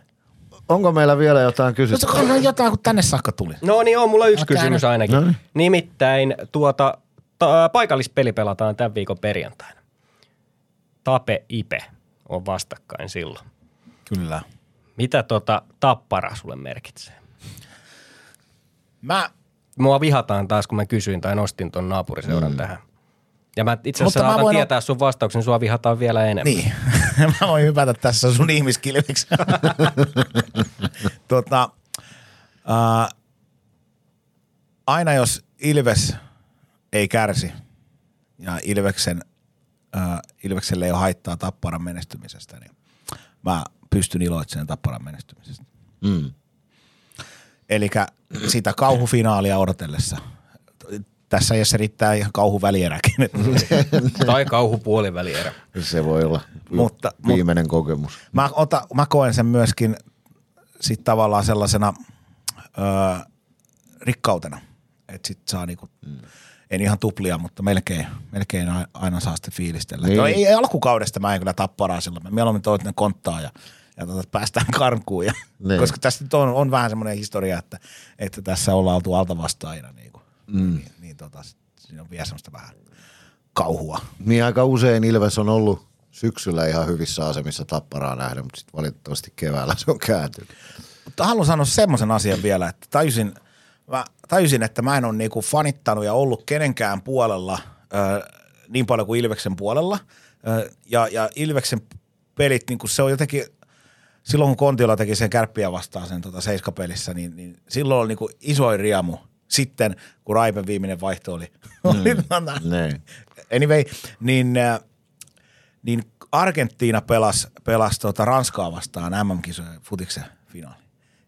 onko meillä vielä jotain No kysyttävää? se on jotain, kun tänne saakka tuli. No niin, on mulla yksi Älkää kysymys nyt. ainakin. No niin. Nimittäin tuota, ta- paikallispeli pelataan tämän viikon perjantaina. Tape Ipe on vastakkain silloin. Kyllä. Mitä tota tappara sulle merkitsee? Mä, Mua vihataan taas, kun mä kysyin tai nostin ton naapuriseuran mm. tähän. Ja mä itse Mutta asiassa mä saatan voin- tietää sun vastauksen, sua vihataan vielä enemmän. niin. [laughs] mä voin hypätä tässä sun ihmiskilviksi. [laughs] tota, äh, aina jos Ilves ei kärsi ja Ilveksen, äh, Ilvekselle ei ole haittaa Tapparan menestymisestä, niin mä pystyn iloitsemaan Tapparan menestymisestä. Mm. Eli sitä kauhufinaalia odotellessa. Tässä ajassa riittää ihan kauhuvälieräkin. [laughs] Tai kauhu puolivälierä. Se voi olla Mutta- viimeinen kokemus. Mä, ota, mä koen sen myöskin sit tavallaan sellaisena öö, rikkautena, että sit saa niinku, mm. en ihan tuplia, mutta melkein, melkein aina saa sitten fiilistellä. Niin. No, ei, ei, alkukaudesta mä en kyllä tapparaa silloin, mä mieluummin ne konttaa ja, ja tota, päästään karkuun. Ja, Niin. Koska tässä nyt on, on vähän semmoinen historia, että, että tässä ollaan oltu alta vastaajina. Niin, kuin, mm. niin, niin tota, siinä on vielä semmoista vähän kauhua. Niin aika usein Ilves on ollut syksyllä ihan hyvissä asemissa tapparaa nähden, mutta sitten valitettavasti keväällä se on kääntynyt. Mutta haluan sanoa semmoisen asian vielä, että tajusin mä tajusin, että mä en ole niinku fanittanut ja ollut kenenkään puolella ö, niin paljon kuin Ilveksen puolella. Ö, ja, ja Ilveksen pelit, niinku se on jotenkin, silloin kun Kontiola teki sen kärppiä vastaan sen tota seiskapelissä, niin, niin silloin oli niinku isoin riamu. Sitten, kun Raipen viimeinen vaihto oli, [laughs] oli tota- Niin. anyway, niin, äh, niin Argentiina pelasi pelas tota Ranskaa vastaan MM-kisojen futiksen finaali.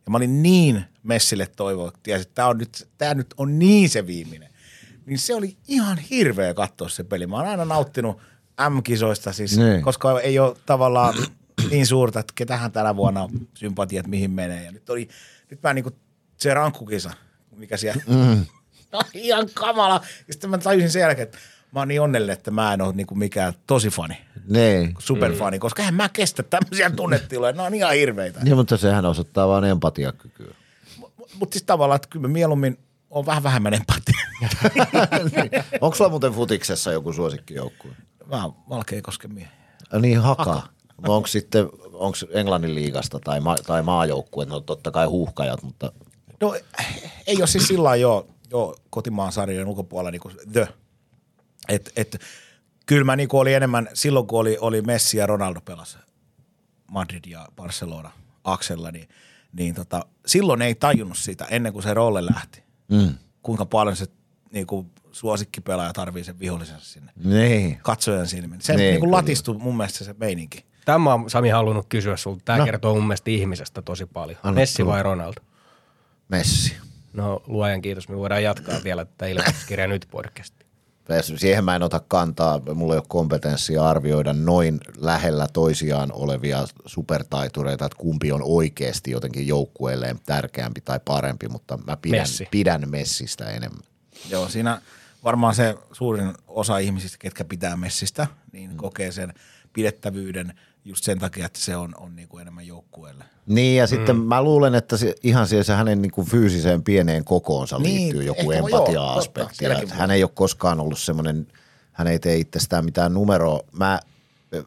Ja mä olin niin messille toivoa, että tämä, on nyt, tämä nyt on niin se viimeinen. Niin se oli ihan hirveä katsoa se peli. Mä oon aina nauttinut M-kisoista, siis, Niin. koska ei ole tavallaan niin suurta, että ketähän tänä vuonna on sympatiat, mihin menee. Ja nyt oli, nyt mä niinku, se rankkukisa, mikä siellä, mm. [laughs] ihan kamala. Ja sitten mä tajusin sen jälkeen, että mä oon niin onnellinen, että mä en ole niinku mikään tosi fani, Niin. superfani, mm. koska en mä kestä tämmöisiä tunnetiloja, ne on ihan hirveitä. Niin, mutta sehän osoittaa vain empatiakykyä. Mutta siis tavallaan, että kyllä mä mieluummin on vähän vähemmän empatia. [laughs] Onko sulla muuten futiksessa joku suosikkijoukkue? Vähän Valkeakosken miehiä. Niin, haka. Onko sitten, onko Englannin liigasta tai, ma- tai maajoukkue? No totta kai huuhkajat, mutta No ei ole siis sillä lailla jo, jo kotimaan sarjojen ulkopuolella niin kuin the. Et, et, kyllä mä niin kuin oli enemmän, silloin kun oli, oli Messi ja Ronaldo pelas Madrid ja Barcelona aksella, niin, niin tota, silloin ei tajunnut sitä ennen kuin se rolle lähti. mm. Kuinka paljon se niin kuin suosikkipelaaja tarvii sen vihollisensa sinne niin. katsojan silmin. Se Niin, niin, kyllä. latistui mun mielestä se meininki. Tämä on Sami halunnut kysyä sulta. Tämä no. kertoo mun mielestä ihmisestä tosi paljon. Anna Messi tulla. vai Ronaldo? Messi. No luojan kiitos, me voidaan jatkaa [clears throat] vielä tätä ilmoituskirja nyt podcastia. Siihen mä en ota kantaa, mulla ei ole kompetenssia arvioida noin lähellä toisiaan olevia supertaitureita, että kumpi on oikeasti jotenkin joukkueelleen tärkeämpi tai parempi, mutta mä pidän, Messi. pidän Messistä enemmän. Joo, siinä varmaan se suurin osa ihmisistä, ketkä pitää Messistä, niin mm. kokee sen pidettävyyden just sen takia, että se on, on niin kuin enemmän joukkueelle. Niin ja sitten mm. mä luulen, että se, ihan siihen se hänen niin kuin fyysiseen pieneen kokoonsa Niin, liittyy joku ehkä joo, empatia-aspekti. totta, hän ei ole koskaan ollut semmoinen, hän ei tee itsestään mitään numeroa. Mä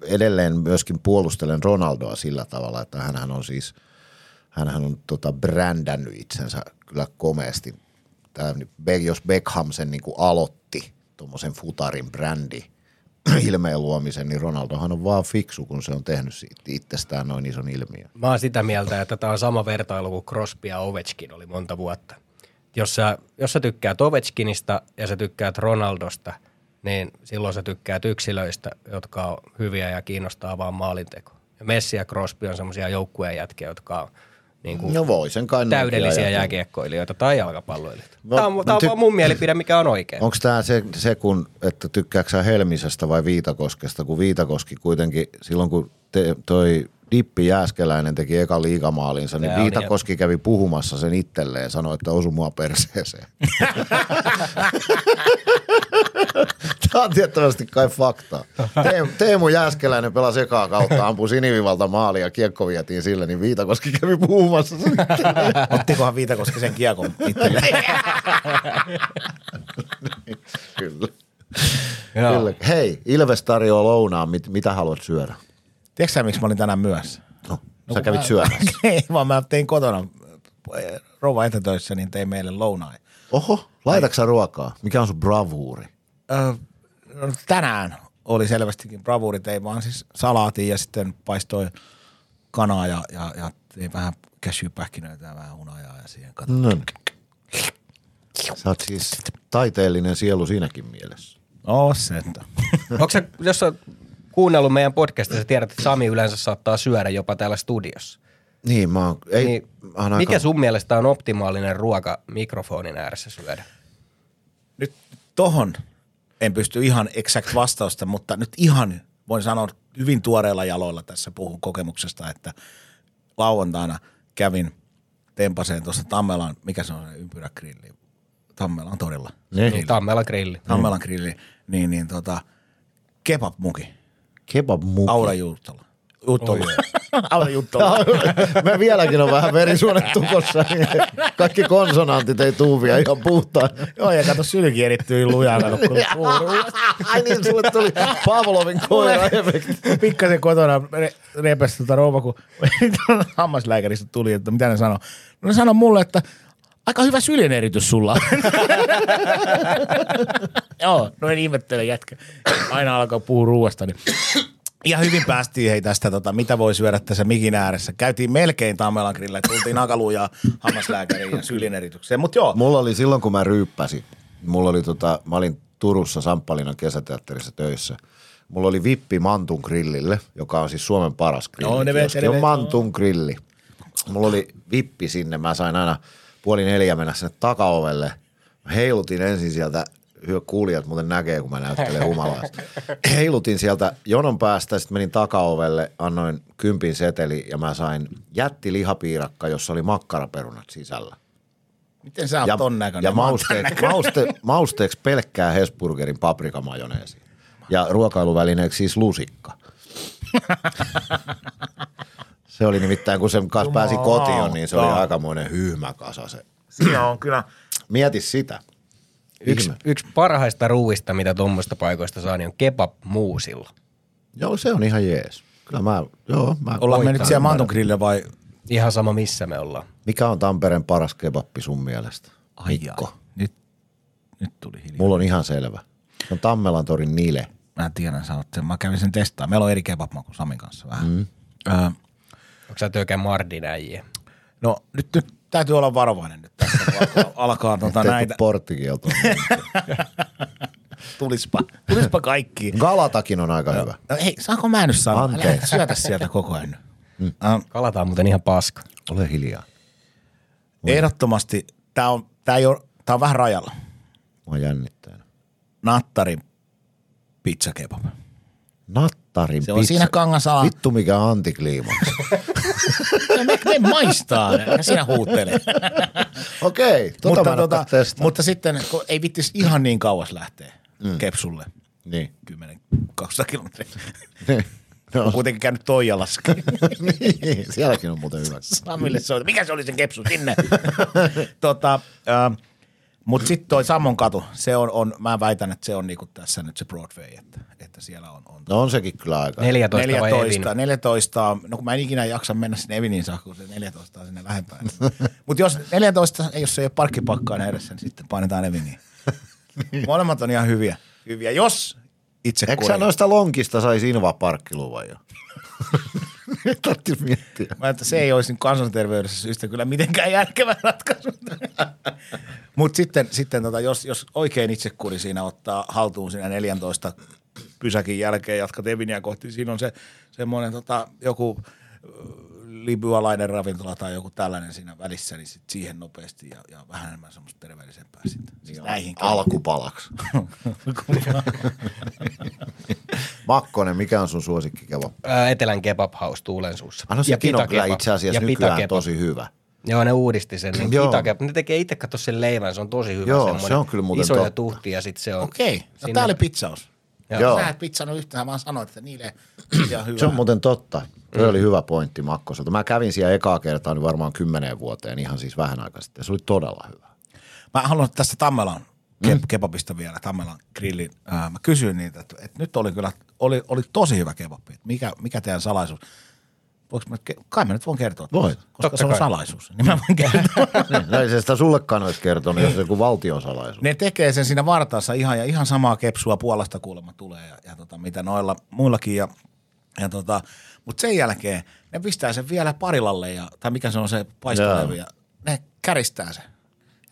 edelleen myöskin puolustelen Ronaldoa sillä tavalla, että hän on siis, hän on tota brändännyt itsensä kyllä komeasti. Be- jos Beckham sen niin kuin aloitti, tuommoisen futarin brändi, [clears throat] ilmeen luomisen, niin Ronaldohan on vaan fiksu, kun se on tehnyt itsestään noin ison ilmiön. Mä oon sitä mieltä, että tämä on sama vertailu kuin Crosby ja Ovechkin oli monta vuotta. Jos sä, jos sä tykkäät Ovechkinista ja sä tykkäät Ronaldosta, niin silloin sä tykkäät yksilöistä, jotka on hyviä ja kiinnostaa vaan maalinteko. Ja Messi ja Crosby on semmoisia joukkueen jätkiä, jotka on niin kuin No voi sen kai täydellisiä ajatella. jääkiekkoilijoita tai jalkapalloilijoita. No, tämä on, mä tää on ty- vaan mun mielipide, mikä on oikein. Onko tämä se, se kun, että tykkääksä sä Helmisestä vai Viitakoskesta, kun Viitakoski kuitenkin silloin kun te, toi Dippi Jääskeläinen teki eka liigamaalinsa, niin Viitakoski kävi puhumassa sen itselleen ja sanoi, että osu mua perseeseen. [laughs] [laughs] Tämä on tiettävästi kai fakta. Teemu, Teemu Jääskeläinen pelasi ekaa kautta, ampui sinivivalta maali ja kiekko vietiin sille, niin Viitakoski kävi puhumassa. Ottikohan Viitakoski sen kiekon itselleen? [laughs] Kyllä. Joo. Kyllä. Hei, Ilves tarjoaa lounaan, mit, mitä haluat syödä? Tiedätkö sä, miksi mä olin tänään myöhässä? No, No, sä kävit mä- syömässä. [laughs] Ei, vaan mä tein kotona rouva etätöissä, niin tein meille lounaan. Oho, laitatko sä ruokaa? Mikä on sun bravuuri? Öö, no, tänään oli selvästikin bravuurit, ei vaan siis salaatin ja sitten paistoi kanaa ja, ja, ja tein vähän cashewpähkinöitä ja vähän hunajaa ja siihen katsoin. No. niin. Sä oot siis taiteellinen sielu siinäkin mielessä. No se, että. [laughs] Onko se, jos sä oot kuunnellut meidän podcastia, sä tiedät, että Sami yleensä saattaa syödä jopa täällä studiossa. Niin, mä oon, ei, Niin, mä oon mikä aika, sun mielestä on optimaalinen ruoka mikrofonin ääressä syödä? Nyt tohon en pysty ihan exact vastausta, mutta nyt ihan voin sanoa hyvin tuoreilla jaloilla tässä puhun kokemuksesta, että lauantaina kävin tempaseen tuossa Tammelan, mikä se on se ympyrägrilli, Tammelan torilla. Niin. Tammela grilli. Tammelan grilli, niin, niin tota, kebab-muki, kebab muki. Aura Juttola. Juttola. [laughs] Aura Juttola. Me vieläkin on vähän verisuonet tukossa, niin kaikki konsonantit ei tuu vielä ihan puhtaan. Joo, ja kato sylki erittyy lujaa, kato kun Ai niin, sulle tuli Pavlovin koira [laughs] pikkasen kotona re, repesi tota rouva, kun [laughs] hammaslääkäristä tuli, että mitä ne sanoi. No ne sanoi mulle, että Aika hyvä syljen eritys sulla. Joo, noin ihmettelen jätkä. Aina alkaa puhua ruuasta. Niin. Ja hyvin päästiin hei tästä, tota, mitä voi syödä tässä mikin ääressä. Käytiin melkein Tammelan grillä, tultiin akaluun ja hammaslääkäriin ja syljen eritykseen. Mutta joo, Mulla oli silloin, kun mä ryyppäsin, mulla oli tota, mä olin Turussa Samppalinan kesäteatterissa töissä. Mulla oli vippi Mantun grillille, joka on siis Suomen paras grilli. Joo, ne vet- ne on Mantun grilli. Mulla oli vippi sinne, mä sain aina puoli neljä mennä sinne takaovelle. Mä heilutin ensin sieltä, hyö kuulijat muuten näkee, kun mä näyttelen humalaista. Heilutin sieltä jonon päästä, sitten menin takaovelle, annoin kympin seteli ja mä sain jätti lihapiirakka, jossa oli makkaraperunat sisällä. miten sä oot Ja, ton näköinen? ja mauste, näköinen. mauste, mausteeksi pelkkää Hesburgerin paprikamajoneesi. Ja ruokailuvälineeksi siis lusikka. [laughs] se oli nimittäin, kun sen kanssa pääsi kotiin, niin se oli aikamoinen hyhmä kasa se. Siinä on kyllä. Mieti sitä. Yksi, Ihme. yksi parhaista ruuista, mitä tuommoista paikoista saa, niin on kebab muusilla. Joo, se on ihan jees. Kyllä mä, joo, mä Ollaan me nyt siellä. Mantun grille vai? Ihan sama, missä me ollaan. Mikä on Tampereen paras kebappi sun mielestä? Ai, Mikko. Nyt, nyt tuli hiljaa. Mulla on ihan selvä. Se on Tammelan torin Nile. Mä tiedän, sanot sen. Mä kävin sen testaa. Meillä on eri kebabmaku Samin kanssa vähän. Mm. Öö, Onko sä työkään Mardin äijä? no nyt, nyt täytyy olla varovainen nyt tässä, kun alkaa, [laughs] alkaa tota Tehty näitä. porttikielto. [laughs] Tulispa, tulispa kaikki. Galatakin on aika hyvä. No hei, saanko mä nyt sanoa? Anteeksi. syötä sieltä koko ajan. Mm. Uh, Kalata on muuten ihan paska. Ole hiljaa. ehdottomasti, tää on, tää ei ole, tää on vähän rajalla. Mua jännittää. Nattarin pizzakebab. Nattarin Se on pizza. siinä Kangasalan- Vittu mikä antikliimaksi. [laughs] Ja me, me maistaa, ja sinä huuttelee. [laughs] Okei, tota mutta, tota, tota, mutta sitten kun ei vittis ihan niin kauas lähteä mm. Kepsulle. Niin. 10-200 kilometriä. Niin. [laughs] On No, kuitenkin käynyt Toijalassakin. niin, sielläkin on muuten hyvä. Samille soita. Mikä se oli sen kepsu sinne? tota, äh, mutta sitten toi Sammon katu, se on, on, mä väitän, että se on niinku tässä nyt se Broadway, että, että siellä on, on No on sekin kyllä aika. 14 vai 14, Evin? 14, no kun mä en ikinä jaksa mennä sinne Eviniin saakka, kun se 14 on sinne lähempään. [laughs] Mutta jos 14, ei, jos ei ole parkkipakkaa edessä, niin sitten painetaan Eviniin. [laughs] Molemmat on ihan hyviä. hyviä. Jos itse Eikö sä noista lonkista saisi Inva parkkiluvan jo? [laughs] Nyt tarvitsisi miettiä. Mä että se ei olisi niin kansanterveydessä syystä kyllä mitenkään järkevä ratkaisu. Mutta sitten, sitten tota, jos, jos oikein itsekuri siinä ottaa haltuun siinä 14 pysäkin jälkeen jatkat Evinia kohti, siinä on se semmoinen tota, joku libyalainen ravintola tai joku tällainen siinä välissä, niin sit siihen nopeasti ja, ja vähän enemmän semmoista terveellisempää sitten. Siis näihin Alkupalaksi. [laughs] Makkonen, mikä on sun suosikki kebab? Ää, Etelän kebab house Tuulensuussa. Ano sekin on kyllä itse asiassa Ja nykyään pitakebab. tosi hyvä. Joo, ne uudisti sen. Niin Joo. pitakebab. Ne tekee itse katso sen leivän, se on tosi hyvä. Joo, semmoinen se on kyllä muuten Iso ja totta. tuhti ja sitten se on. Okei, no sinne- tää oli pizzaus. Joo. Joo. Sä et pizzannut yhtään, vaan sanoit, että niille on hyvä. Se on muuten totta. Tuo oli hyvä pointti Makkoselta. Mä kävin siellä ekaa kertaa niin varmaan kymmeneen vuoteen, ihan siis vähän aikaa sitten. Se oli todella hyvä. Mä haluan tästä Tammelan ke- kebabista vielä, Tammelan grillin. Mä kysyin niitä, että, että nyt oli kyllä, oli, oli tosi hyvä kebabi. Että Mikä, mikä teidän salaisuus? Voinko mä, kai mä nyt voin kertoa. Voit. Koska Totta se on kai. salaisuus. Niin mä voin kertoa. [laughs] Niin, no ei se sitä sullekaan olisi kertonut, jos se joku valtion salaisuus. ne tekee sen siinä vartaassa ihan, ja ihan samaa kepsua Puolasta kuulemma tulee ja, ja tota, mitä noilla muillakin. Ja, ja tota, mutta sen jälkeen ne pistää sen vielä parilalle, ja, tai mikä se on se paistolevy, ja ne käristää sen.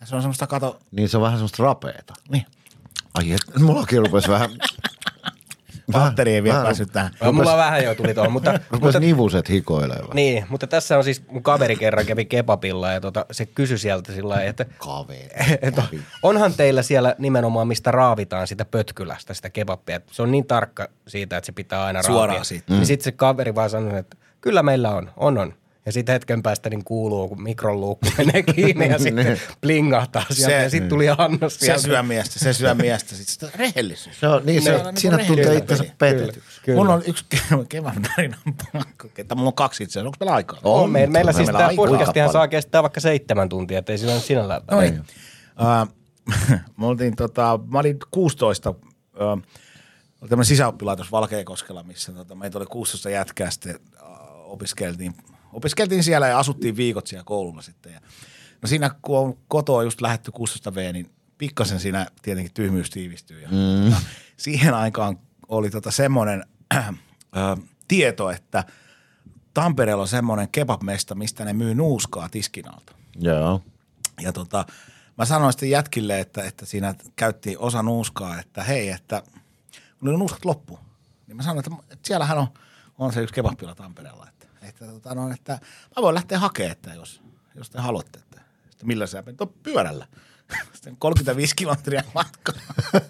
Ja se on semmoista, kato, Niin se on vähän semmoista rapeeta. niin, Ai et, mullakin rupesi vähän, Valtteri ei vielä vähän- päässyt tähän. Joo, Mulla vähän jo tuli tuohon, mutta, rupesi mutta nivuset hikoilemaan. Niin, mutta tässä on siis mun kaveri kerran kävi kebabilla ja tota, se kysyi sieltä sillä lailla, että, Kaveri. [laughs] että onhan teillä siellä nimenomaan, mistä raavitaan sitä pötkylästä, sitä kebabia. Se on niin tarkka siitä, että se pitää aina Suoraan raavia. siitä. Niin sitten se kaveri vaan sanoi, että kyllä meillä on, on on. Ja sitten hetken päästä niin kuuluu, kun mikron luukku [laughs] menee kiinni ja sitten plingahtaa sieltä. Se- ja sitten tuli annos Se sieltä. syö miestä, se syö miestä. Sitten sitä rehellisyys. Se on, niin, se, Ne on siinä tuntee rehellinen itsensä petetyksi. Kyllä. Mulla on yksi ke- kevään tarina pakko. Että mulla on kaksi itse asiassa. Onko meillä aikaa? On, me, meillä Meillä siis on tämä podcastihan saa kestää vaikka seitsemän tuntia, ettei sillä ole sinällään. No niin. Uh, [laughs] mä, oltiin, tota, mä olin 16, uh, oli tämmöinen sisäoppilaitos Valkeakoskella, missä tota, meitä oli 16 jätkää sitten uh, opiskeltiin, opiskeltiin siellä ja asuttiin viikot siellä koululla sitten. Ja No siinä kun on kotoa just lähetty 16V, niin pikkasen siinä tietenkin tyhmyys tiivistyy. Ja, mm. siihen aikaan oli tota semmoinen äh, [clears throat] äh, tieto, että Tampereella on semmoinen kebabmesta, mistä ne myy nuuskaa tiskinalta. Joo. Ja tota, mä sanoin sitten jätkille, että, että siinä käytti osa nuuskaa, että hei, että kun ne nuuskat loppu, niin mä sanoin, että, että siellähän on, on se yksi kebabpila Tampereella, että, että, tota, no, että mä voin lähteä hakemaan, että jos, jos te haluatte, että, että millä sä menet, no pyörällä. [laughs] Sitten 35 kilometriä matkaa. [laughs]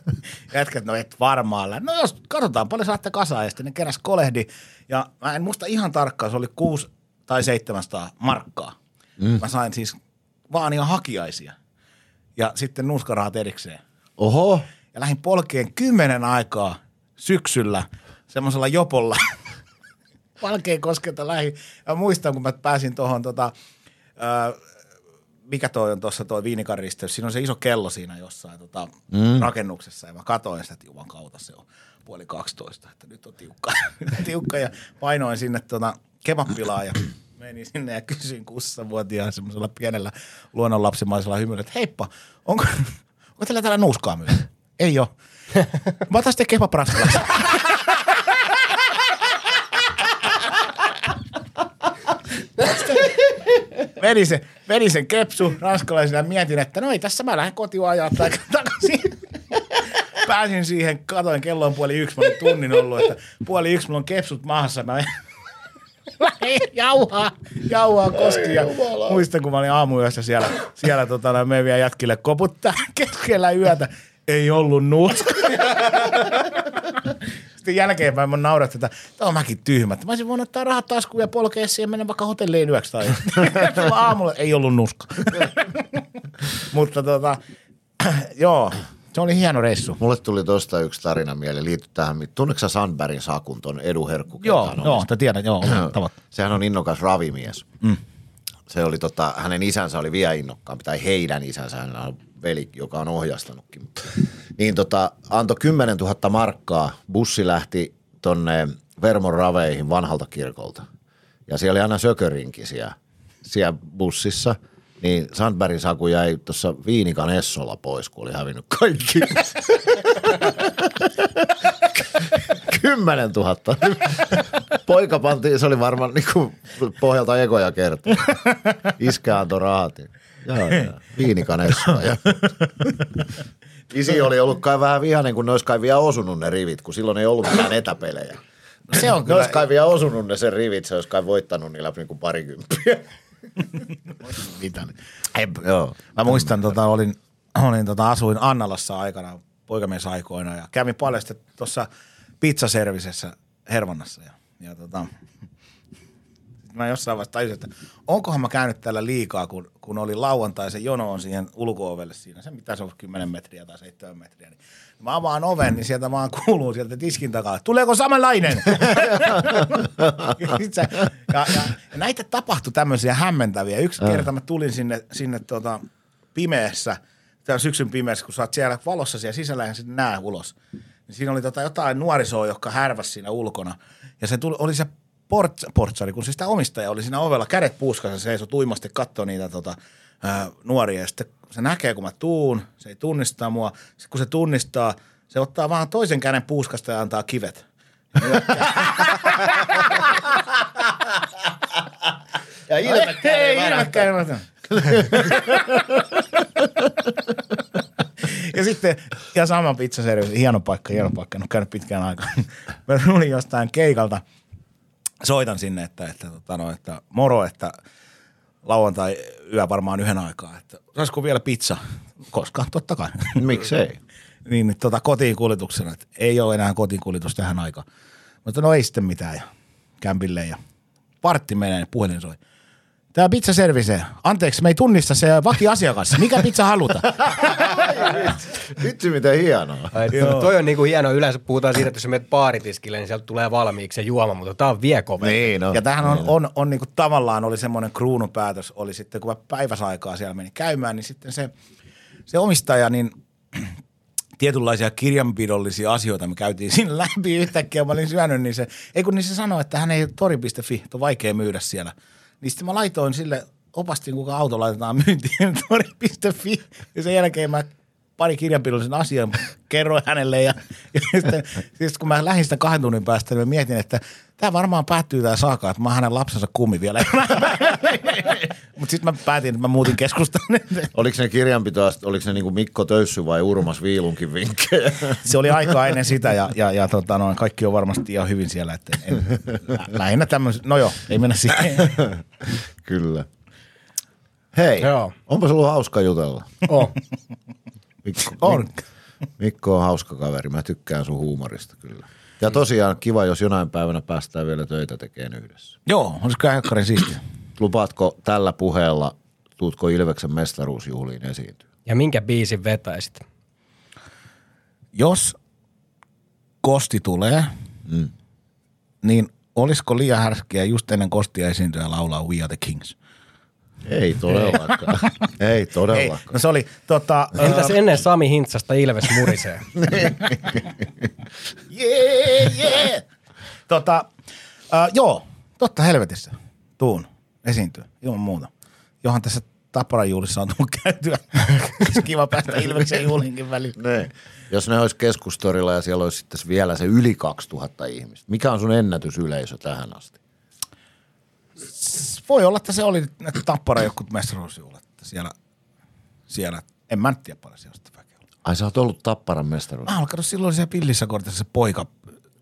Jätkät, no et varmaan. No jos katsotaan, paljon saatte kasaan. Ja sitten ne keräs kolehdi. Ja mä en muista ihan tarkkaan, se oli 6 tai 700 markkaa. Mm. Mä sain siis vaan ihan hakiaisia. Ja sitten nuuskarahat erikseen. Oho. Ja lähdin polkeen kymmenen aikaa syksyllä semmoisella jopolla. [laughs] Valkeen koskelta lähi. Ja muistan, kun mä pääsin tuohon tota, mikä toi on tuossa toi Viinikan risteys, siinä on se iso kello siinä jossain tota, mm. rakennuksessa ja mä katoin sitä, että juman kautta se on puoli 12, että nyt on tiukka, [laughs] tiukka ja painoin sinne tota kebabpilaan ja menin sinne ja kysyin 16-vuotiaan semmoisella pienellä luonnonlapsimaisella hymyllä, että heippa, onko, onko teillä täällä nuuskaa myy? Ei oo. Mä otan sitten kebab [laughs] Vedin sen, vedin sen kepsu ranskalaisena ja mietin, että no ei tässä mä lähden kotiin ajaa takaisin. Pääsin siihen, katoin kello on puoli yksi, mä olin tunnin ollut, että puoli yksi mulla on kepsut maassa, mä jauhaa, jauhaa koski ja muistan, kun mä olin aamuyössä siellä, siellä tota, me vielä jätkille koputtaa keskellä yötä, ei ollut nuuska. Sitten jälkeenpäin mä naurat, että tämä on mäkin tyhmä. Mä olisin voinut ottaa rahat taskuun ja polkea siihen mennä vaikka hotelliin yöksi tai [laughs] aamulla. Ei ollut nuska. [laughs] Mutta tota, [clears throat] joo, se oli hieno reissu. Mulle tuli tosta yksi tarina mieleen, liittyy tähän. Tunneeko Sandbergin Sakun, ton Edu Herkku? Joo, hän joo, tiedän, joo. [clears throat] Sehän on innokas ravimies. Mm. Se oli tota, hänen isänsä oli vielä innokkaampi, tai heidän isänsä, hänellä on veli, joka on ohjastanutkin. Niin tota, antoi 10 000 markkaa, bussi lähti tonne Vermon raveihin vanhalta kirkolta. Ja siellä oli aina sökörinki siellä, siellä bussissa. Niin Sandbergin Saku jäi tuossa Viinikan Essolla pois, kun oli hävinnyt kaikki. [laughs] 10 000. Poika pantiin, se oli varmaan niinku pohjalta ekoja kertaa. Iskä antoi rahat. Joo, joo. [laughs] Viinikan Essola. Ja. [laughs] Isi oli ollut kai vähän vihainen, kun ne olisi kai vielä osunut ne rivit, kun silloin ei ollut mitään etäpelejä. Se on Ne kyllä, olisi kai vielä osunut ne sen rivit, se olisi kai voittanut niillä niinku parikymppiä. [laughs] mitä Ei, joo. Mä muistan, tota, olin, olin tota, asuin Annalassa aikana poikamiesaikoina ja kävin paljon tuossa pizzaservisessä Hervannassa. Ja, ja tota, mä jossain vaiheessa tajusin, että onkohan mä käynyt täällä liikaa, kun, kun oli lauantai, se jono on siihen ulko-ovelle siinä, se mitä se on 10 metriä tai 7 metriä. Niin mä avaan oven, niin sieltä vaan kuuluu sieltä tiskin takaa, tuleeko samanlainen? [laughs] ja, ja, ja, näitä tapahtui tämmöisiä hämmentäviä. Yksi kerta mä tulin sinne, sinne tota, pimeässä, täällä syksyn pimeässä, kun sä oot siellä valossa siellä sisällä ja sitten näe ulos. Niin siinä oli tota jotain nuorisoa, jotka härväs siinä ulkona. Ja se tuli, oli se port, portsari, kun se sitä omistaja oli siinä ovella, kädet puuskassa, se seisoi tuimasti katsoi niitä tota, ää, nuoria. Ja sitten se näkee, kun mä tuun, se ei tunnista mua. Sitten kun se tunnistaa, se ottaa vaan toisen käden puuskasta ja antaa kivet. Ja Ei, ilmekään ilmekään. ja sitten, ja sama pizzaservice, hieno paikka, hieno paikka, en ole käynyt pitkään aikaa. Mä tulin jostain keikalta, soitan sinne, että, että, tota, no, että moro, että lauantai yö varmaan yhden aikaa, että saisiko vielä pizza? Koska, totta kai. [laughs] Miksei? niin, niin tota, kotiin kuljetuksena, että ei ole enää kotiin kuljetus tähän aikaan. Mutta no ei sitten mitään ja kämpille ja vartti menee ja puhelin soi. Tämä pizza service, anteeksi, me ei tunnista se vakioasiakas. Mikä pizza halutaan? [laughs] Vitsi miten hienoa. Ai, toi on niinku hieno. Yleensä puhutaan siitä, että jos menet baaritiskille, niin sieltä tulee valmiiksi se juoma, mutta tää on vie kovempi. Niin, no. Ja tämähän on, on, on niinku tavallaan oli semmoinen kruunupäätös, oli sitten kun mä päiväsaikaa siellä meni käymään, niin sitten se, se omistaja, niin [clears throat] tietynlaisia kirjanpidollisia asioita me käytiin siinä läpi yhtäkkiä, mä olin syönyt, niin se, ei kun niin se sanoi, että hän ei tori.fi, on vaikea myydä siellä. Niin sitten mä laitoin sille opastin, kuinka auto laitetaan myyntiin [laughs] tori.fi. Ja sen jälkeen mä pari kirjanpidollisen asian kerroin hänelle. Ja, ja sitten, siis kun mä lähdin sitä kahden tunnin päästä, niin mä mietin, että tämä varmaan päättyy tämä saaka, että mä oon hänen lapsensa kummi vielä. [laughs] Mutta sitten mä päätin, että mä muutin keskustan. [laughs] Oliko ne kirjanpitoa, oliko ne niinku Mikko Töyssy vai Urmas Viilunkin vinkkejä? [laughs] se oli aikaa ennen sitä ja, ja, ja tota, no, kaikki on varmasti ihan hyvin siellä. Että en, lä- lähinnä tämmöiset, no joo, ei mennä siihen. Kyllä. Hei, Joo. onpa sulla hauska jutella. Oh. Mikko, On. Mik- Mikko on hauska kaveri, mä tykkään sun huumorista kyllä. Ja tosiaan kiva, jos jonain päivänä päästään vielä töitä tekemään yhdessä. joo, olisiko kyllä helkkarin siistiä. Lupaatko tällä puheella, tuutko Ilveksen mestaruusjuhliin esiintyä? Ja minkä biisin vetäisit? Jos kosti tulee, Mm. niin olisiko liian härskiä just ennen kostia esiintyä laulaa We Are the Kings? [laughs] Ei todellakaan. Ei Ei, todellakaan. no se oli tota... Entäs ennen Sami Hintsasta Ilves murisee? [laughs] Yeah, yeah. tota, uh, joo, totta helvetissä. Tuun esiintyä, ilman muuta. Johan tässä Tapparan juhlissa on tullut käytyä. [laughs] Kiva päästä Ilveksen juhlinkin väliin. Ne. Jos ne olisi keskustorilla ja siellä olisi sitten vielä se yli 2000 ihmistä. Mikä on sun ennätysyleisö tähän asti? Voi olla, että se oli ne Tappara joku mestaruusjuhlat. että Siellä, siellä, en mä tiedä paljon siellä sitä väkeä oli. Ai sä oot ollut Tapparan mestaruus. Mä kato, silloin oli siellä pillissä kortissa se poika.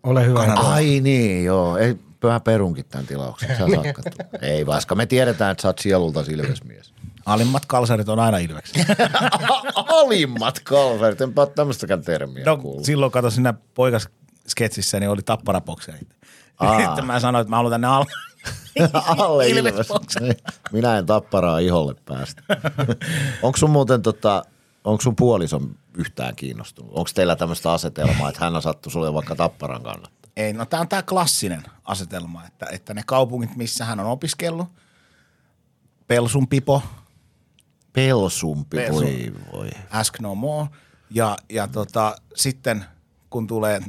Ole hyvä. Kanada. Ai niin, joo. Ei, pyhä perunkin tämän tilauksen. Sä saat katsoa. [laughs] Ei vaikka me tiedetään, että sä oot sielulta silvesmies. Alimmat kalsarit on aina Ilveksen. [laughs] Alimmat kalverit, enpä ole tämmöistäkään termiä No, kuullut. silloin kato siinä poikasketsissä, niin oli tapparapokserit. Aa. [laughs] Sitten mä sanoin, että mä haluan tänne alle. [laughs] Alle Ilves. Niin. Minä en tapparaa iholle päästä. onko sun muuten tota, onko sun puoliso yhtään kiinnostunut? Onko teillä tämmöistä asetelmaa, että hän on sattu sulle vaikka tapparan kannattaa? Ei, no tämä on tämä klassinen asetelma, että, että ne kaupungit, missä hän on opiskellut, Pelsun Pipo, Pelsumpi, Pelsu. voi voi. Ask No More, ja, ja tota, sitten kun tulee,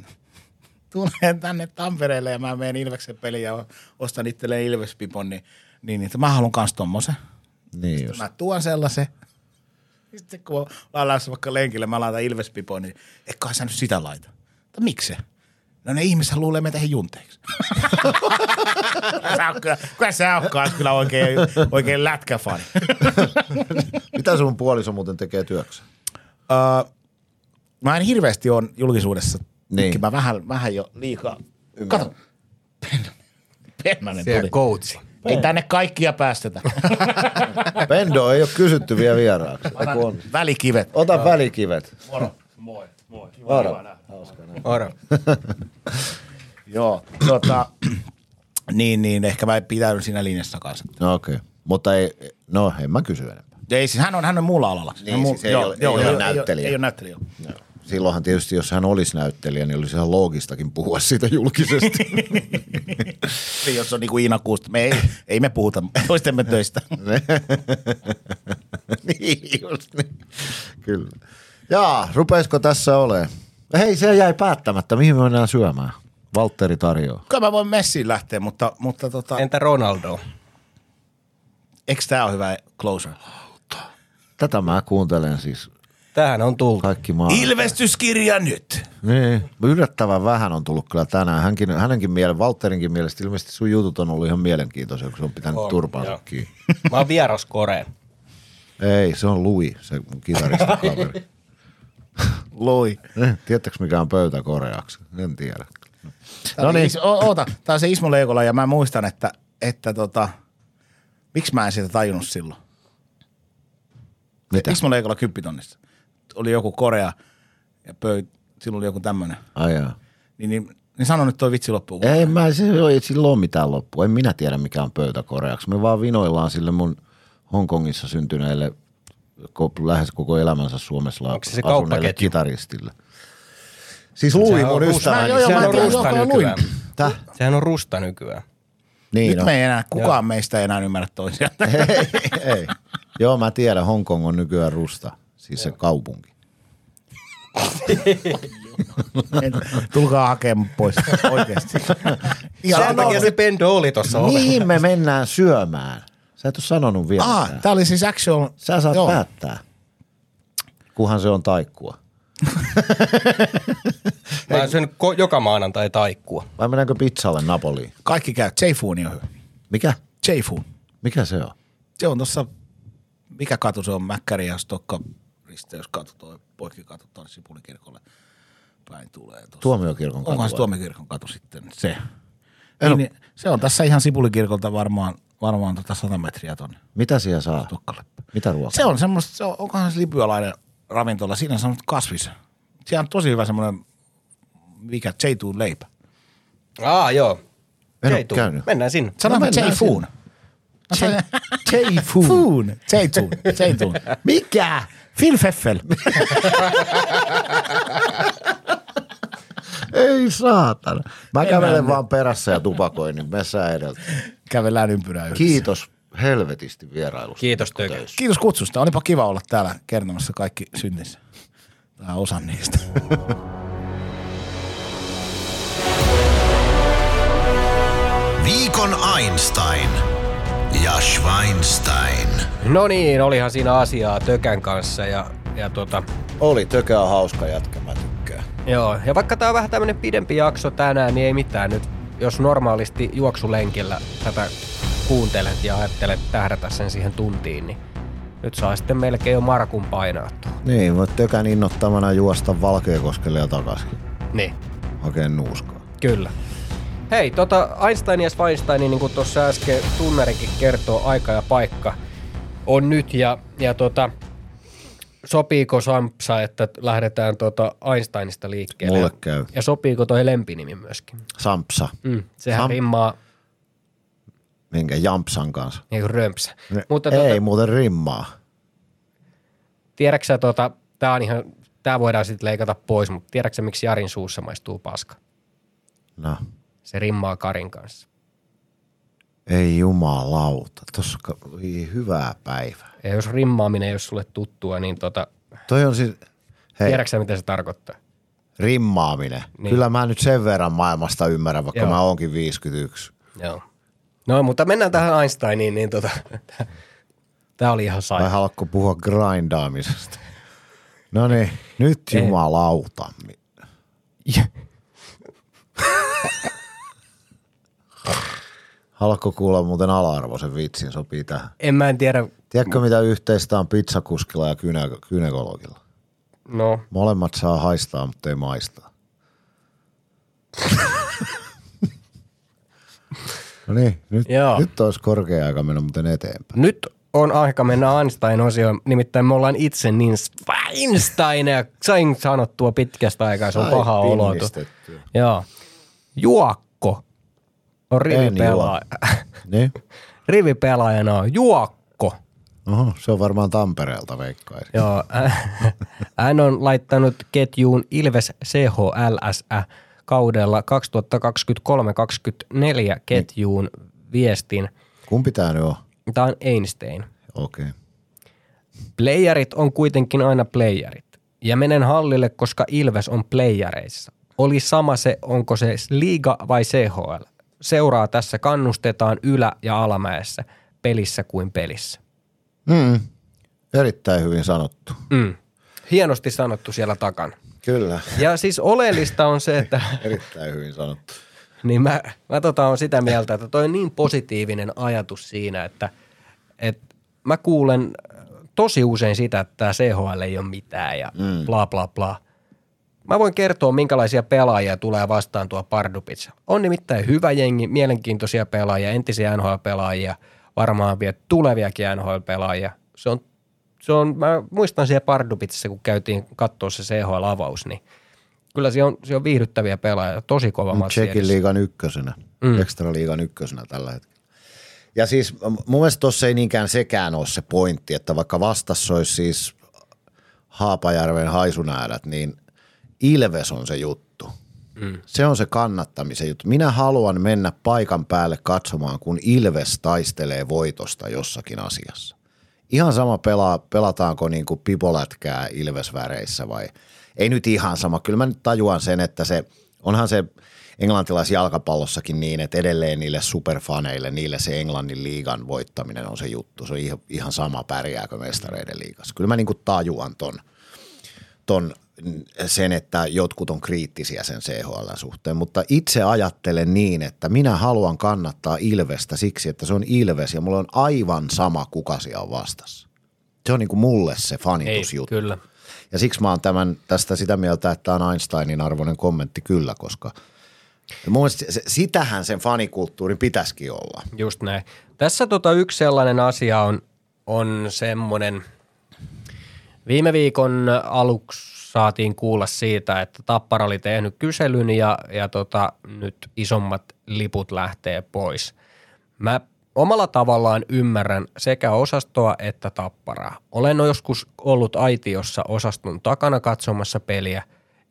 tulee tänne Tampereelle ja mä menen Ilveksen peliin ja ostan itselleen Ilvespipon, niin, niin, niin että mä haluan kans tommosen. Niin just. Mä tuon sellaisen. [laughs] Sitten kun ollaan lähdössä vaikka lenkille, mä laitan Ilvespipoon, niin eikä sä nyt sitä laita. Mutta miksi? No ne ihmiset luulee meitä junteiksi. [laughs] sä kyllä, kyllä sä oot kyllä oikein, oikein lätkäfani. [laughs] Mitä sun puoliso muuten tekee työksä? uh, mä en hirveästi on julkisuudessa. Niin. Mä vähän, vähän jo liikaa. Kato. Pennanen Siellä tuli. coachi. Ei tänne kaikkia päästetä. [laughs] Pendo ei ole kysytty vielä vieraaksi. On? Välikivet. Ota välikivet. Moro. Moi. Moi. Varo. Oro. [laughs] Joo, tota, [clears throat] niin, niin, ehkä mä pitäydyn siinä linjassa kanssa. No okei. Okay. Mutta ei, no en mä kysy enempää. Ei siis, hän on, hän on muulla alalla. Niin, Hän on siis ei ole- ei ole näyttelijä. Ei, ole näyttelijä. joo. Silloinhan tietysti, jos hän olisi näyttelijä, niin olisi ihan loogistakin puhua siitä julkisesti. [laughs] Niin, jos on niin kuin Iina Kuusta. Me ei, ei me puhuta toistemme töistä. [laughs] niin, just niin. Kyllä. Jaa, rupeisiko tässä olemaan? Hei, se jäi päättämättä. Mihin me mennään syömään? Valtteri tarjoaa. Kyllä mä voin messiin lähteä, mutta, mutta tota, Entä Ronaldo? eikö tää ole hyvä closer? Tätä mä kuuntelen siis Tähän on tultu. kaikki maa. Ilmestyskirja nyt. Niin, yllättävän vähän on tullut kyllä tänään. Hänkin, hänenkin mielen, Valtterinkin mielestä ilmeisesti sun jutut on ollut ihan mielenkiintoisia, kun se on pitänyt On, turpaansa kiinni. Mä oon vieras Koreen. Ei, se on Louis, se mun kitaristikaveri. [laughs] Loi. Eh, Tiedättekö mikä on pöytä koreaksi? En tiedä. No No niin. Oota, tää on se Ismo Leikola ja mä muistan, että, että tota, miksi mä en sitä tajunnut silloin? mitä? Ismo Leikola kymppitonnissa. Oli joku Korea ja pöyt, silloin oli joku tämmönen. Ai jaa. Niin, niin, niin sano nyt toi vitsi loppuun. Ei, mä, se ei sillä ole mitään loppua. En minä tiedä, mikä on pöytä koreaksi. Me vaan vinoillaan sille mun Hongkongissa syntyneelle lähes koko elämänsä Suomessa Onko se se asuneelle kitaristille. Siis on mun Rusta- ystäväni. Joo, joo, Sehän mä on tiedän, Rusta joo, luin. nykyään. Täh? Sehän on Rusta nykyään. Niin Nyt on. me ei enää, kukaan meistä ei enää ymmärrä toisiaan. ei, ei. Joo, mä tiedän, Hongkong on nykyään Rusta, siis se kaupunki. [laughs] Tulkaa hakemaan pois oikeasti. [laughs] Sen takia se Pendo oli tuossa. Mihin me mennään syömään? Sä et ole sanonut vielä. Ah, mitään. tää oli siis actual. Sä saat Joo. päättää. Kunhan se on taikkua. [laughs] Mä syönyt ko- joka maanantai taikkua. Vai mennäänkö pizzalle Napoliin? Kaikki käy. J-Fooni on hyvä. Mikä? J-Foon. Mikä se on? Se on tossa, mikä katu se on, Mäkkäri ja Stokka risteyskatu, toi poikkikatu tuonne Sipulikirkolle päin tulee. Tossa. Tuomiokirkon katu Onkohan se? Tuomiokirkon katu sitten se? Niin, niin, se on tässä ihan Sipulikirkolta varmaan, varmaan tota 100 metriä tonne Mitä siellä saa? Stokkalle. Mitä ruokaa? Se on semmoista, se on, onkohan se libyalainen ravintola, siinä on semmoista kasvis. Siellä on tosi hyvä semmoinen, mikä, J-Tuun leipä. Aa, joo. En J-Tuun. käynyt. Mennään sinne. Sanotaan mennään J-Foon. J-Food. Foon. J-Tuun. J-Tuun. [laughs] Mikä? Phil Feffel. Ei saatana. Mä kävelen vaan perässä ja tupakoin, niin me sä edeltä. Kävellään ympyrää yhdessä. Kiitos helvetisti vierailusta. Kiitos. Töys. Kiitos kutsusta. Olipa kiva olla täällä kertomassa kaikki syntinsä. Tai osan niistä. Viikon Einstein ja Schweinstein. No niin, olihan siinä asiaa Tökän kanssa ja, ja tota, Oli, Tökä on hauska jätkä, mä tykkään. joo. Ja vaikka tää on vähän tämmönen pidempi jakso tänään, niin ei mitään nyt. Jos normaalisti juoksulenkillä tätä kuuntelet ja ajattelet tähdätä sen siihen tuntiin, niin nyt saa sitten melkein jo Markun painaa. Niin, voit Tökän innoittamana juosta Valkeakoskelle ja takaisin. Niin. Hakee nuuskaa. Kyllä. Hei, tota Einstein ja Weinstein, niin kuin tuossa äsken tunnarikin kertoo, aika ja paikka on nyt. Ja, ja tota, sopiiko Sampsa, että lähdetään tota Einsteinista liikkeelle? Mulle käy. Ja sopiiko toi lempinimi myöskin? Sampsa. Mm, sehän Sam- rimmaa Minkä Jampsan kanssa. niin kuin römpsä. Ne, Mutta ei tota, muuten rimmaa. tiedätkö tota, tää on ihan, tää voidaan sitten leikata pois, mutta tiedätkö miksi Jarin suussa maistuu paska? No. Se rimmaa Karin kanssa. Ei jumalauta. Oi, hyvää päivää. Ja jos rimmaaminen ei ole sulle tuttua, niin tota, Toi on siis, hei, tiedätkö mitä se tarkoittaa? rimmaaminen. Niin. Kyllä mä nyt sen verran maailmasta ymmärrän, vaikka Joo. Mä oonkin 51. Joo. No, mutta mennään tähän Einsteiniin, niin tota, [laughs] tämä oli ihan Vai sairaan. haluatko puhua grindaamisesta? No niin, nyt jumalauta. [laughs] Haluatko kuulla muuten ala-arvoisen vitsin, sopii tähän. En mä en tiedä, Tiedätkö mitä yhteistä on pizzakuskilla ja gynekologilla? no, Molemmat saa haistaa, mutta ei maistaa. [laughs] no niin, nyt, Joo. nyt olisi korkea aika mennä muuten eteenpäin. nyt on aika mennä Einstein-osioon, nimittäin me ollaan itse niin Einsteinia, sain sanottua pitkästä aikaa, se on paha olo. Joo. Juokko on rivipelaaja. [laughs] Niin? Rivipelaajana on Juokko. Oho, se on varmaan Tampereelta veikkaisin. Joo, [laughs] hän on laittanut ketjuun Ilves CHLS kaudella 2023-2024 ketjuun viestin. Kumpi tää nyt on? Tämä on Einstein. Okei. Okay. Playerit on kuitenkin aina playerit. Ja menen hallille, koska Ilves on playereissa. Oli sama se, onko se liiga vai CHL. Seuraa tässä kannustetaan ylä- ja alamäessä, pelissä kuin pelissä. Mm. Erittäin hyvin sanottu. Mm. Hienosti sanottu siellä takana. Kyllä. Ja siis oleellista on se, että [laughs] Erittäin hyvin sanottu. niin mä, mä tota on sitä mieltä, että toi on niin positiivinen ajatus siinä, että, että mä kuulen tosi usein sitä, että tämä CHL ei ole mitään ja mm. bla bla bla. Mä voin kertoa, minkälaisia pelaajia tulee vastaan tuo Pardubitsa. On nimittäin hyvä jengi, mielenkiintoisia pelaajia, entisiä NHL-pelaajia, varmaan vielä tuleviakin NHL-pelaajia. Se on, se on, mä muistan siellä Pardubitsissa, kun käytiin katsoa se CHL-avaus, niin kyllä siellä on, siellä on viihdyttäviä pelaajia, tosi kova matsi Tsekin liigan ykkösenä, mm. ekstra liigan ykkösenä tällä hetkellä. Ja siis mun mielestä tuossa ei niinkään sekään ole se pointti, että vaikka vastassa olisi siis Haapajärven haisunäädät, niin Ilves on se juttu. Mm. Se on se kannattamisen juttu. Minä haluan mennä paikan päälle katsomaan, kun Ilves taistelee voitosta jossakin asiassa. Ihan sama pelaa, pelataanko niin kuin pipolätkää Ilvesväreissä vai ei nyt ihan sama. Kyllä mä nyt tajuan sen, että se onhan se, englantilaisjalkapallossakin niin, että edelleen niille superfaneille, niille se Englannin liigan voittaminen on se juttu. Se on ihan, sama pärjääkö mestareiden liigassa. Kyllä mä niin kuin tajuan ton, ton sen, että jotkut on kriittisiä sen CHL suhteen, mutta itse ajattelen niin, että minä haluan kannattaa Ilvestä siksi, että se on Ilves ja mulla on aivan sama, kuka siellä on vastassa. Se on niin kuin mulle se fanitusjuttu. Ei, kyllä. Ja siksi mä oon tämän, tästä sitä mieltä, että tämä on Einsteinin arvoinen kommentti kyllä, koska mun mielestä se, sitähän sen fanikulttuurin pitäisikin olla. Just näin. Tässä tota yksi sellainen asia on, on semmoinen, viime viikon aluksi saatiin kuulla siitä, että Tappara oli tehnyt kyselyn ja, ja tota, nyt isommat liput lähtee pois. Mä omalla tavallaan ymmärrän sekä osastoa että tapparaa. Olen joskus ollut aitiossa osaston takana katsomassa peliä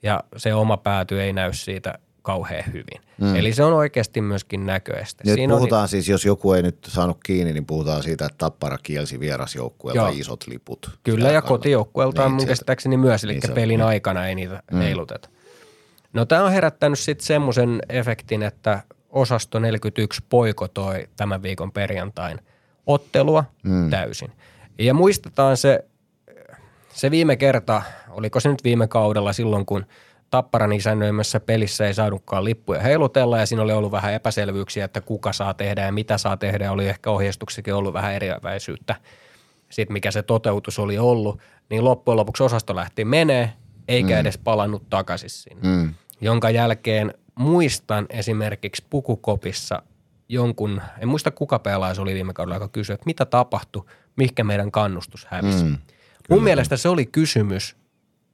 ja se oma pääty ei näy siitä kauhean hyvin. Mm. Eli se on oikeasti myöskin näköistä. Nyt Siinä puhutaan on, siis, jos joku ei nyt saanut kiinni, niin puhutaan siitä, että Tappara kielsi vierasjoukkueelta Joo. isot liput. Kyllä, ja kannattaa. kotijoukkueelta on Niin, mun sieltä- käsittääkseni myös, eli niin se on, pelin niin. aikana ei niitä mm. heiluteta. No tämä on herättänyt sitten semmoisen efektin, että osasto 41 poikotoi tämän viikon perjantain ottelua mm. täysin. Ja muistetaan se, se viime kerta, oliko se nyt viime kaudella silloin, kun Tapparan isännöimässä pelissä ei saanutkaan lippuja heilutella ja siinä oli ollut vähän epäselvyyksiä, että kuka saa tehdä ja mitä saa tehdä. Oli ehkä ohjeistuksikin ollut vähän eriäväisyyttä siitä, mikä se toteutus oli ollut, niin loppujen lopuksi osasto lähti menee, eikä mm. edes palannut takaisin sinne. Mm. Jonka jälkeen muistan esimerkiksi Pukukopissa jonkun, en muista kuka pelaaja se oli viime kaudella, joka kysyi, että mitä tapahtui, mihinkä meidän kannustus hävisi. Mm. Mun mielestä se oli kysymys,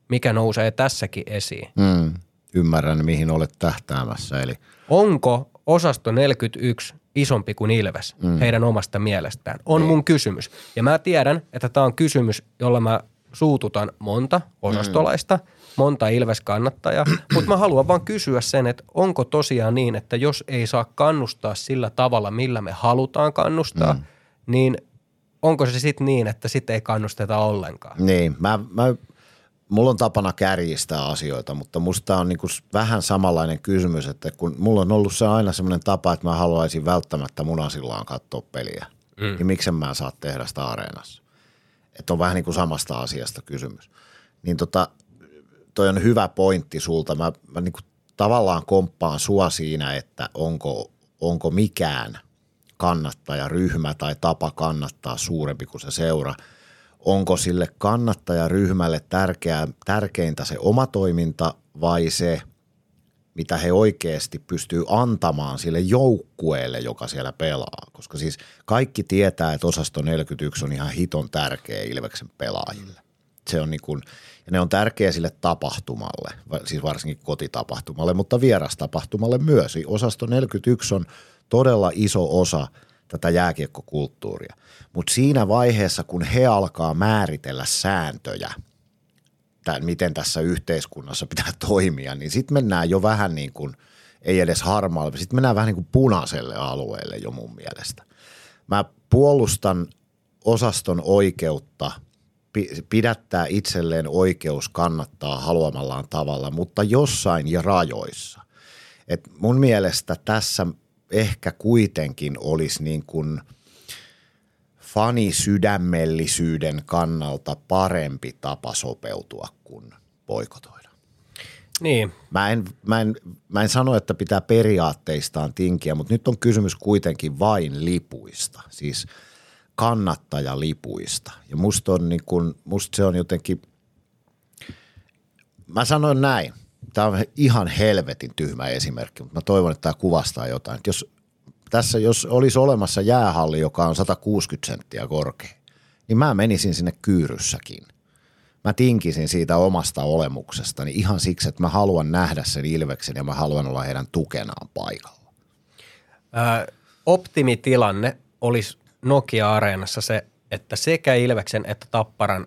mikä nousee tässäkin esiin. Mm, ymmärrän, mihin olet tähtäämässä. Eli Onko osasto 41 isompi kuin Ilves mm. heidän omasta mielestään? On mun kysymys. Ja mä tiedän, että tämä on kysymys, jolla mä suututan monta osastolaista, monta Ilves-kannattajaa, [clears throat] mutta mä haluan vaan kysyä sen, että onko tosiaan niin, että jos ei saa kannustaa sillä tavalla, millä me halutaan kannustaa, mm. niin onko se sitten niin, että sitten ei kannusteta ollenkaan? Niin, mä, mä, mulla on tapana kärjistää asioita, mutta musta on niinku vähän samanlainen kysymys, että kun mulla on ollut se aina semmoinen tapa, että mä haluaisin välttämättä munasillaan katsoa peliä, mm. niin miksen mä saa tehdä sitä areenassa. Että on vähän niin kuin samasta asiasta kysymys. Niin tota, toi on hyvä pointti sulta. Mä, mä niin kuin tavallaan komppaan sua siinä, että onko, onko mikään kannattajaryhmä tai tapa kannattaa suurempi kuin se seura. Onko sille kannattajaryhmälle tärkeää, tärkeintä se oma toiminta vai se, mitä he oikeasti pystyy antamaan sille joukkueelle, joka siellä pelaa. Koska siis kaikki tietää, että osasto 41 on ihan hiton tärkeä Ilveksen pelaajille. Se on niin kuin, ja ne on tärkeä sille tapahtumalle, siis varsinkin kotitapahtumalle, mutta vierastapahtumalle myös. Osasto 41 on todella iso osa tätä jääkiekkokulttuuria. Mutta siinä vaiheessa, kun he alkaa määritellä sääntöjä, tämän, miten tässä yhteiskunnassa pitää [laughs] toimia, niin sitten mennään jo vähän niin kuin, ei edes harmaalle, sitten mennään vähän niin kuin punaiselle alueelle jo mun mielestä. Mä puolustan osaston oikeutta pi- pidättää itselleen oikeus kannattaa haluamallaan tavalla, mutta jossain ja rajoissa. Et mun mielestä tässä ehkä kuitenkin olisi niin kuin fanisydämellisyyden kannalta parempi tapa sopeutua kuin boikotoida. Niin, Mä en, mä, en, mä en sano, että pitää periaatteistaan tinkiä, mutta nyt on kysymys kuitenkin vain lipuista, siis kannattajalipuista. Ja musta, on niin kun, musta se on jotenkin, mä sanoin näin, tämä on ihan helvetin tyhmä esimerkki, mutta mä toivon, että tämä kuvastaa jotain. Että jos tässä, jos olisi olemassa jäähalli, joka on 160 senttiä korkea, niin mä menisin sinne kyyryssäkin mä tinkisin siitä omasta olemuksestani ihan siksi, että mä haluan nähdä sen Ilveksen ja mä haluan olla heidän tukenaan paikalla. Ää, optimitilanne olisi Nokia-areenassa se, että sekä Ilveksen että Tapparan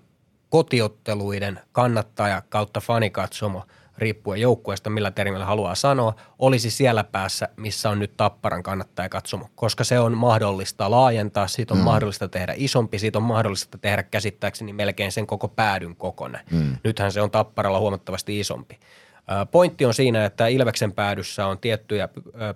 kotiotteluiden kannattaja kautta fanikatsomo, riippuen joukkueesta, millä termillä haluaa sanoa, olisi siellä päässä, missä on nyt Tapparan kannattaja katsomo, koska se on mahdollista laajentaa, siitä on mm. mahdollista tehdä isompi, siitä on mahdollista tehdä käsittääkseni melkein sen koko päädyn kokonen. Mm. Nythän se on Tapparalla huomattavasti isompi. Pointti on siinä, että Ilveksen päädyssä on tiettyjä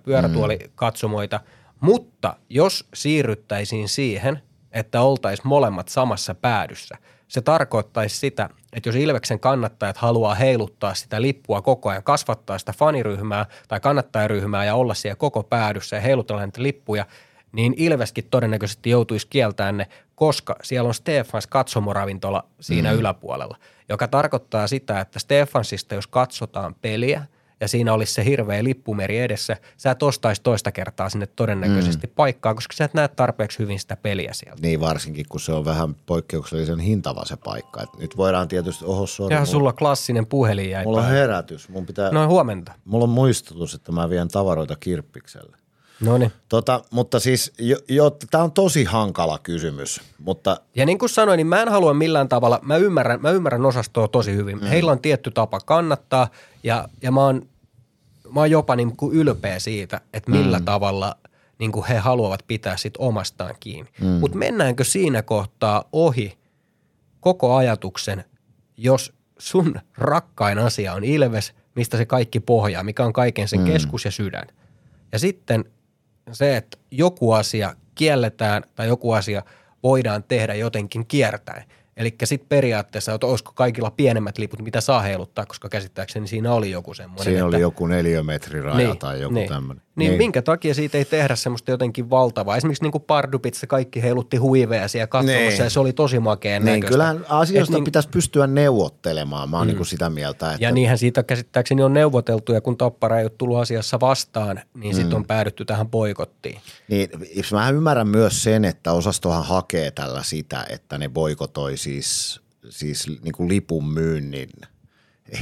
pyörätuolikatsomoita, mutta jos siirryttäisiin siihen, että oltaisiin molemmat samassa päädyssä, se tarkoittaisi sitä, että jos Ilveksen kannattajat haluaa heiluttaa sitä lippua koko ajan, kasvattaa sitä faniryhmää tai kannattajaryhmää ja olla siellä koko päädyssä ja heilutella näitä lippuja, niin Ilveskin todennäköisesti joutuisi kieltämään ne, koska siellä on Stefans katsomoravintola siinä mm. yläpuolella, joka tarkoittaa sitä, että Stefansista jos katsotaan peliä ja siinä olisi se hirveä lippumeri edessä, sä et ostaisi toista kertaa sinne todennäköisesti mm. paikkaa, koska sä et näe tarpeeksi hyvin sitä peliä sieltä. Niin varsinkin, kun se on vähän poikkeuksellisen hintava se paikka. Et nyt voidaan tietysti, oho Ja mulla, sulla klassinen puhelin jäi mulla on herätys. Mun pitää, No huomenta. mulla on muistutus, että mä vien tavaroita kirppikselle. No niin. Tota, mutta siis, jo, jo, tämä on tosi hankala kysymys, mutta Ja niin kuin sanoin, niin mä en halua millään tavalla, mä ymmärrän, mä ymmärrän osastoa tosi hyvin. Mm. Heillä on tietty tapa kannattaa ja, ja mä, oon, mä oon jopa niin kuin ylpeä siitä, että millä mm. tavalla niin kuin he haluavat pitää sit omastaan kiinni. Mm. Mutta mennäänkö siinä kohtaa ohi koko ajatuksen, jos sun rakkain asia on Ilves, mistä se kaikki pohjaa, mikä on kaiken sen mm. keskus ja sydän. Ja sitten se, että joku asia kielletään tai joku asia voidaan tehdä jotenkin kiertäen. Eli sitten periaatteessa, että olisiko kaikilla pienemmät liput, mitä saa heiluttaa, koska käsittääkseni siinä oli joku semmoinen. siinä että, oli joku neliömetriraja tai joku niin. tämmöinen. Niin, niin, minkä takia siitä ei tehdä semmoista jotenkin valtavaa? Esimerkiksi niin kuin Pardubitsa kaikki heilutti huiveja siellä katsomassa Niin. ja se oli tosi makeen Niin, näköistä. kyllähän asioista Et niin- pitäisi pystyä neuvottelemaan. Mä oon mm. niin sitä mieltä, että Ja niinhän siitä käsittääkseni on neuvoteltu ja kun Tappara ei ole tullut asiassa vastaan, niin mm. sitten on päädytty tähän boikottiin. Niin, mä ymmärrän myös sen, että osastohan hakee tällä sitä, että ne boikotoi siis, siis niin kuin lipun myynnin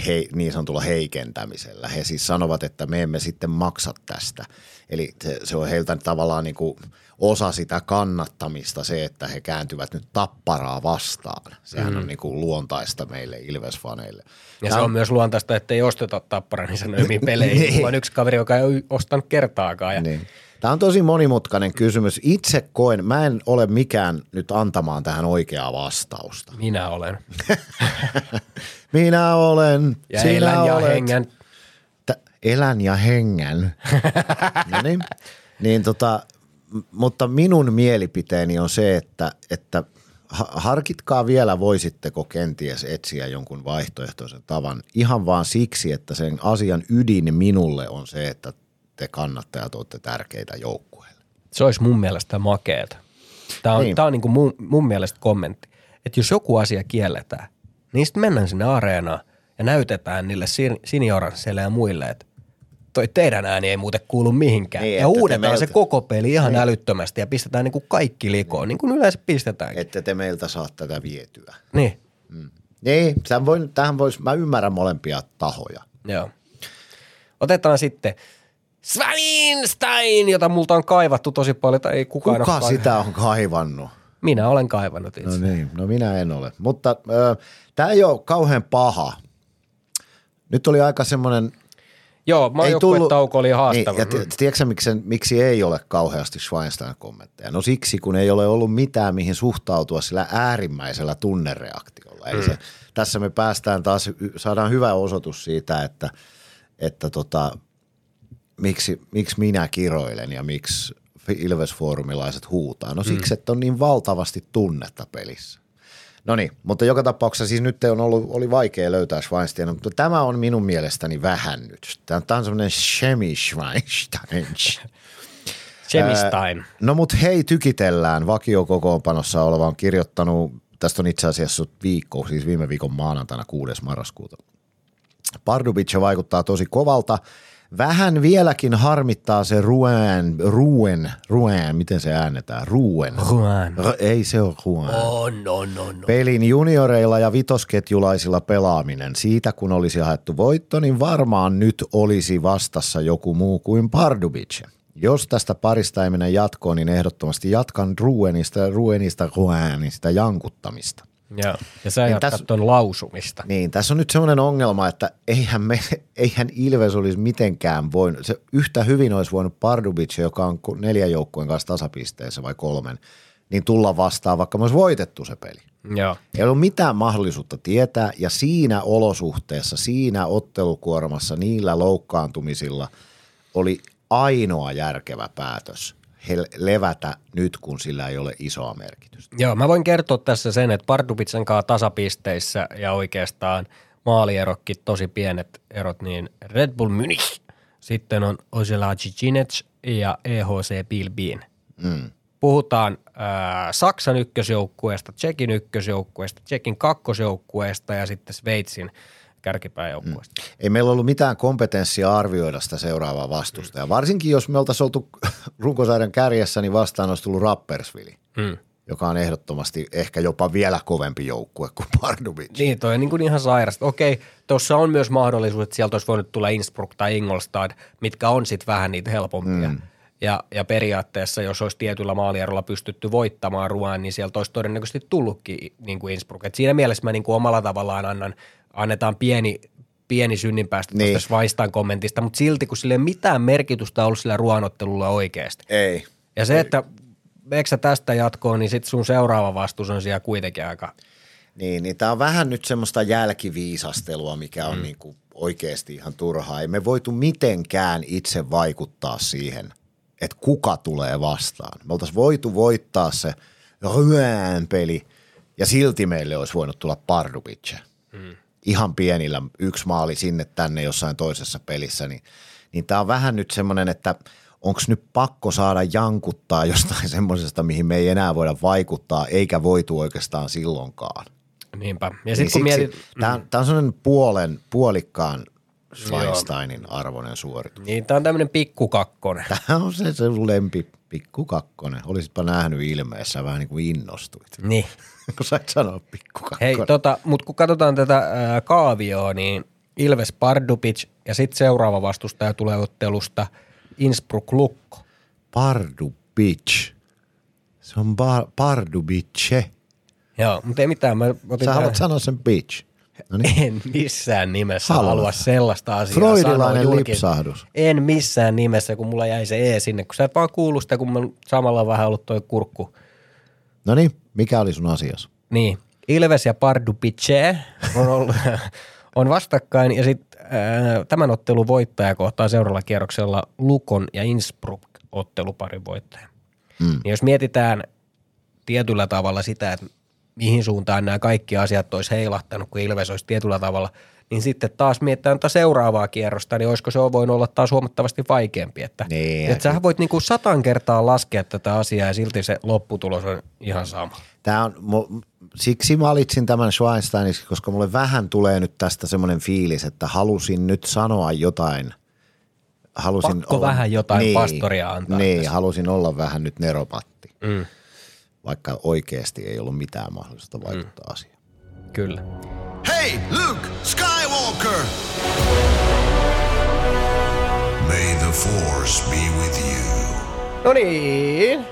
he, niin sanotulla heikentämisellä. He siis sanovat, että me emme sitten maksa tästä. Eli se, se on heiltä tavallaan niin kuin osa sitä kannattamista se, että he kääntyvät nyt tapparaa vastaan. Sehän mm. on niin kuin luontaista meille Ilves-faneille. Ja Tää se on- on myös luontaista, että ei osteta Tappara niin sanoimiin [laughs] peleihin. Niin. Mulla on yksi kaveri, joka ei ostanut kertaakaan. Ja Niin. Tämä on tosi monimutkainen kysymys. Itse koen, mä en ole mikään nyt antamaan tähän oikeaa vastausta. Minä olen. [laughs] Minä olen, Ja sinä elän ja olet. hengän. T- elän ja hengän. [laughs] no niin. niin tota, mutta minun mielipiteeni on se, että, että ha- harkitkaa vielä, voisitteko kenties etsiä jonkun vaihtoehtoisen tavan. Ihan vaan siksi, että sen asian ydin minulle on se, että te kannattajat olette tärkeitä joukkueille. Se olisi mun mielestä makeeta. Tämä on, Niin. niin. tää on niin kuin mun, mun mielestä kommentti. Että jos joku asia kielletään, niin sitten mennään sinne areenaan ja näytetään niille sin- sinioransseille ja muille, että toi teidän ääni ei muuten kuulu mihinkään. Niin, ja että uudetaan se meiltä- koko peli ihan niin. älyttömästi ja pistetään niin kuin kaikki likoon, niin kuin yleensä pistetään. Ette te meiltä saa tätä vietyä. Niin, Niin, tämän voin, tähän vois, mä ymmärrän molempia tahoja. joo. Otetaan sitten Svalinstein, jota multa on kaivattu tosi paljon, tai ei kukaan Kuka ole sitä on kaivannut? Minä olen kaivannut itse. No niin, no minä en ole. Mutta äh, tämä ei ole kauhean paha. Nyt oli aika semmoinen... Joo, maajoukkuetauko oli haastava. Niin, ja ti- tiedätkö miksi, miksi ei ole kauheasti Schweinstein-kommentteja? No siksi, kun ei ole ollut mitään, mihin suhtautua sillä äärimmäisellä tunnereaktiolla. Eli se, tässä me päästään taas, saadaan hyvä osoitus siitä, että, että tota, miksi, miksi minä kiroilen ja miksi Ilves-foorumilaiset huutaa. No siksi, että on niin valtavasti tunnetta pelissä. No niin, mutta joka tapauksessa siis nyt on ollut, oli vaikea löytää Schweinsteinia, mutta tämä on minun mielestäni vähän nyt. Tämä, on semmoinen Shemi Schweinstein. [laughs] Chemistein. No mut hei, tykitellään. Vakiokokoonpanossa oleva on kirjoittanut, tästä on itse asiassa viikko, siis viime viikon maanantaina 6. marraskuuta. Pardubic vaikuttaa tosi kovalta. Vähän vieläkin harmittaa se Ruen, Ruen, Ruen, miten se äänetään? Ruen. Ruen. R- ei se ole Ruen. On, on, on, on. Pelin junioreilla ja vitosketjulaisilla pelaaminen. Siitä kun olisi haettu voitto, niin varmaan nyt olisi vastassa joku muu kuin Pardubic. Jos tästä parista ei mene jatkoon, niin ehdottomasti jatkan Ruenista, Ruenista, Ruenista jankuttamista. Joo. Ja sä Niin tässä- tuon lausumista. Niin, tässä on nyt semmoinen ongelma, että eihän, me, [laughs] eihän Ilves olisi mitenkään voinut, se yhtä hyvin olisi voinut Pardubic, joka on neljän joukkueen kanssa tasapisteessä vai kolmen, niin tulla vastaan, vaikka me olisi voitettu se peli. Joo. Ei ollut mitään mahdollisuutta tietää ja siinä olosuhteessa, siinä ottelukuormassa, niillä loukkaantumisilla oli ainoa järkevä päätös levätä nyt, kun sillä ei ole isoa merkitystä. Joo, mä voin kertoa tässä sen, että Pardubitsen kanssa tasapisteissä ja oikeastaan maalierokki tosi pienet erot, niin Red Bull Munich, sitten on Ozelaci Cinec ja EHC Bilbin. Mm. Puhutaan äh, Saksan ykkösjoukkueesta, Tsekin ykkösjoukkueesta, Tsekin kakkosjoukkueesta ja sitten Sveitsin kärkipääjoukkueesta. Ei meillä ollut mitään kompetenssia arvioida sitä seuraavaa vastusta. Ja varsinkin jos me oltaisiin oltu [laughs] runkosarjan kärjessä, niin vastaan olisi tullut Rappersville, Mm. joka on ehdottomasti ehkä jopa vielä kovempi joukkue kuin [laughs] Pardubic. Niin, toi on niin kuin ihan sairasta. Okei, tuossa on myös mahdollisuus, että sieltä olisi voinut tulla Innsbruck tai Ingolstadt, mitkä on sitten vähän niitä helpompia. Mm. Ja, ja periaatteessa, jos olisi tietyllä maalierolla pystytty voittamaan Ruan, niin sieltä olisi todennäköisesti tullutkin niin kuin Innsbruck. Et siinä mielessä mä niin kuin omalla tavallaan annan, annetaan pieni, pieni synninpäästö Niin. niin. tästä Vaistaan kommentista, mutta silti kun sillä ei mitään merkitystä ollut sillä ruoanottelulla oikeasti. Ei. Ja se, että meneekö sä tästä jatkoon, niin sitten sun seuraava vastuus on siellä kuitenkin aika Niin, niin tämä on vähän nyt semmoista jälkiviisastelua, mikä on mm. niinku oikeasti ihan turhaa. Ei me voitu mitenkään itse vaikuttaa siihen, että kuka tulee vastaan. Me oltaisiin voitu voittaa se ryään peli ja silti meille olisi voinut tulla Pardubice. Mm. Ihan pienillä, yksi maali sinne tänne jossain toisessa pelissä, niin, niin tämä on vähän nyt semmoinen, että onko nyt pakko saada jankuttaa jostain [laughs] semmoisesta, mihin me ei enää voida vaikuttaa, eikä voitu oikeastaan silloinkaan. Niinpä. Ja Niin sitten kun mietit, Tämä, tämä on sellainen puolen, puolikkaan Schweinsteinin arvoinen suoritus. niin tämä on tämmöinen pikkukakkonen. Tämä on se, se sun lempi pikku kakkonen. Olisitpa nähnyt ilmeessä vähän niin kuin innostuit. Niin. [laughs] kun sait sanoa pikku kakkonen. Hei, tota, mutta kun katsotaan tätä ää, kaavioa, niin Ilves Pardubic ja sitten seuraava vastustaja tulee ottelusta Innsbruck Lukko. Pardu Beach. Se on bar, Pardu Beach. Joo, mutta ei mitään. Mä otin Sä haluat sanoa sen beach. No niin. En missään nimessä Haluan. halua sellaista asiaa Freudilainen sanoa lipsahdus. En missään nimessä, kun mulla jäi se E sinne, kun sä et vaan kuulu sitä, kun mä samalla vähän ollut toi kurkku. No niin, mikä oli sun asias? Niin, Ilves ja Pardubice on, ollut, [laughs] on vastakkain ja sitten tämän ottelun voittaja kohtaa seuraavalla kierroksella Lukon ja Innsbruck otteluparin voittaja. Mm. Niin jos mietitään tietyllä tavalla sitä, että mihin suuntaan nämä kaikki asiat olisi heilahtanut, kun Ilves olisi tietyllä tavalla, niin sitten taas mietitään tätä seuraavaa kierrosta, niin olisiko se voinut olla taas huomattavasti vaikeampi. Että, Niin, että sähän voit niinku satan kertaa laskea tätä asiaa ja silti se lopputulos on ihan sama. Tämä on, siksi valitsin tämän Schweinsteiniksi, koska mulle vähän tulee nyt tästä semmoinen fiilis, että halusin nyt sanoa jotain. Halusin Pakko vähän jotain pastoria antaa Niin, tässä. halusin olla vähän nyt neropatti, Mm, vaikka oikeasti ei ollut mitään mahdollista vaikuttaa mm. asiaan. kyllä. Hey, Luke Skywalker! May the Force be with you. No niin,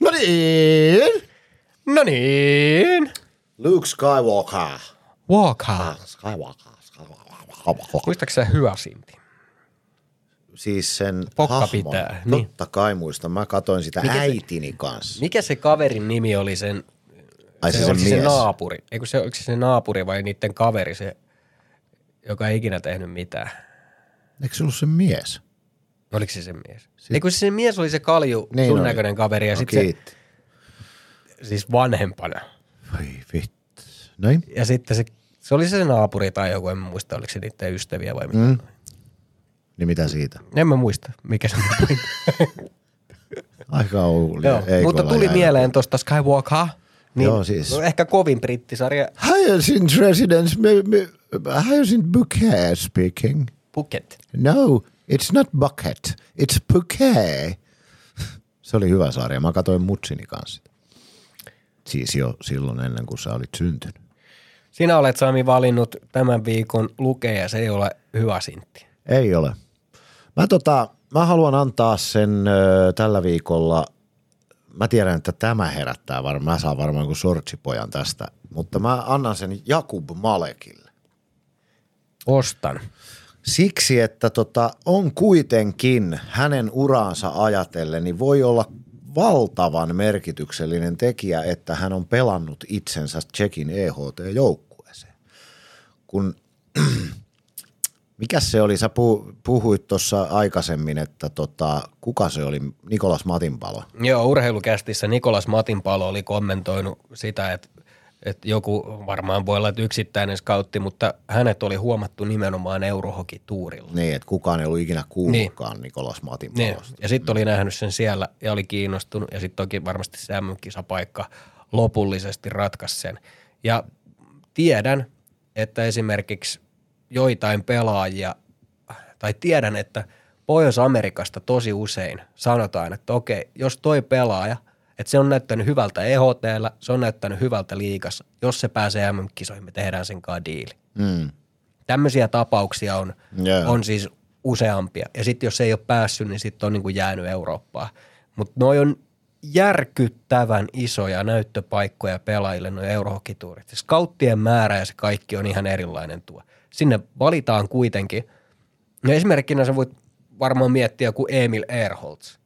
No niin! no niin. Luke Skywalker. Walker. Skywalker. Skywalker. Muistaaksä sä hyvä Sinti? Siis sen Pokka hahmon. pitää, niin. Totta kai muistan. Mä katoin sitä Mikä se- äitini kanssa. Mikä se kaverin nimi oli sen, Ai se, se, sen oliko se mies. naapuri? Eikö se, oliko se se naapuri vai niiden kaveri se, joka ei ikinä tehnyt mitään? Eikö se ollut se mies? Oliko se se mies? Sit... Eikö se se mies oli se kalju, Niin niin sun oli. näköinen kaveri ja No, sitten kiitti. se, siis vanhempana. Voi vittu. Noin. Ja sitten se, se oli se naapuri tai joku, en muista, oliko se niiden ystäviä vai mitä. Mm. Niin mitä siitä? En mä muista, mikä se on. Aika oli. Joo, ei mutta tuli jäänyt. mieleen tuosta Skywalker. Niin, Joo, siis- no ehkä kovin brittisarja Hyacinth Residence, me, me, Hyacinth Bouquet speaking. Phuket. No, it's not bucket, it's bouquet. Se oli hyvä sarja. Mä katsoin mutsini kanssa sitä. Siis jo silloin ennen kuin sä olit syntynyt. Sinä olet Sami valinnut tämän viikon lukea ja se ei ole hyvä sintti. Ei ole. Mä, tota, mä haluan antaa sen ö, tällä viikolla. Mä tiedän, että tämä herättää varmaan. Mä saan varmaan kuin sortsipojan tästä. Mutta mä annan sen Jakub Malekille. Ostan. Siksi, että tota, on kuitenkin hänen uraansa ajatellen, niin voi olla valtavan merkityksellinen tekijä, että hän on pelannut itsensä Tsekin EHT-joukkueeseen. Kun, mikä se oli, sä pu- puhuit tuossa aikaisemmin, että tota, kuka se oli, Nikolas Matinpalo? Joo, urheilukästissä Nikolas Matinpalo oli kommentoinut sitä, että, että joku varmaan voi olla että yksittäinen skautti, mutta hänet oli huomattu nimenomaan Eurohoki-tuurilla. Niin, että kukaan ei ollut ikinä kuullutkaan niin. Nikolas Niin. Matinpalosta. Ja sitten oli nähnyt sen siellä ja oli kiinnostunut ja sitten toki varmasti se MM-kisapaikka lopullisesti ratkaisi sen. Ja tiedän, että esimerkiksi joitain pelaajia, tai tiedän, että Pohjois-Amerikasta tosi usein sanotaan, että okei, jos toi pelaaja, että se on näyttänyt hyvältä EHTllä, se on näyttänyt hyvältä liigassa, jos se pääsee MM-kisoihin, me tehdään sen kanssa diili. Mm. Tämmöisiä tapauksia on, Joo. on siis useampia. Ja sitten jos ei ole päässyt, niin sitten on niin kuin jäänyt Eurooppaan. Mutta noi on järkyttävän isoja näyttöpaikkoja pelaajille, nuo eurohokituurit. Se Scouttien määrä ja se kaikki on ihan erilainen tuo. Sinne valitaan kuitenkin. No esimerkkinä sä voit varmaan miettiä kuin Emil Erholz,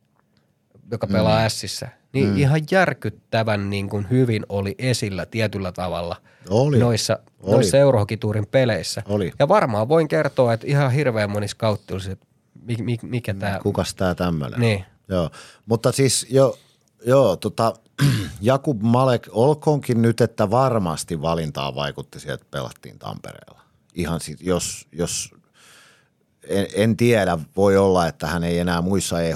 joka pelaa mm. Sissä. Niin mm. ihan järkyttävän niin kuin hyvin oli esillä tietyllä tavalla Oli. noissa, Oli. noissa eurohokituurin peleissä. Oli. Ja varmaan voin kertoa, että ihan hirveän moni scoutti olisi, että mikä, mikä, mikä tämä... Kukas tää tämmönen? Niin. Joo, mutta siis jo, joo, tota, [clears throat] Jakub Malek, olkoonkin nyt, että varmasti valintaa vaikutti siihen, että pelattiin Tampereella. Ihan sit, jos, jos en, en tiedä, voi olla, että hän ei enää muissa E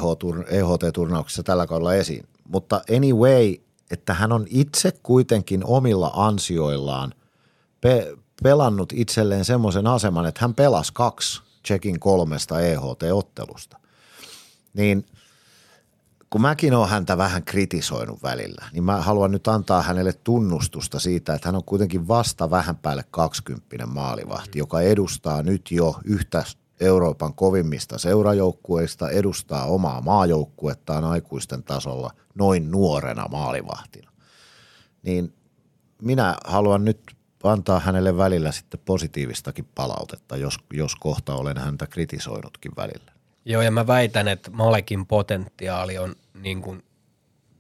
EHT-turnauksissa tällä kaudella esiin. Mutta anyway, että hän on itse kuitenkin omilla ansioillaan pe- pelannut itselleen semmoisen aseman, että hän pelasi kaksi Tsekin kolmesta EHT-ottelusta. Niin kun mäkin olen häntä vähän kritisoinut välillä, niin mä haluan nyt antaa hänelle tunnustusta siitä, että hän on kuitenkin vasta vähän päälle 20 maalivahti, joka edustaa nyt jo yhtä Euroopan kovimmista seurajoukkueista, edustaa omaa maajoukkuettaan aikuisten tasolla noin nuorena maalivahtina. Niin minä haluan nyt antaa hänelle välillä sitten positiivistakin palautetta, jos, jos kohta olen häntä kritisoinutkin välillä. Joo, ja mä väitän, että Malekin potentiaali on niin kuin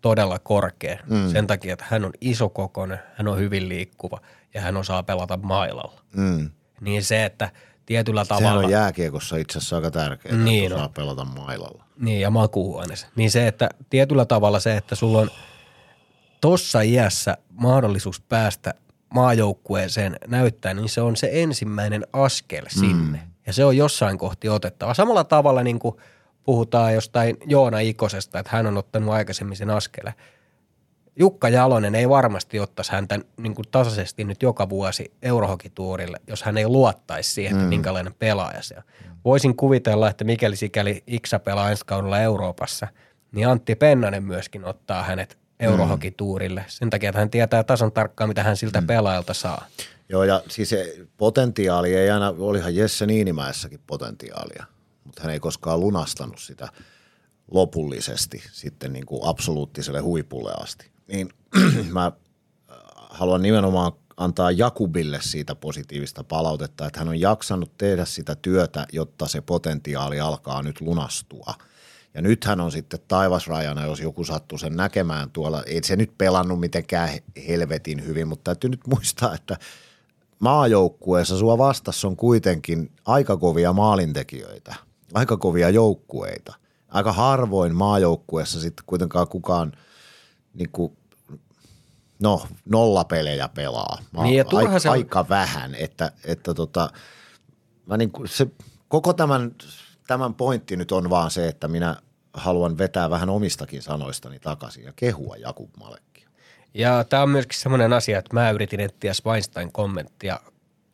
todella korkea mm. sen takia, että hän on isokokoinen, hän on hyvin liikkuva ja hän osaa pelata mailalla. Mm. Niin se, että tietyllä Sehän tavalla... on jääkiekossa itse asiassa aika tärkeää, Niin että on. osaa pelata mailalla. Niin, ja makuuhuoneessa. Niin se, että tietyllä tavalla se, että sulla on tossa iässä mahdollisuus päästä maajoukkueeseen näyttää, niin se on se ensimmäinen askel sinne. Mm. Ja se on jossain kohti otettava. Samalla tavalla niin kuin puhutaan jostain Joona Ikosesta, että hän on ottanut aikaisemmin sen askeleen. Jukka Jalonen ei varmasti ottaisi häntä niin kuin tasaisesti nyt joka vuosi eurohokituurille, jos hän ei luottaisi siihen, että minkälainen pelaaja se on. Voisin kuvitella, että mikäli sikäli Iksa pelaa ensi kaudella Euroopassa, niin Antti Pennanen myöskin ottaa hänet eurohokituurille. Sen takia, että hän tietää tasan tarkkaan, mitä hän siltä pelaajalta saa. Joo, ja siis se potentiaali ei aina, olihan Jesse Niinimäessäkin potentiaalia, mutta hän ei koskaan lunastanut sitä lopullisesti sitten niin kuin absoluuttiselle huipulle asti. Niin [clears throat] mä äh, haluan nimenomaan antaa Jakubille siitä positiivista palautetta, että hän on jaksanut tehdä sitä työtä, jotta se potentiaali alkaa nyt lunastua. Ja nyt hän on sitten taivasrajana, jos joku sattuu sen näkemään tuolla. Ei se nyt pelannut mitenkään helvetin hyvin, mutta täytyy nyt muistaa, että maajoukkueessa sua vastassa on kuitenkin aika kovia maalintekijöitä, aika kovia joukkueita. Aika harvoin maajoukkueessa sitten kuitenkaan kukaan niin kuin, no, nollapelejä pelaa. Mä, Niin ja aika, se on- aika vähän, että, että tota, mä niin kuin se, koko tämän, tämän pointti nyt on vaan se, että minä haluan vetää vähän omistakin sanoistani takaisin ja kehua Jakub Malekkia. Ja tämä on myöskin semmoinen asia, että mä yritin etsiä Weinstein kommenttia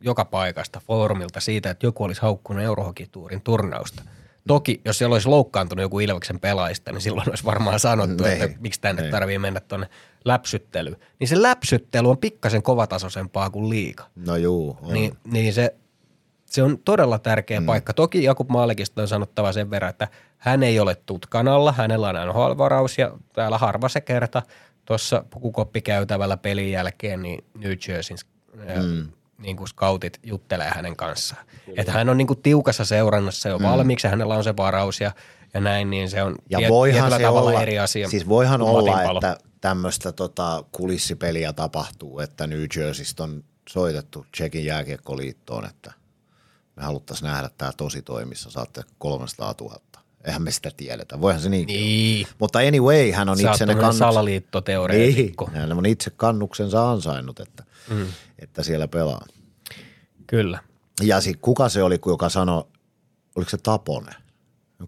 joka paikasta foorumilta siitä, että joku olisi haukkunut Eurohokituurin turnausta. Toki, jos siellä olisi loukkaantunut joku Ilveksen pelaajista, niin silloin olisi varmaan sanottu, Niin, että miksi tänne niin. tarvii mennä tuonne läpsyttelyyn. Niin se läpsyttely on pikkasen kovatasoisempaa kuin liika. No juu, on. Niin, niin se, se on todella tärkeä mm. paikka. Toki Jakub Maalikista on sanottava sen verran, että hän ei ole tutkan alla, hänellä on NHL-varaus ja täällä harva se kerta tuossa pukukoppikäytävällä pelin jälkeen niin New Jerseyn mm. niin kuin scoutit juttelee hänen kanssaan. Että hän on niin kuin tiukassa seurannassa jo valmiiksi ja hänellä on se varaus ja, ja näin, niin se on Ja tiet- voihan tietyllä se tavalla olla, eri asia. siis voihan olla, matinpalo. että tämmöistä tota, kulissipeliä tapahtuu, että New Jerseystä on soitettu Tsekin jääkiekkoliittoon, että me haluttaisiin nähdä tämä tosi toimissa, saatte 300 000. Eihän me sitä tiedetä, voihan se Niin. olla. Mutta anyway, hän on Sä itse ne kannuksen, salaliittoteoreetikko. niin, hän on itse kannuksensa ansainnut, että, mm. että siellä pelaa. Kyllä. Ja sitten kuka se oli, joka sanoi, oliko se Tapone?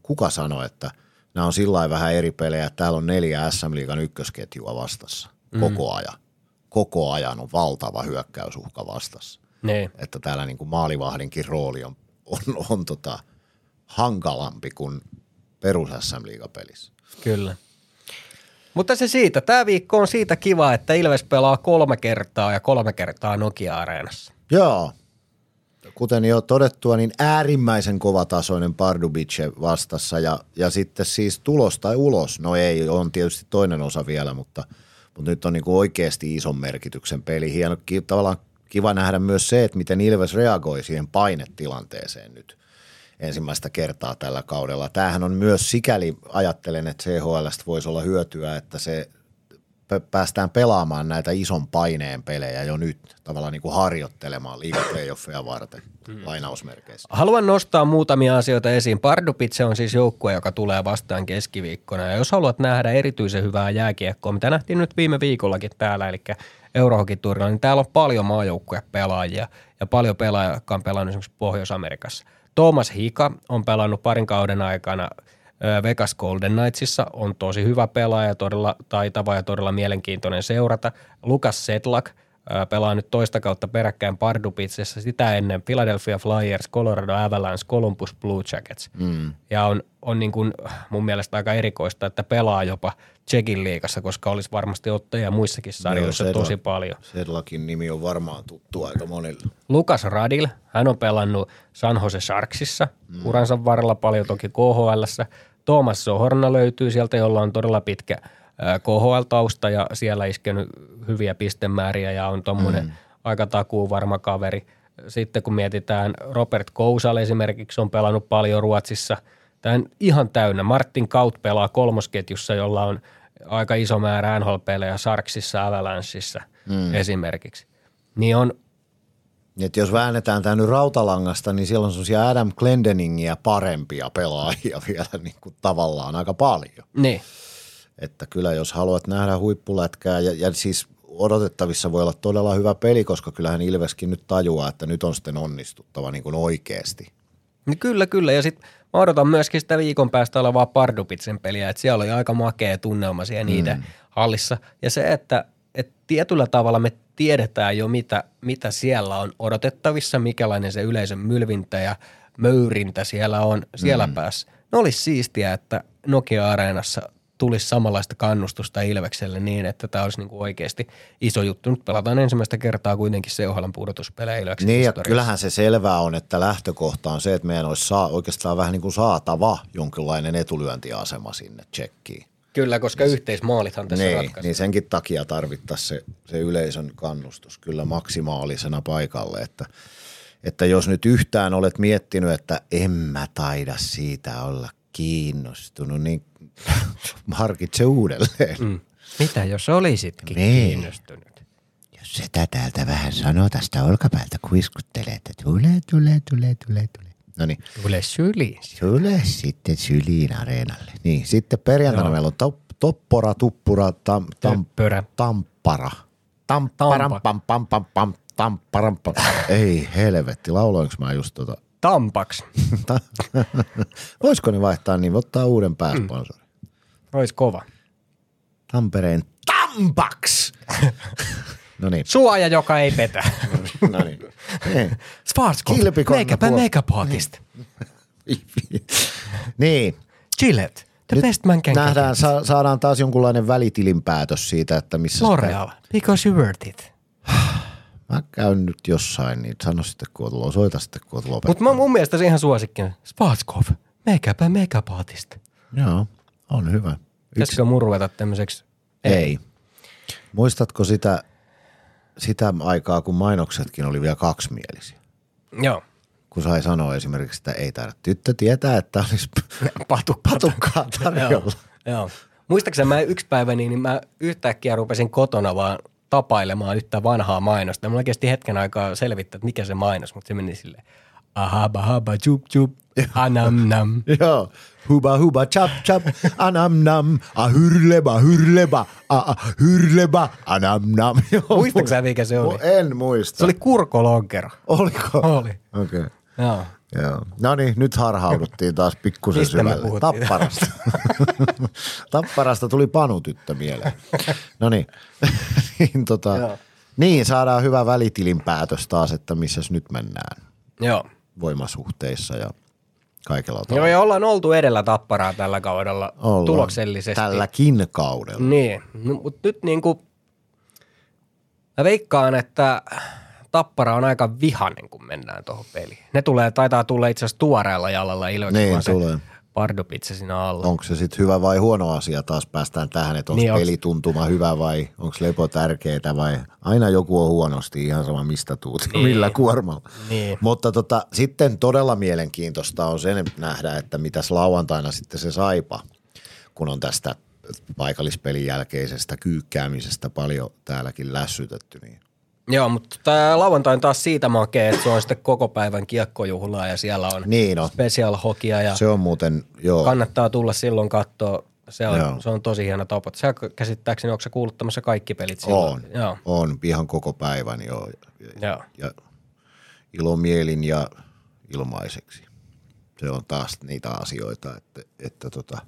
Kuka sanoi, että nämä on sillä vähän eri pelejä, että täällä on neljä SM Liigan ykkösketjua vastassa mm. koko ajan. Koko ajan on valtava hyökkäysuhka vastassa. Niin. Että täällä niin kuin maalivahdinkin rooli on, on, on tota hankalampi kuin perus SM Liigapelissä. Kyllä. Mutta se siitä. Tämä viikko on siitä kiva, että Ilves pelaa kolme kertaa ja kolme kertaa Nokia-areenassa. Joo. Kuten jo todettua, niin äärimmäisen kovatasoinen Pardubice vastassa ja, ja sitten siis tulos tai ulos. No ei, on tietysti toinen osa vielä, mutta, mutta nyt on niin kuin oikeasti ison merkityksen peli. Hieno, tavallaan kiva nähdä myös se, että miten Ilves reagoi siihen painetilanteeseen nyt ensimmäistä kertaa tällä kaudella. Tämähän on myös sikäli, ajattelen, että CHLstä voisi olla hyötyä, että se päästään pelaamaan näitä ison paineen pelejä jo nyt, tavallaan niin kuin harjoittelemaan liigaplayoffeja varten, lainausmerkeissä. Haluan nostaa muutamia asioita esiin. Pardubitse on siis joukkue, joka tulee vastaan keskiviikkona. Ja jos haluat nähdä erityisen hyvää jääkiekkoa, mitä nähtiin nyt viime viikollakin täällä, eli Eurohockey-turnilla, niin täällä on paljon maajoukkuja pelaajia ja paljon pelaajia, jotka on pelannut esimerkiksi Pohjois-Amerikassa. Thomas Hika on pelannut parin kauden aikana Vegas Golden Knightsissa, on tosi hyvä pelaaja, todella taitava ja todella mielenkiintoinen seurata. Lukas Sedlak pelaa nyt toista kautta peräkkäin Pardubitsessa, sitä ennen Philadelphia Flyers, Colorado Avalanche, Columbus Blue Jackets. Mm. Ja on, on niin kuin mun mielestä aika erikoista, että pelaa jopa Tsekin liigassa, koska olisi varmasti ottajia muissakin sarjoissa Sedlak- tosi paljon. Sedlakin nimi on varmaan tuttu aika monille. Lukas Radil, hän on pelannut San Jose Sharksissa mm. uransa varrella paljon toki KHLssä. Thomas Sohorna löytyy sieltä, jolla on todella pitkä KHL-tausta ja siellä iskenyt hyviä pistemääriä ja on tuommoinen mm. aika takuu varma kaveri. Sitten kun mietitään, Robert Kousal esimerkiksi on pelannut paljon Ruotsissa. Tämä ihan täynnä. Martin Kaut pelaa kolmosketjussa, jolla on aika iso määrä NHL-pelejä Sarksissa, Avalancheissa mm. esimerkiksi. Niin on Että jos väännetään tämä nyt rautalangasta, niin siellä on semmoisia Adam Glendeningiä parempia pelaajia [laughs] vielä niin kuin tavallaan aika paljon. Niin. Että kyllä jos haluat nähdä huippulätkää ja, ja siis odotettavissa voi olla todella hyvä peli, koska kyllähän Ilveskin nyt tajuaa, että nyt on sitten onnistuttava niin kuin oikeasti. No kyllä, kyllä. Ja sitten mä odotan myöskin sitä viikon päästä olevaa Pardupitsen peliä, että siellä oli aika makea tunnelma siellä niiden hallissa. Ja se, että, että tietyllä tavalla me tiedetään jo, mitä, mitä siellä on odotettavissa, mikälainen se yleisön mylvintä ja möyrintä siellä on siellä mm. päässä. No olisi siistiä, että Nokia-areenassa tulisi samanlaista kannustusta Ilvekselle niin, että tämä olisi niinku oikeasti iso juttu. Nyt pelataan ensimmäistä kertaa kuitenkin CHLn pudotuspelejä Ilveksen Niin ja kyllähän se selvää on, että lähtökohta on se, että meidän olisi saa, oikeastaan vähän niin kuin saatava jonkinlainen etulyöntiasema sinne tsekkiin. Kyllä, koska yhteismaalithan tässä Niin, ratkaisee. niin senkin takia tarvittaisiin se, se yleisön kannustus kyllä maksimaalisena paikalle, että, että jos nyt yhtään olet miettinyt, että en mä taida siitä olla kiinnostunut, niin [laughs] harkitse uudelleen. Mm. Mitä jos olisitkin Niin. kiinnostunut? Jos sitä täältä vähän sanoo tästä olkapäältä kuiskuttelee, että tulee, tulee, tulee, tulee, tulee. No niin, Tule syliin. tule sitten syliin areenalle. Niin, sitten perjantaina Joo. meillä on top, toppora, tuppura, tam, tam, Töppörä. tampara. Tamparam, Tampa. pam, pam, pam, pam, tamparam, pam. Ei helvetti, lauloinko mä just tota. Tampaks. [laughs] Voisiko ne vaihtaa niin, ottaa uuden pääsponsorin. Ois kova. Tampereen Tampaks! [laughs] no niin, Suoja, joka ei petä. no niin. Schwarzkopf. Makeup puol- Makeupatist. [laughs] niin, Gillette. The nyt best man can nähdään, sa- saadaan taas jonkunlainen välitilinpäätös siitä, että missä L'Oreal. Because you worth it. Mä käyn nyt jossain, niin sano sitten kun oot, soita sitten kun lopettanut. Mutta mun mielestä se ihan suosikki. Schwarzkopf. Makeup Makeupatist. Joo, on hyvä. Yksi, Pitäisikö mun ruveta tämmöiseksi? ei. Muistatko sitä, sitä aikaa, kun mainoksetkin oli vielä kaksimielisiä? Joo. kun sai sanoa esimerkiksi, että ei taida tyttö tietää, että olisi [laughs] Patukka. patukkaa tarjolla. Joo. Muistaakseni mä yksi päivä niin, niin mä yhtäkkiä rupesin kotona vaan tapailemaan yhtä vanhaa mainosta. Mulla kesti hetken aikaa selvittää, että mikä se mainos, mutta se meni silleen. Ahaba haba chup chup, [laughs] anam nam. Joo. Huba huba chap chap, anam nam, a hyrleba a, a hyrleba, anam nam. [laughs] Joo, Muistatko sä, mikä se oli? En muista. Se oli kurkolonkero. Oliko? Oli. Okei. Okay. Joo. Joo. No niin, nyt harhauduttiin taas pikkusen syvälle. Tapparasta. [laughs] Tapparasta tuli panutyttö mieleen. No niin. niin, tota, Joo. niin, saadaan hyvä välitilin päätös taas, että missä nyt mennään Joo. Voimasuhteissa ja kaikella Joo, tavalla. ja ollaan oltu edellä tapparaa tällä kaudella Ollaan. tuloksellisesti. Tälläkin kaudella. Niin, no, mutta nyt niinku, mä veikkaan, että Tappara on aika vihanen, kun mennään tuohon peliin. Ne tulee, taitaa tulla itse asiassa tuoreella jalalla Ilveksen, Niin, se tulee. Pardopitse siinä alla. Onko se sitten hyvä vai huono asia? Taas päästään tähän, että onko Niin, niin onks- pelituntuma hyvä vai onko lepo tärkeää vai aina joku on huonosti, ihan sama mistä tuut [laughs] Niin. millä kuormalla. Niin. Mutta tota, sitten todella mielenkiintoista on sen nähdä, että mitäs lauantaina sitten se saipa, kun on tästä paikallispelin jälkeisestä kyykkäämisestä paljon täälläkin lässytetty. Niin. Joo, mutta tämä lauantai on taas siitä makea, että se on sitten koko päivän kiekkojuhlaa ja siellä on Niin on. special hokia ja Se on muuten, joo, kannattaa tulla silloin katsoa. Se on, Joo. se on tosi hieno tapa. Sä käsittääkseni, onko sä kuuluttamassa kaikki pelit silloin? on, Joo. on ihan koko päivän joo. Joo. ja ilomielin ja ilmaiseksi. Se on taas niitä asioita, että, että tota,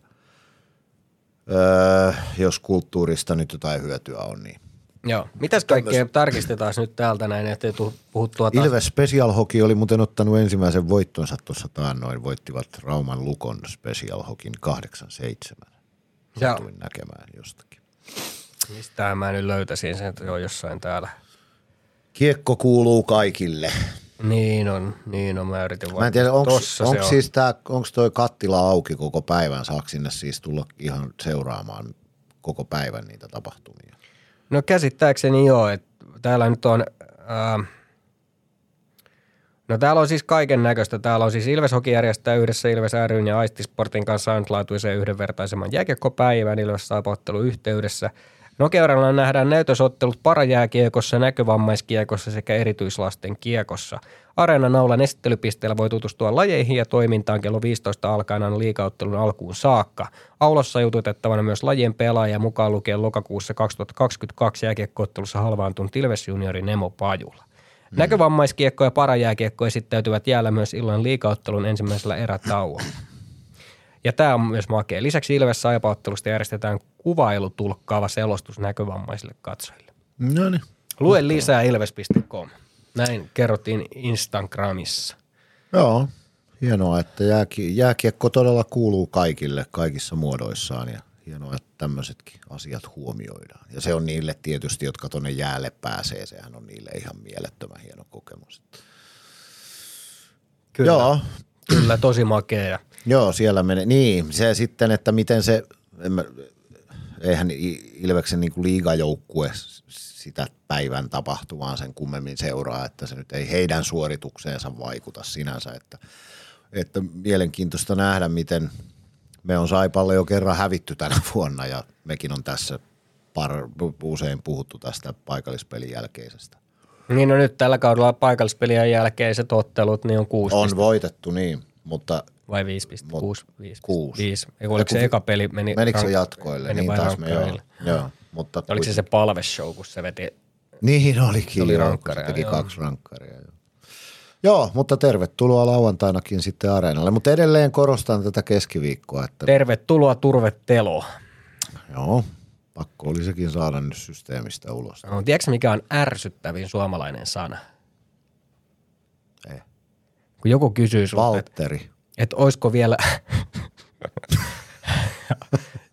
öö, jos kulttuurista nyt jotain hyötyä on, niin Joo. Mitäs kaikkea tarkistetaan nyt täältä näin, ettei tuu puhuttua taas? Ilves Special Hockey oli muuten ottanut ensimmäisen voittonsa tuossa taannoin. Voittivat Rauman Lukon Special Hockeyn 8-7. Joo. Satuin näkemään jostakin. Mistä mä nyt löytäisin sen, että se on jossain täällä. Kiekko kuuluu kaikille. Niin on, niin on, mä yritin Mä en tiedä, onko on. siis tää, onks toi kattila auki koko päivän? Saako sinne siis tulla ihan seuraamaan koko päivän niitä tapahtumia? No käsittääkseni joo, että täällä nyt on, ää, no täällä on siis kaiken näköistä. Täällä on siis Ilves Hoki järjestää yhdessä Ilves ryn ja Aistisportin kanssa ainutlaatuisen yhdenvertaisemman jääkiekkopäivän Ilves Saipa-ottelu yhteydessä. Nokeuralla nähdään näytösottelut parajääkiekossa, näkövammaiskiekossa sekä erityislasten kiekossa. Areenan aulan esittelypisteellä voi tutustua lajeihin ja toimintaan kello 15 alkaen aina liikauttelun alkuun saakka. Aulossa jututettavana myös lajien pelaaja mukaan lukien lokakuussa 2022 jääkiekkoottelussa halvaantunut Ilves juniori Nemo Pajula. Mm. Näkövammaiskiekko ja parajääkiekko esittäytyvät jäällä myös illan liikauttelun ensimmäisellä erätauolla. Ja tämä on myös makea. Lisäksi Ilves Saipa-ottelusta järjestetään kuvailutulkkaava selostus näkövammaisille katsojille. No niin. Lue lisää ilves.com. Näin kerrottiin Instagramissa. Joo, hienoa, että jääki, jääkiekko todella kuuluu kaikille kaikissa muodoissaan ja hienoa, että tämmöisetkin asiat huomioidaan. Ja se on niille tietysti, jotka tuonne jäälle pääsee, sehän on niille ihan mielettömän hieno kokemus. Kyllä, Joo, kyllä tosi makea. Joo, siellä menee. Niin, se sitten, että miten se, en mä, eihän Ilveksen niin liigajoukkue sitä päivän tapahtumaan sen kummemmin seuraa, että se nyt ei heidän suoritukseensa vaikuta sinänsä, että, että mielenkiintoista nähdä, miten me on Saipalle jo kerran hävitty tänä vuonna ja mekin on tässä par, usein puhuttu tästä paikallispelin jälkeisestä. Niin no nyt tällä kaudella paikallispelien jälkeiset ottelut niin on kuusi On pistettä. voitettu, niin, mutta vai viisi pistettä, Mut- kuusi, viisi, kuusi. viisi. Ei, oliko se eka peli meni menikö se jatkoille? Meni niin taas me joo. joo. Mutta Oliko se se palveshow, kun se veti Niin olikin, Se oli joo, se teki joo. kaksi rankkaria. Joo. joo, mutta tervetuloa lauantainakin sitten areenalle. Mutta edelleen korostan tätä keskiviikkoa, että Tervetuloa turvetelo. joo, pakko oli sekin saada nyt systeemistä ulos. No, tiedätkö mikä on ärsyttävin suomalainen sana? Ei. Kun joku kysyy sulta, että Valtteri. et oisko vielä... [laughs]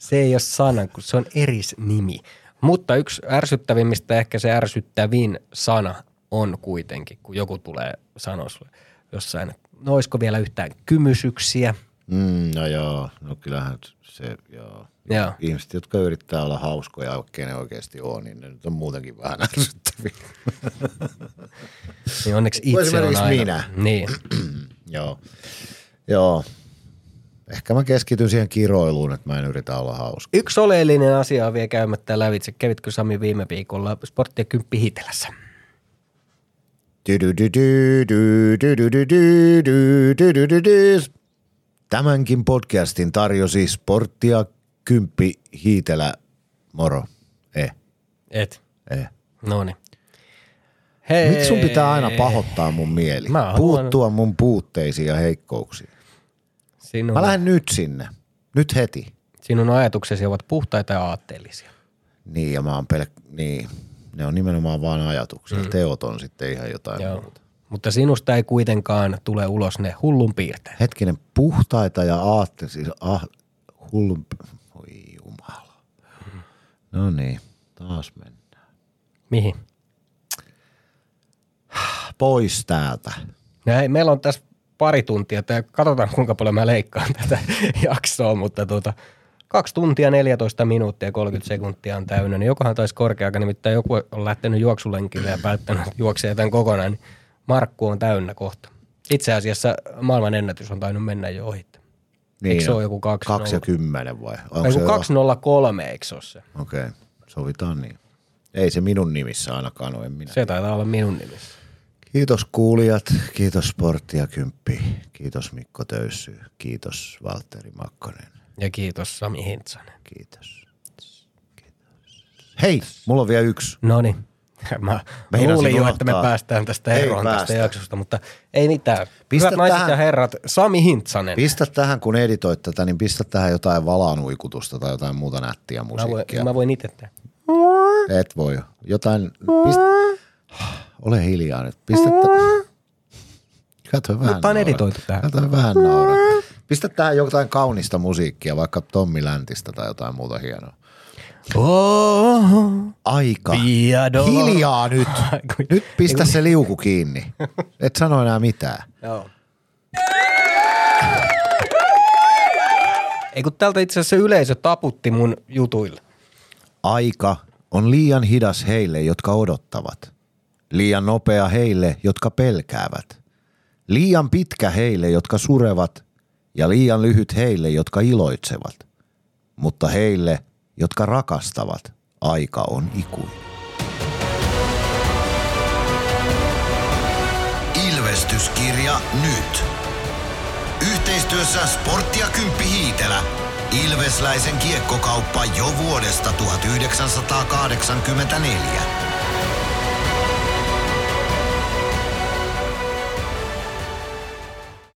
se ei ole sana, kun se on erisnimi. Mutta yksi ärsyttävimmistä, ehkä se ärsyttävin sana on kuitenkin, kun joku tulee sanoa sulle jossain, no oisko vielä yhtään kymysyksiä. Mm, no joo, no kyllähän se, joo. Joo. Ihmiset, jotka yrittää olla hauskoja, vaikka ne oikeasti on, niin ne nyt on muutenkin vähän [laughs] ärsyttäviä. Niin onneksi itse on aina. minä. Niin. [clears throat] Joo. Joo. Ehkä mä keskityn siihen kiroiluun, että mä en yritä olla hauska. Yksi oleellinen asia on vielä käymättä lävitse. Kävitkö Sami viime viikolla sporttia kymppi hiitelässä? Tämänkin podcastin tarjosi sporttia kymppi hiitelä moro. Eh, Et. eh. No niin. Hei. Miksi sun pitää aina pahoittaa mun mieli? Puuttua mun puutteisiin ja heikkouksiin. Sinun, Mä lähden nyt sinne. Nyt heti. sinun ajatuksesi ovat puhtaita ja aatteellisia. Niin, ja mä oon pelk... Niin, ne on nimenomaan vaan ajatuksia. Mm. Teot on sitten ihan jotain Joo. muuta. Mutta sinusta ei kuitenkaan tule ulos ne hullun piirteet. Hetkinen, puhtaita ja aatte, siis ah, hullun... Voi jumala. No niin, taas mennään. Mihin? Pois täältä. Hei, meillä on tässä pari tuntia. Tää, katsotaan kuinka paljon mä leikkaan tätä [laughs] jaksoa, mutta tuota, kaksi tuntia 14 minuuttia ja 30 sekuntia on täynnä. Niin jokohan taisi korkeakaan, nimittäin joku on lähtenyt juoksulenkille ja päättänyt että juoksee tämän kokonaan. Niin Markku on täynnä kohta. Itse asiassa maailman ennätys on tainnut mennä jo ohi. Eikö se on. ole joku 2 Kaksi ja kymmenen vai? Onko se kun jo- 203, eikö se ole se? Okei, okay. sovitaan niin. Ei se minun nimissä ainakaan ole, en minä. Se taitaa olla minun nimissä. Kiitos kuulijat, kiitos Sporttia Kymppi, kiitos Mikko Töyssy, kiitos Valtteri Makkonen, Ja kiitos Sami Hintsanen. kiitos. kiitos. Hei, mulla on vielä yksi. No niin. [laughs] Mä Meinasin luulin jo, että me päästään tästä Ei eroon tästä päästä. jaksosta, mutta ei mitään. Pistä Hyvät naiset tähän- ja herrat, Sami Hintsanen. Pistä tähän, kun editoit tätä, niin pistä tähän jotain valanuikutusta tai jotain muuta nättiä mä, voin, musiikkia. mä voin itse tehdä. Et voi. Jotain, pistä, ole hiljaa nyt. Pistä tä- [laughs] Kato vähän Mutta on editoitu tähän. Kato vähän naurat. Pistä tähän jotain kaunista musiikkia, vaikka Tommi Läntistä tai jotain muuta hienoa. Oh, Aika. Piado. Hiljaa nyt. [laughs] Nyt pistä se liuku kiinni. Et sano enää mitään. Joo. Ei kun täältä itse asiassa yleisö taputti mun jutuille. Aika on liian hidas heille, jotka odottavat. Liian nopea heille, jotka pelkäävät. Liian pitkä heille, jotka surevat. Ja liian lyhyt heille, jotka iloitsevat. Mutta heille, jotka rakastavat, aika on ikuinen. Ilvestyskirja nyt. Yhteistyössä Sporttia Kymppi Hiitelä. Ilvesläisen kiekkokauppa jo vuodesta 1984.